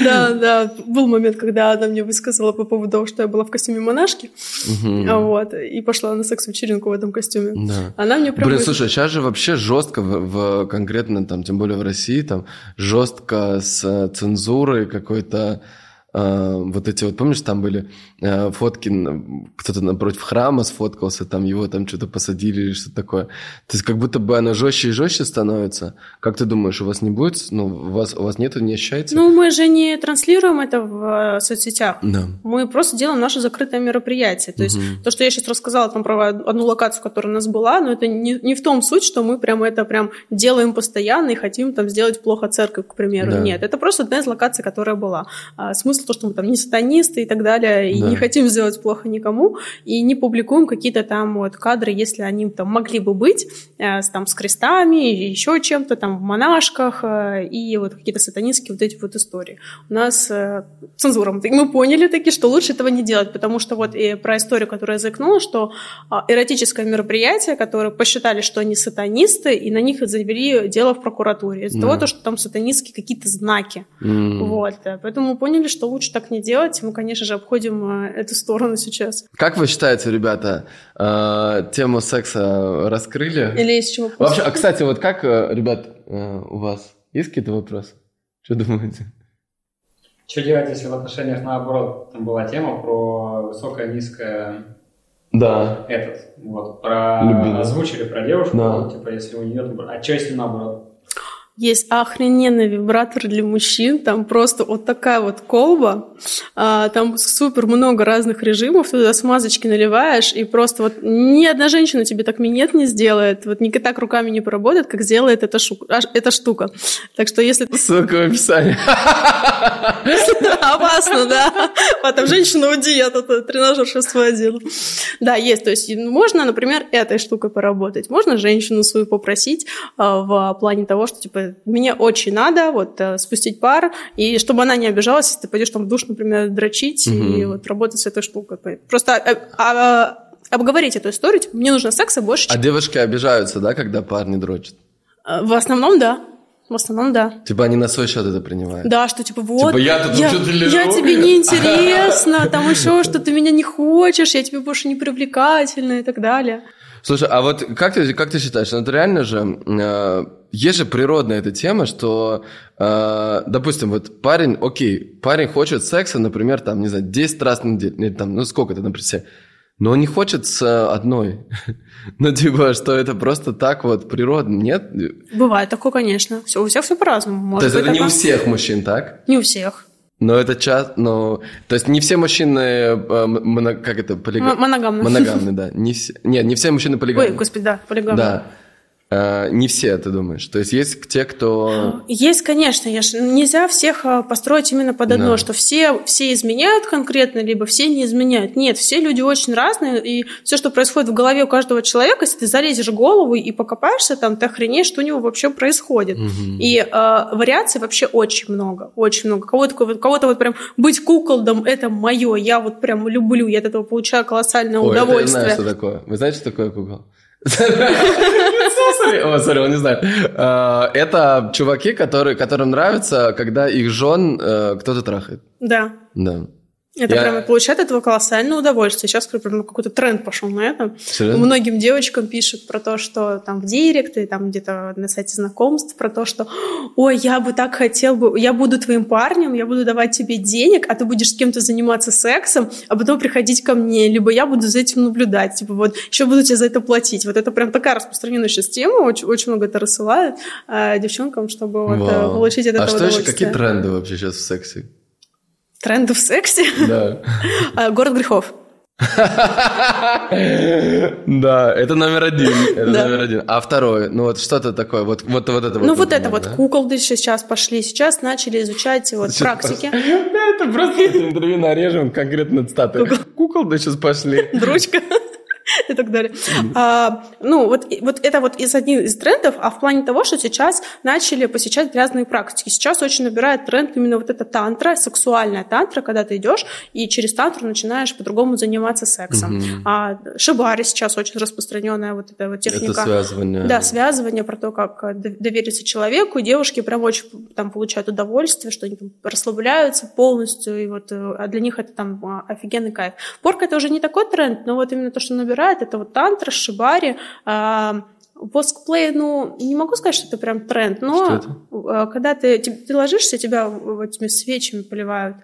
Да, да, был момент, когда она мне высказала по поводу того, что я была в костюме монашки, вот, и пошла на секс-вечеринку в этом костюме. Она мне прям... Блин, слушай, сейчас же вообще жестко, в, конкретно там, тем более в России, там, жестко с цензурой какой-то а, вот эти вот, помнишь, там были фотки, кто-то напротив храма сфоткался, там его там что-то посадили или что-то такое. То есть как будто бы оно жестче и жестче становится. Как ты думаешь, у вас не будет, ну, у вас, у вас нет, не ощущаете? Ну, мы же не транслируем это в э, соцсетях. Да. Мы просто делаем наше закрытое мероприятие. То есть угу. то, что я сейчас рассказала там про одну локацию, которая у нас была, но это не, не в том суть, что мы прям это прям делаем постоянно и хотим там сделать плохо церковь, к примеру. Да. Нет, это просто одна из локаций, которая была. А, смысл то, что мы там не сатанисты и так далее, и да. не хотим сделать плохо никому, и не публикуем какие-то там вот кадры, если они там могли бы быть, э, с, там с крестами, еще чем-то там в монашках, э, и вот какие-то сатанистские вот эти вот истории. У нас э, цензура, мы поняли таки, что лучше этого не делать, потому что вот и про историю, которую я заикнула, что э, эротическое мероприятие, которое посчитали, что они сатанисты, и на них завели дело в прокуратуре из-за да. того, что там сатанистские какие-то знаки. Mm. Вот. Поэтому мы поняли, что лучше так не делать. Мы, конечно же, обходим э, эту сторону сейчас. Как вы считаете, ребята, э, тему секса раскрыли? Или есть чего Вообще, а, кстати, вот как, э, ребят, у вас есть какие-то вопросы? Что думаете? Что делать, если в отношениях наоборот? Там была тема про высокое, низкое Да. этот, вот, про Любимый. озвучили про девушку, Да. типа, если у нее, а что если наоборот? Есть охрененный вибратор для мужчин, там просто вот такая вот колба, а, там супер много разных режимов, туда смазочки наливаешь, и просто вот ни одна женщина тебе так минет не сделает, вот никак так руками не поработает, как сделает эта, шу- аж- эта штука. Так что если... Ссылка в описании. Опасно, да. А там женщина уйди, я тут э, тренажерша свой одела. Да, есть. То есть можно, например, этой штукой поработать. Можно женщину свою попросить а, в плане того, что, типа, мне очень надо вот э, спустить пар, и чтобы она не обижалась, если ты пойдешь там в душ, например, дрочить и Мгм. вот работать с этой штукой. Просто э, а, обговорить эту историю, типа, мне нужно секса больше, А чем... девушки обижаются, да, когда парни дрочат? Э, В основном, да. В основном, да. Типа они на свой счет это принимают. Да, что типа вот, Типа, я тут я, что-то лежу. я тебе не интересна, там еще что ты меня не хочешь, я тебе больше не привлекательна и так далее. Слушай, а вот как ты, как ты считаешь, ну, это реально же, э, есть же природная эта тема, что, э, допустим, вот парень, окей, парень хочет секса, например, там, не знаю, 10 раз в неделю, или там, ну сколько это, например, но он не хочет с э, одной. Ну, типа, что это просто так вот природно, нет? Бывает такое, конечно. Все, у всех все по-разному. Может То есть это не у всех мужчин, так? Не у всех. Но это час, но... То есть не все мужчины, э, моно- как это, полигам... М- моногамно. Моногамны, да. Не все... Нет, не все мужчины полигамны. Ой, господи, да, полигам. Да. Э, не все, ты думаешь? То есть есть те, кто... Есть, конечно, я ж- нельзя всех а, построить именно под одно, Да. что все, все изменяют конкретно, либо все не изменяют. Нет, все люди очень разные, и все, что происходит в голове у каждого человека, если ты залезешь в голову и покопаешься там, ты охренеешь, что у него вообще происходит. Мгм. И э, вариаций вообще очень много, очень много. Кого-то, вот- кого-то вот прям быть куколдом – это мое, я вот прям люблю, я от этого получаю колоссальное Ой, это я удовольствие. знаю, что такое. Вы знаете, что такое кукол? О, сори, он не знает. Э, Это чуваки, которые, которым нравится, когда их жен э, кто-то трахает. Да. Да. Это Я- прямо получает этого колоссальное удовольствие. Сейчас прям какой-то тренд пошел на это. Серьезно? Многим девочкам пишут про то, что там в директ и там где-то на сайте знакомств, про то, что ой, я бы так хотел бы, я буду твоим парнем, я буду давать тебе денег, а ты будешь с кем-то заниматься сексом, а потом приходить ко мне, либо я буду за этим наблюдать, типа вот, еще буду тебе за это платить. Вот это прям такая распространенная сейчас тема, очень, очень много это рассылают э, девчонкам, чтобы вот, э, получить от А этого что еще, удовольствие. какие тренды вообще сейчас в сексе? Тренды в сексе? Да. А, Город грехов. Да, это номер один. Это номер один. А второе, ну вот что-то такое, вот, вот, вот это вот. Ну вот это вот куколды сейчас пошли, сейчас начали изучать вот практики. Да, это просто интервью нарежем конкретно цитаты. Куколды сейчас пошли. Дрочка и так далее. А, ну, вот, вот это вот из один из трендов, а в плане того, что сейчас начали посещать грязные практики. Сейчас очень набирает тренд именно вот эта тантра, сексуальная тантра, когда ты идешь и через тантру начинаешь по-другому заниматься сексом. Мгм. А шибари сейчас очень распространенная вот эта вот техника. Это связывание. Да, связывание про то, как э, довериться человеку. Девушки прям очень там получают удовольствие, что они там расслабляются полностью, и вот э, а для них это там а, офигенный кайф. Порка это уже не такой тренд, но вот именно то, что набирает, это вот тантра, шибари, а, Воскплей, ну, не могу сказать, что это прям тренд, но э, когда ты, ты, ты ложишься, тебя в- этими свечами поливают,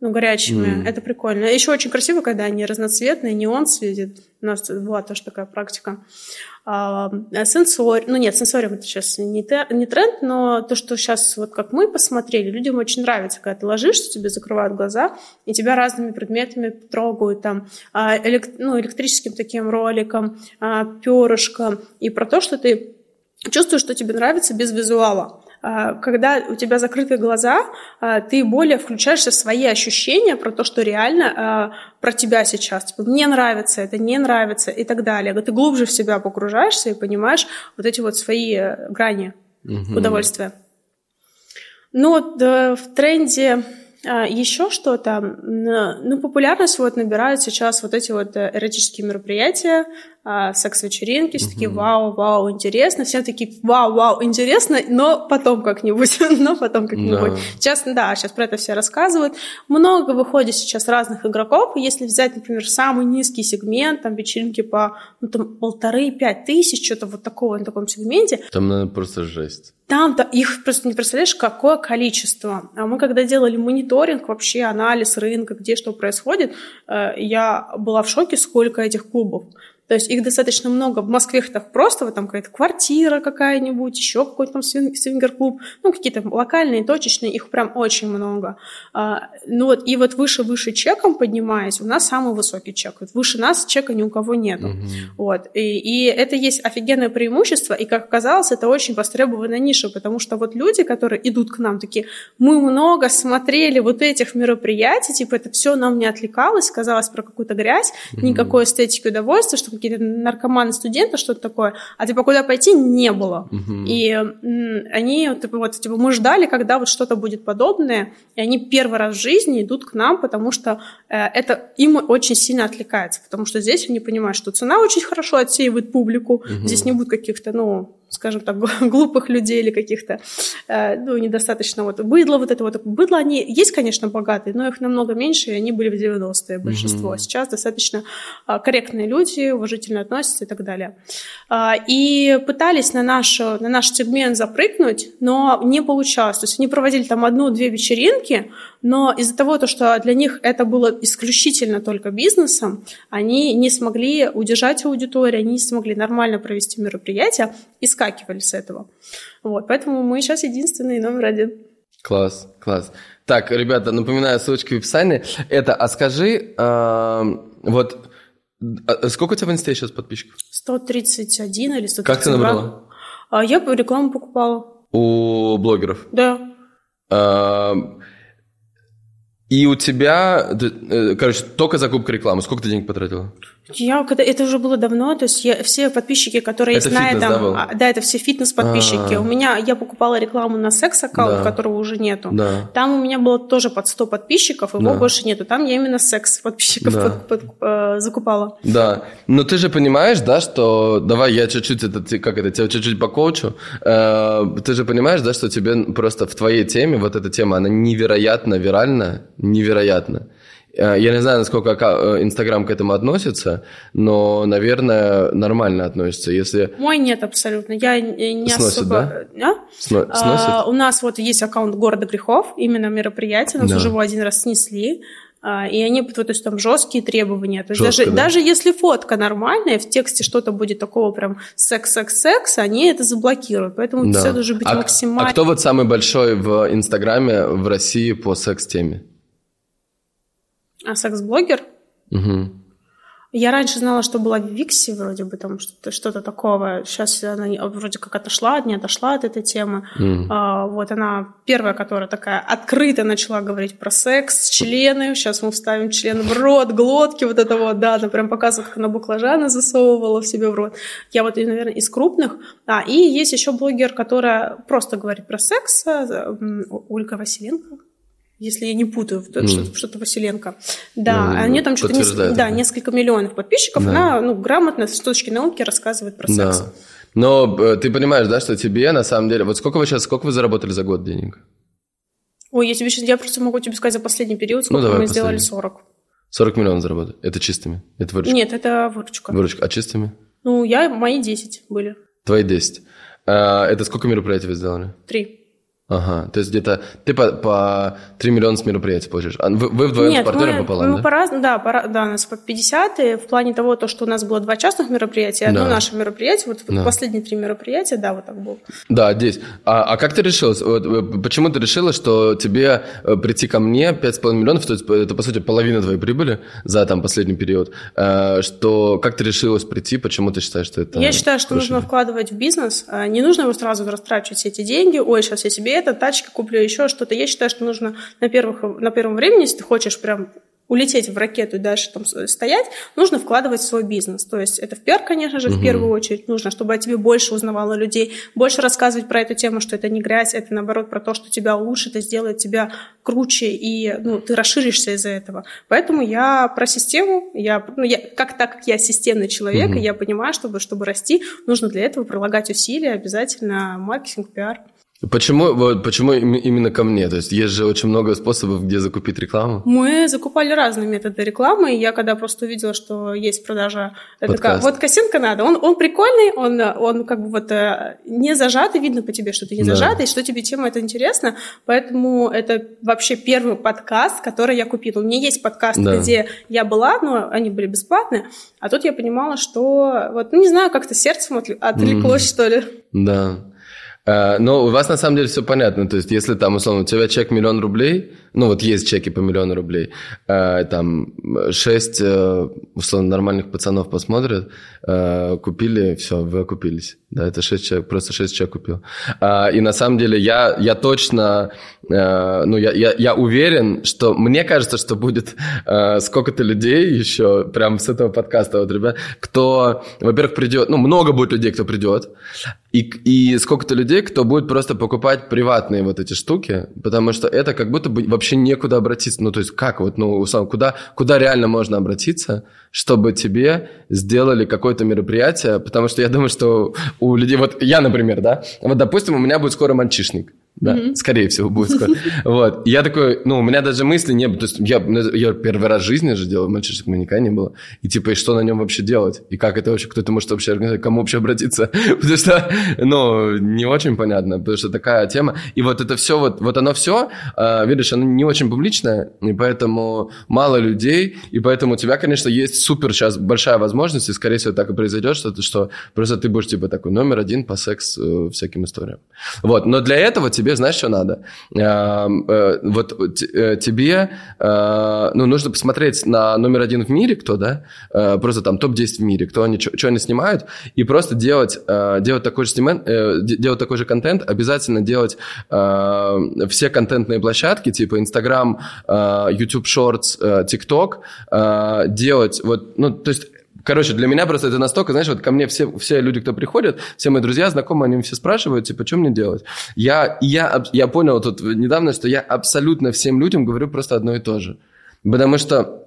ну, горячими, М. это прикольно. Еще очень красиво, когда они разноцветные, неон светит. У нас была тоже такая практика. А, сенсор, ну нет, сенсориум это сейчас не, те- не тренд, но то, что сейчас вот как мы посмотрели, людям очень нравится, когда ты ложишься, тебе закрывают глаза, и тебя разными предметами трогают, там, а, элек- ну, электрическим таким роликом, а, перышком, и про то, что ты чувствуешь, что тебе нравится без визуала. А, Когда у тебя закрыты глаза, а, ты более включаешься в свои ощущения про то, что реально а, про тебя сейчас. Типа, мне нравится это, не нравится и так далее. Ты глубже в себя погружаешься и понимаешь вот эти вот свои э, грани Мгм. удовольствия. Ну, вот, э, в тренде а, еще что-то. Ну, популярность вот набирают сейчас вот эти вот э, эротические мероприятия, а, секс-вечеринки, все такие, вау, вау, интересно, все такие, вау, вау, интересно, но потом как-нибудь, но потом как-нибудь. Да. Сейчас, да, сейчас про это все рассказывают. Много выходит сейчас разных игроков, если взять, например, самый низкий сегмент, там вечеринки по ну, там, полторы-пять тысяч, что-то вот такого на таком сегменте. Там, наверное, просто жесть. Там-то их просто не представляешь, какое количество. А мы когда делали мониторинг, вообще анализ рынка, где что происходит, э, я была в шоке, сколько этих клубов. То есть их достаточно много. В Москве их так просто, вот там какая-то квартира какая-нибудь, еще какой-то там свингер-клуб, ну, какие-то локальные, точечные, их прям очень много. А, ну вот, и вот выше-выше чеком поднимаясь, у нас самый высокий чек. Вот выше нас чека ни у кого нету. Mm-hmm. Вот. И, и это есть офигенное преимущество, и, как оказалось, это очень востребованная ниша, потому что вот люди, которые идут к нам, такие, мы много смотрели вот этих мероприятий, типа, это все нам не отвлекалось, казалось про какую-то грязь, mm-hmm. никакой эстетики удовольствия, что какие-то наркоманы студенты, что-то такое, а типа куда пойти не было. Угу. И они типа, вот типа мы ждали, когда вот что-то будет подобное, и они первый раз в жизни идут к нам, потому что э, это им очень сильно отвлекается, потому что здесь они понимают, что цена очень хорошо отсеивает публику, угу. здесь не будет каких-то, ну, скажем так, глупых людей или каких-то, э, ну, недостаточно вот быдло, вот это вот. Быдло, они есть, конечно, богатые, но их намного меньше, и они были в 90-е большинство. Mm-hmm. Сейчас достаточно а, корректные люди, уважительно относятся и так далее. А, и пытались на наш, на наш сегмент запрыгнуть, но не получалось. То есть они проводили там одну-две вечеринки, но из-за того, что для них это было исключительно только бизнесом, они не смогли удержать аудиторию, они не смогли нормально провести мероприятие и скакивали с этого. Вот, поэтому мы сейчас единственный номер один. Класс, класс. Так, ребята, напоминаю, ссылочки в описании. Это, а скажи, э, вот, а сколько у тебя в инсте сейчас подписчиков? 131 или 132. Как ты набрала? А, я рекламу покупала. У блогеров? Да. А, и у тебя, э, короче, только закупка рекламы. Сколько ты денег потратила? Я, когда, это уже было давно, то есть я, все подписчики, которые это есть фитнес, на этом, да? А, да, это все фитнес-подписчики. А-а-а. У меня, я покупала рекламу на секс-аккаунт, да. которого уже нету. Да. Там у меня было тоже под 100 подписчиков, его да. больше нету. Там я именно секс-подписчиков да. под, под, э, закупала. Да, но ты же понимаешь, да, что, давай я чуть-чуть, это, как это, тебя чуть-чуть по коучу. Э, ты же понимаешь, да, что тебе просто в твоей теме, вот эта тема, она невероятно виральна, невероятно. Э, я не знаю, насколько э, Инстаграм к этому относится, но, наверное, нормально относится. Если... Мой нет абсолютно. Я не Сносит, особо... Да? А? Сносит? А, у нас вот есть аккаунт «Города грехов», именно мероприятие, нас да. уже его один раз снесли. А, и они, то есть там жесткие требования. То есть Жестко, даже, да? даже если фотка нормальная, в тексте что-то будет такого прям секс-секс-секс, они это заблокируют. Поэтому да. все должно быть а, максимально... А кто вот самый большой в Инстаграме в России по секс-теме? А секс-блогер? Угу. Я раньше знала, что была в Виксе вроде бы там что-то, что-то такого. Сейчас она вроде как отошла, не отошла от этой темы. Mm. А, вот она первая, которая такая открыто начала говорить про секс, члены. Сейчас мы вставим член в рот, глотки, вот это вот, да, она прям показывает, как она баклажаны засовывала в себе в рот. Я вот, наверное, из крупных. А, и есть еще блогер, которая просто говорит про секс, э, Ольга Василенко если я не путаю, mm. что-то, что-то Василенко. Да, mm, они там что-то несколько, да, несколько миллионов подписчиков, да. она ну, грамотно с точки науки рассказывает про секс. Да. Но э, ты понимаешь, да, что тебе на самом деле... Вот сколько вы сейчас, сколько вы заработали за год денег? Ой, я тебе сейчас, я просто могу тебе сказать за последний период, сколько ну, давай, мы последний. сделали 40. 40 миллионов заработали. Это чистыми? Это выручка? Нет, это выручка. Выручка. А чистыми? Ну, я, мои 10 были. Твои 10. А, это сколько мероприятий вы сделали? Три. Ага, то есть где-то ты по, по 3 миллиона с мероприятий получишь. А вы, вы вдвоем Нет, с партнером мы, пополам, мы да? по да, по, да, у нас по 50, и в плане того, то, что у нас было два частных мероприятия, одно да. наше мероприятие, вот да. последние три мероприятия, да, вот так было. Да, здесь. А, а как ты решила, вот, э, почему ты решила, что тебе э, прийти ко мне 5,5 миллионов, то есть это, по сути, половина твоей прибыли за там последний период, э, что как ты решилась прийти, почему ты считаешь, что это Я считаю, что нужно вкладывать в бизнес, не нужно его сразу растрачивать все эти деньги, ой, сейчас я себе это, тачки куплю, еще что-то. Я считаю, что нужно на, первых, на первом времени, если ты хочешь прям улететь в ракету и дальше там стоять, нужно вкладывать в свой бизнес. То есть это в пиар, конечно же, угу. в первую очередь нужно, чтобы о тебе больше узнавало людей, больше рассказывать про эту тему, что это не грязь, это наоборот про то, что тебя улучшит и сделает тебя круче, и ну, ты расширишься из-за этого. Поэтому я про систему, я, ну, я, как так как я системный человек, угу. и я понимаю, чтобы, чтобы расти, нужно для этого прилагать усилия, обязательно маркетинг, пиар. Почему, вот, почему именно ко мне? То есть есть же очень много способов, где закупить рекламу. Мы закупали разные методы рекламы, и я когда просто увидела, что есть продажа, такая, вот Косенко надо, он, он прикольный, он, он как бы вот э, не зажатый, видно по тебе, что ты не да. зажатый, что тебе тема это интересна, поэтому это вообще первый подкаст, который я купила. У меня есть подкасты, да. где я была, но они были бесплатные, а тут я понимала, что вот, ну, не знаю, как-то сердцем отвлеклось, mm. что ли. Да. Э, но у вас на самом деле все понятно. То есть, если там, условно, у тебя чек миллион рублей, ну вот есть чеки по миллиону рублей, э, там шесть, э, условно, нормальных пацанов посмотрят, купили, все, вы окупились. Да, это шесть человек, просто шесть человек купил. И на самом деле я, я точно, ну я, я, я уверен, что мне кажется, что будет сколько-то людей еще, прям с этого подкаста, вот, ребят, кто, во-первых, придет, ну много будет людей, кто придет, и, и сколько-то людей, кто будет просто покупать приватные вот эти штуки, потому что это как будто бы вообще некуда обратиться. Ну, то есть как вот, ну, сам, куда, куда реально можно обратиться, чтобы тебе сделали какое-то мероприятие, потому что я думаю, что у людей, вот я, например, да, вот, допустим, у меня будет скоро мальчишник, да, mm-hmm. скорее всего, будет скоро. Вот. Я такой, ну, у меня даже мысли не было. То есть я, я первый раз в жизни же делал мальчишек маньяка не было. И типа, и что на нем вообще делать? И как это вообще, кто-то может вообще организовать, кому вообще обратиться? Потому что, ну, не очень понятно, потому что такая тема. И вот это все, вот, вот оно все, а, видишь, оно не очень публичное, и поэтому мало людей, и поэтому у тебя, конечно, есть супер сейчас большая возможность, и, скорее всего, так и произойдет, что, ты, что просто ты будешь, типа, такой номер один по секс э, всяким историям. Вот, но для этого тебе тебе, знаешь, что надо? Э, вот э, тебе, э, ну, нужно посмотреть на номер один в мире, кто, да, просто там топ-10 в мире, кто они, что они снимают, и просто делать, делать такой же снимент, делать такой же контент, обязательно делать все контентные площадки, типа Instagram, YouTube Shorts, TikTok, делать вот, ну, то есть Короче, для меня просто это настолько, знаешь, вот ко мне все, все люди, кто приходят, все мои друзья, знакомые, они все спрашивают, типа, что мне делать? Я, я, я понял тут недавно, что я абсолютно всем людям говорю просто одно и то же. Потому что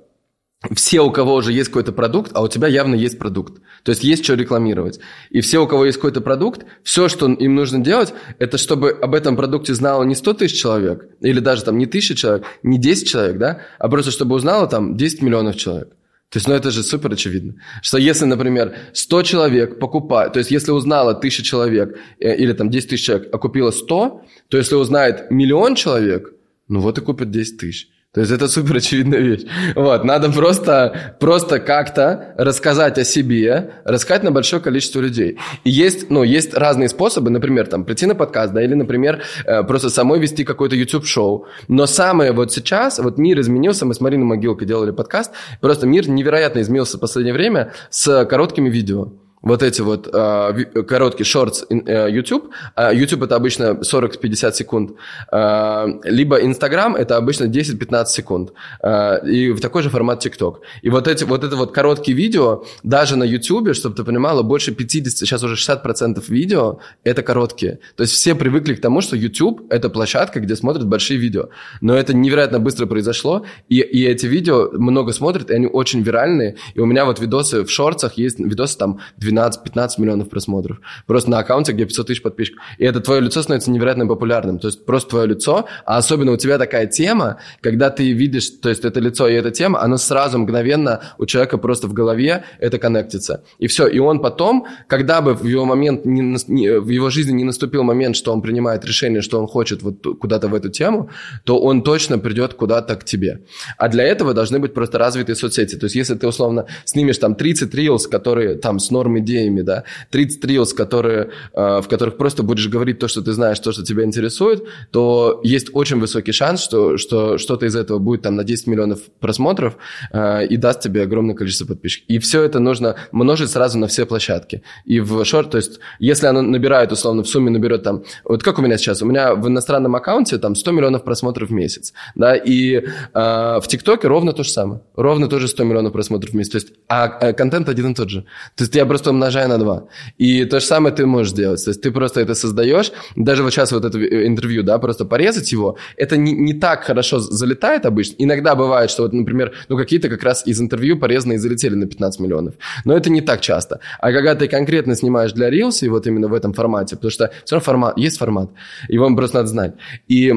все, у кого уже есть какой-то продукт, а у тебя явно есть продукт. То есть есть что рекламировать. И все, у кого есть какой-то продукт, все, что им нужно делать, это чтобы об этом продукте знало не 100 тысяч человек, или даже там не тысяча человек, не 10 человек, да, а просто чтобы узнало там 10 миллионов человек. То есть, ну это же супер очевидно. Что если, например, 100 человек покупают, то есть если узнало 1000 человек э, или там 10 тысяч человек, а купило 100, то если узнает миллион человек, ну вот и купит 10 тысяч. То есть это супер очевидная вещь. Вот, надо просто, просто как-то рассказать о себе, рассказать на большое количество людей. И есть, ну, есть разные способы, например, там, прийти на подкаст, да, или, например, э, просто самой вести какое-то YouTube-шоу. Но самое вот сейчас, вот мир изменился, мы с Мариной Могилкой делали подкаст, просто мир невероятно изменился в последнее время с короткими видео вот эти вот э, короткие шортс э, YouTube. Э, YouTube это обычно 40-50 секунд. Э, либо Instagram это обычно 10-15 секунд. Э, и в такой же формат TikTok. И вот эти вот это вот короткие видео, даже на YouTube, чтобы ты понимала, больше 50, сейчас уже 60% видео это короткие. То есть все привыкли к тому, что YouTube это площадка, где смотрят большие видео. Но это невероятно быстро произошло, и, и эти видео много смотрят, и они очень виральные. И у меня вот видосы в шортсах есть видосы там 12 12-15 миллионов просмотров. Просто на аккаунте, где 500 тысяч подписчиков. И это твое лицо становится невероятно популярным. То есть просто твое лицо, а особенно у тебя такая тема, когда ты видишь, то есть это лицо и эта тема, оно сразу мгновенно у человека просто в голове это коннектится. И все. И он потом, когда бы в его момент, не, в его жизни не наступил момент, что он принимает решение, что он хочет вот куда-то в эту тему, то он точно придет куда-то к тебе. А для этого должны быть просто развитые соцсети. То есть если ты условно снимешь там 30 reels, которые там с нормой идеями, да, 30 reels, которые, э, в которых просто будешь говорить то, что ты знаешь, то, что тебя интересует, то есть очень высокий шанс, что, что что-то из этого будет там на 10 миллионов просмотров э, и даст тебе огромное количество подписчиков. И все это нужно множить сразу на все площадки. И в шорт, то есть если оно набирает, условно, в сумме наберет там, вот как у меня сейчас, у меня в иностранном аккаунте там 100 миллионов просмотров в месяц, да, и э, в ТикТоке ровно то же самое, ровно тоже 100 миллионов просмотров в месяц, то есть, а контент один и тот же, то есть я просто умножаю на два, и то же самое ты можешь делать, то есть ты просто это создаешь, даже вот сейчас вот это интервью, да, просто порезать его, это не, не так хорошо залетает обычно, иногда бывает, что вот, например, ну какие-то как раз из интервью порезанные залетели на 15 миллионов, но это не так часто, а когда ты конкретно снимаешь для Reels, и вот именно в этом формате, потому что все равно формат, есть формат, его просто надо знать, и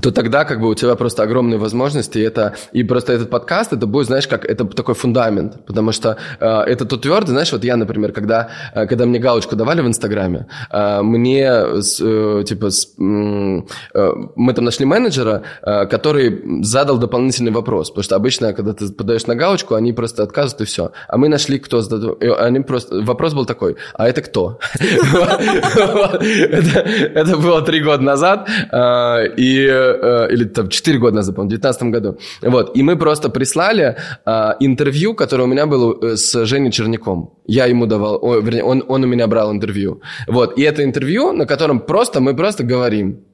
то тогда как бы у тебя просто огромные возможности, и, это, и просто этот подкаст, это будет, знаешь, как это такой фундамент, потому что э, это тот твердый, знаешь, вот я, например, когда, э, когда мне галочку давали в Инстаграме, э, мне, э, типа, с, э, мы там нашли менеджера, э, который задал дополнительный вопрос, потому что обычно, когда ты подаешь на галочку, они просто отказывают и все, а мы нашли, кто задал, они просто, вопрос был такой, а это кто? Это было три года назад, э, и Э, или там 4 года назад, по-моему, в 2019 году. Вот, и мы просто прислали э, интервью, которое у меня было э, с Женей Черняком. Я ему давал, о, вернее, он, он у меня брал интервью. Вот, и это интервью, на котором просто мы просто говорим.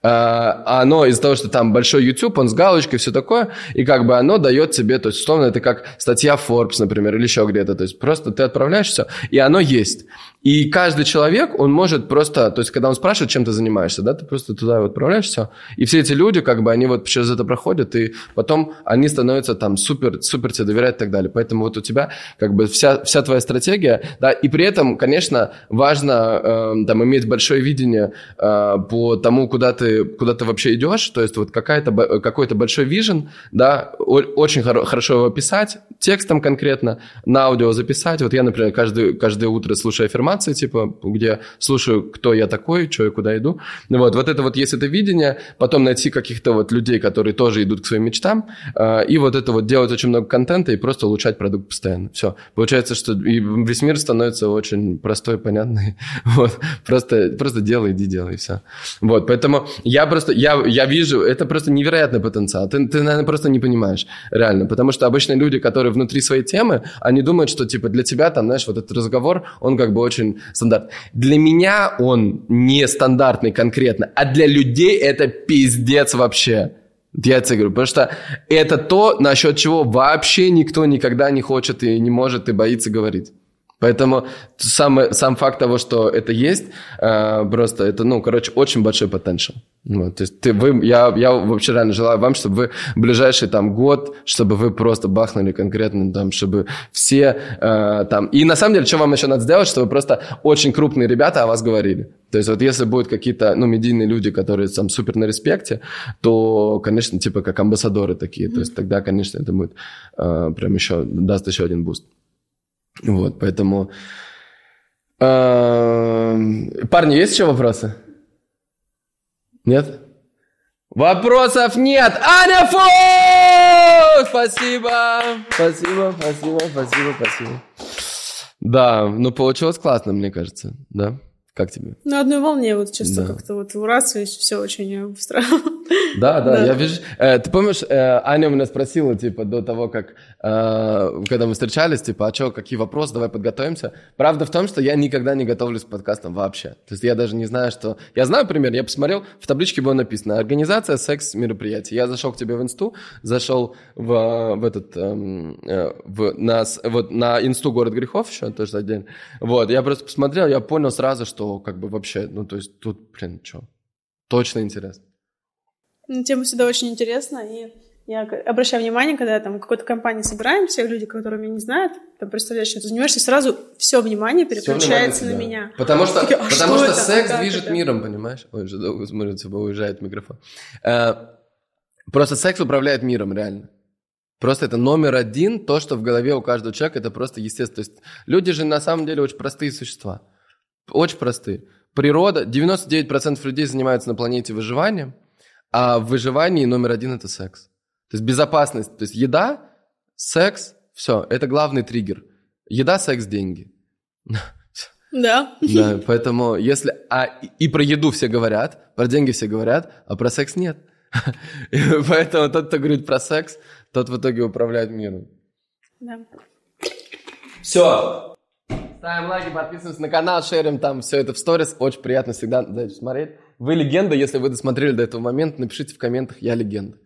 Uh, оно из-за того, что там большой YouTube, он с галочкой, все такое, и как бы оно дает тебе, то есть, условно, это как статья Forbes, например, или еще где-то, то есть просто ты отправляешь все, и оно есть. И каждый человек, он может просто, то есть, когда он спрашивает, чем ты занимаешься, да, ты просто туда вот отправляешь все. И все эти люди, как бы, они вот через это проходят, и потом они становятся там супер, супер тебе доверяют и так далее. Поэтому вот у тебя, как бы, вся, вся твоя стратегия, да, и при этом, конечно, важно э, там иметь большое видение э, по тому, куда ты, куда ты вообще идешь, то есть вот какая-то, какой-то большой вижен, да, очень хоро- хорошо его писать, текстом конкретно, на аудио записать. Вот я, например, каждый, каждое утро слушаю аффирмации, информации, типа, где слушаю, кто я такой, что я куда иду. Вот, вот это вот есть это видение, потом найти каких-то вот людей, которые тоже идут к своим мечтам, э, и вот это вот делать очень много контента и просто улучшать продукт постоянно. Все. Получается, что и весь мир становится очень простой, понятный. Вот. Просто, просто делай, иди делай, и все. Вот, поэтому я просто, я, я вижу, это просто невероятный потенциал. Ты, ты, наверное, просто не понимаешь, реально. Потому что обычно люди, которые внутри своей темы, они думают, что, типа, для тебя, там, знаешь, вот этот разговор, он как бы очень очень стандарт. Для меня он не стандартный конкретно, а для людей это пиздец вообще. Я тебе говорю, потому что это то, насчет чего вообще никто никогда не хочет и не может и боится говорить. Поэтому сам, сам факт того, что это есть, э, просто это, ну, короче, очень большой потенциал. Вот, то есть ты, вы, я, я вообще реально желаю вам, чтобы вы в ближайший там год, чтобы вы просто бахнули конкретно, там, чтобы все э, там... И на самом деле, что вам еще надо сделать, чтобы просто очень крупные ребята о вас говорили. То есть вот если будут какие-то, ну, медийные люди, которые там супер на респекте, то, конечно, типа как амбассадоры такие. Mm-hmm. То есть тогда, конечно, это будет э, прям еще, даст еще один буст. Вот, поэтому... Эм, парни, есть еще вопросы? Нет? Вопросов нет! Аня Фокс! Спасибо! Спасибо, спасибо, спасибо, спасибо. Да, ну получилось классно, мне кажется, да? Как тебе? На одной волне, вот честно, да. как-то вот раз, и все очень быстро. Да, да, да. я вижу. Э, ты помнишь, э, Аня меня спросила, типа, до того, как, э, когда мы встречались, типа, а что, какие вопросы, давай подготовимся. Правда в том, что я никогда не готовлюсь к подкастам вообще. То есть я даже не знаю, что... Я знаю пример, я посмотрел, в табличке было написано «Организация секс-мероприятий». Я зашел к тебе в инсту, зашел в, в этот, эм, э, в, на, вот, на инсту «Город грехов» еще, тоже отдельно. Вот, я просто посмотрел, я понял сразу, что как бы вообще, ну, то есть тут, блин, что, точно интересно. Ну, тема всегда очень интересна, и я обращаю внимание, когда там в какой-то компании собираемся, люди, которые меня не знают, там представляешь, чем ты занимаешься, сразу все внимание переключается внимание, на меня. Потому что, Такие, а потому что, что секс как движет это? миром, понимаешь? Ой, уже долго смотрит, типа уезжает микрофон. А, просто секс управляет миром, реально. Просто это номер один, то, что в голове у каждого человека, это просто естественно. То есть люди же на самом деле очень простые существа. Очень простые. Природа, 99% людей занимаются на планете выживанием, а в выживании номер один это секс. То есть безопасность, то есть еда, секс, все, это главный триггер. Еда, секс, деньги. Да. Да, поэтому если... А и про еду все говорят, про деньги все говорят, а про секс нет. Поэтому тот, кто говорит про секс, тот в итоге управляет миром. Да. Все. Ставим лайки, подписываемся на канал, шерим там все это в сторис. Очень приятно всегда смотреть. Вы легенда, если вы досмотрели до этого момента, напишите в комментах «Я легенда».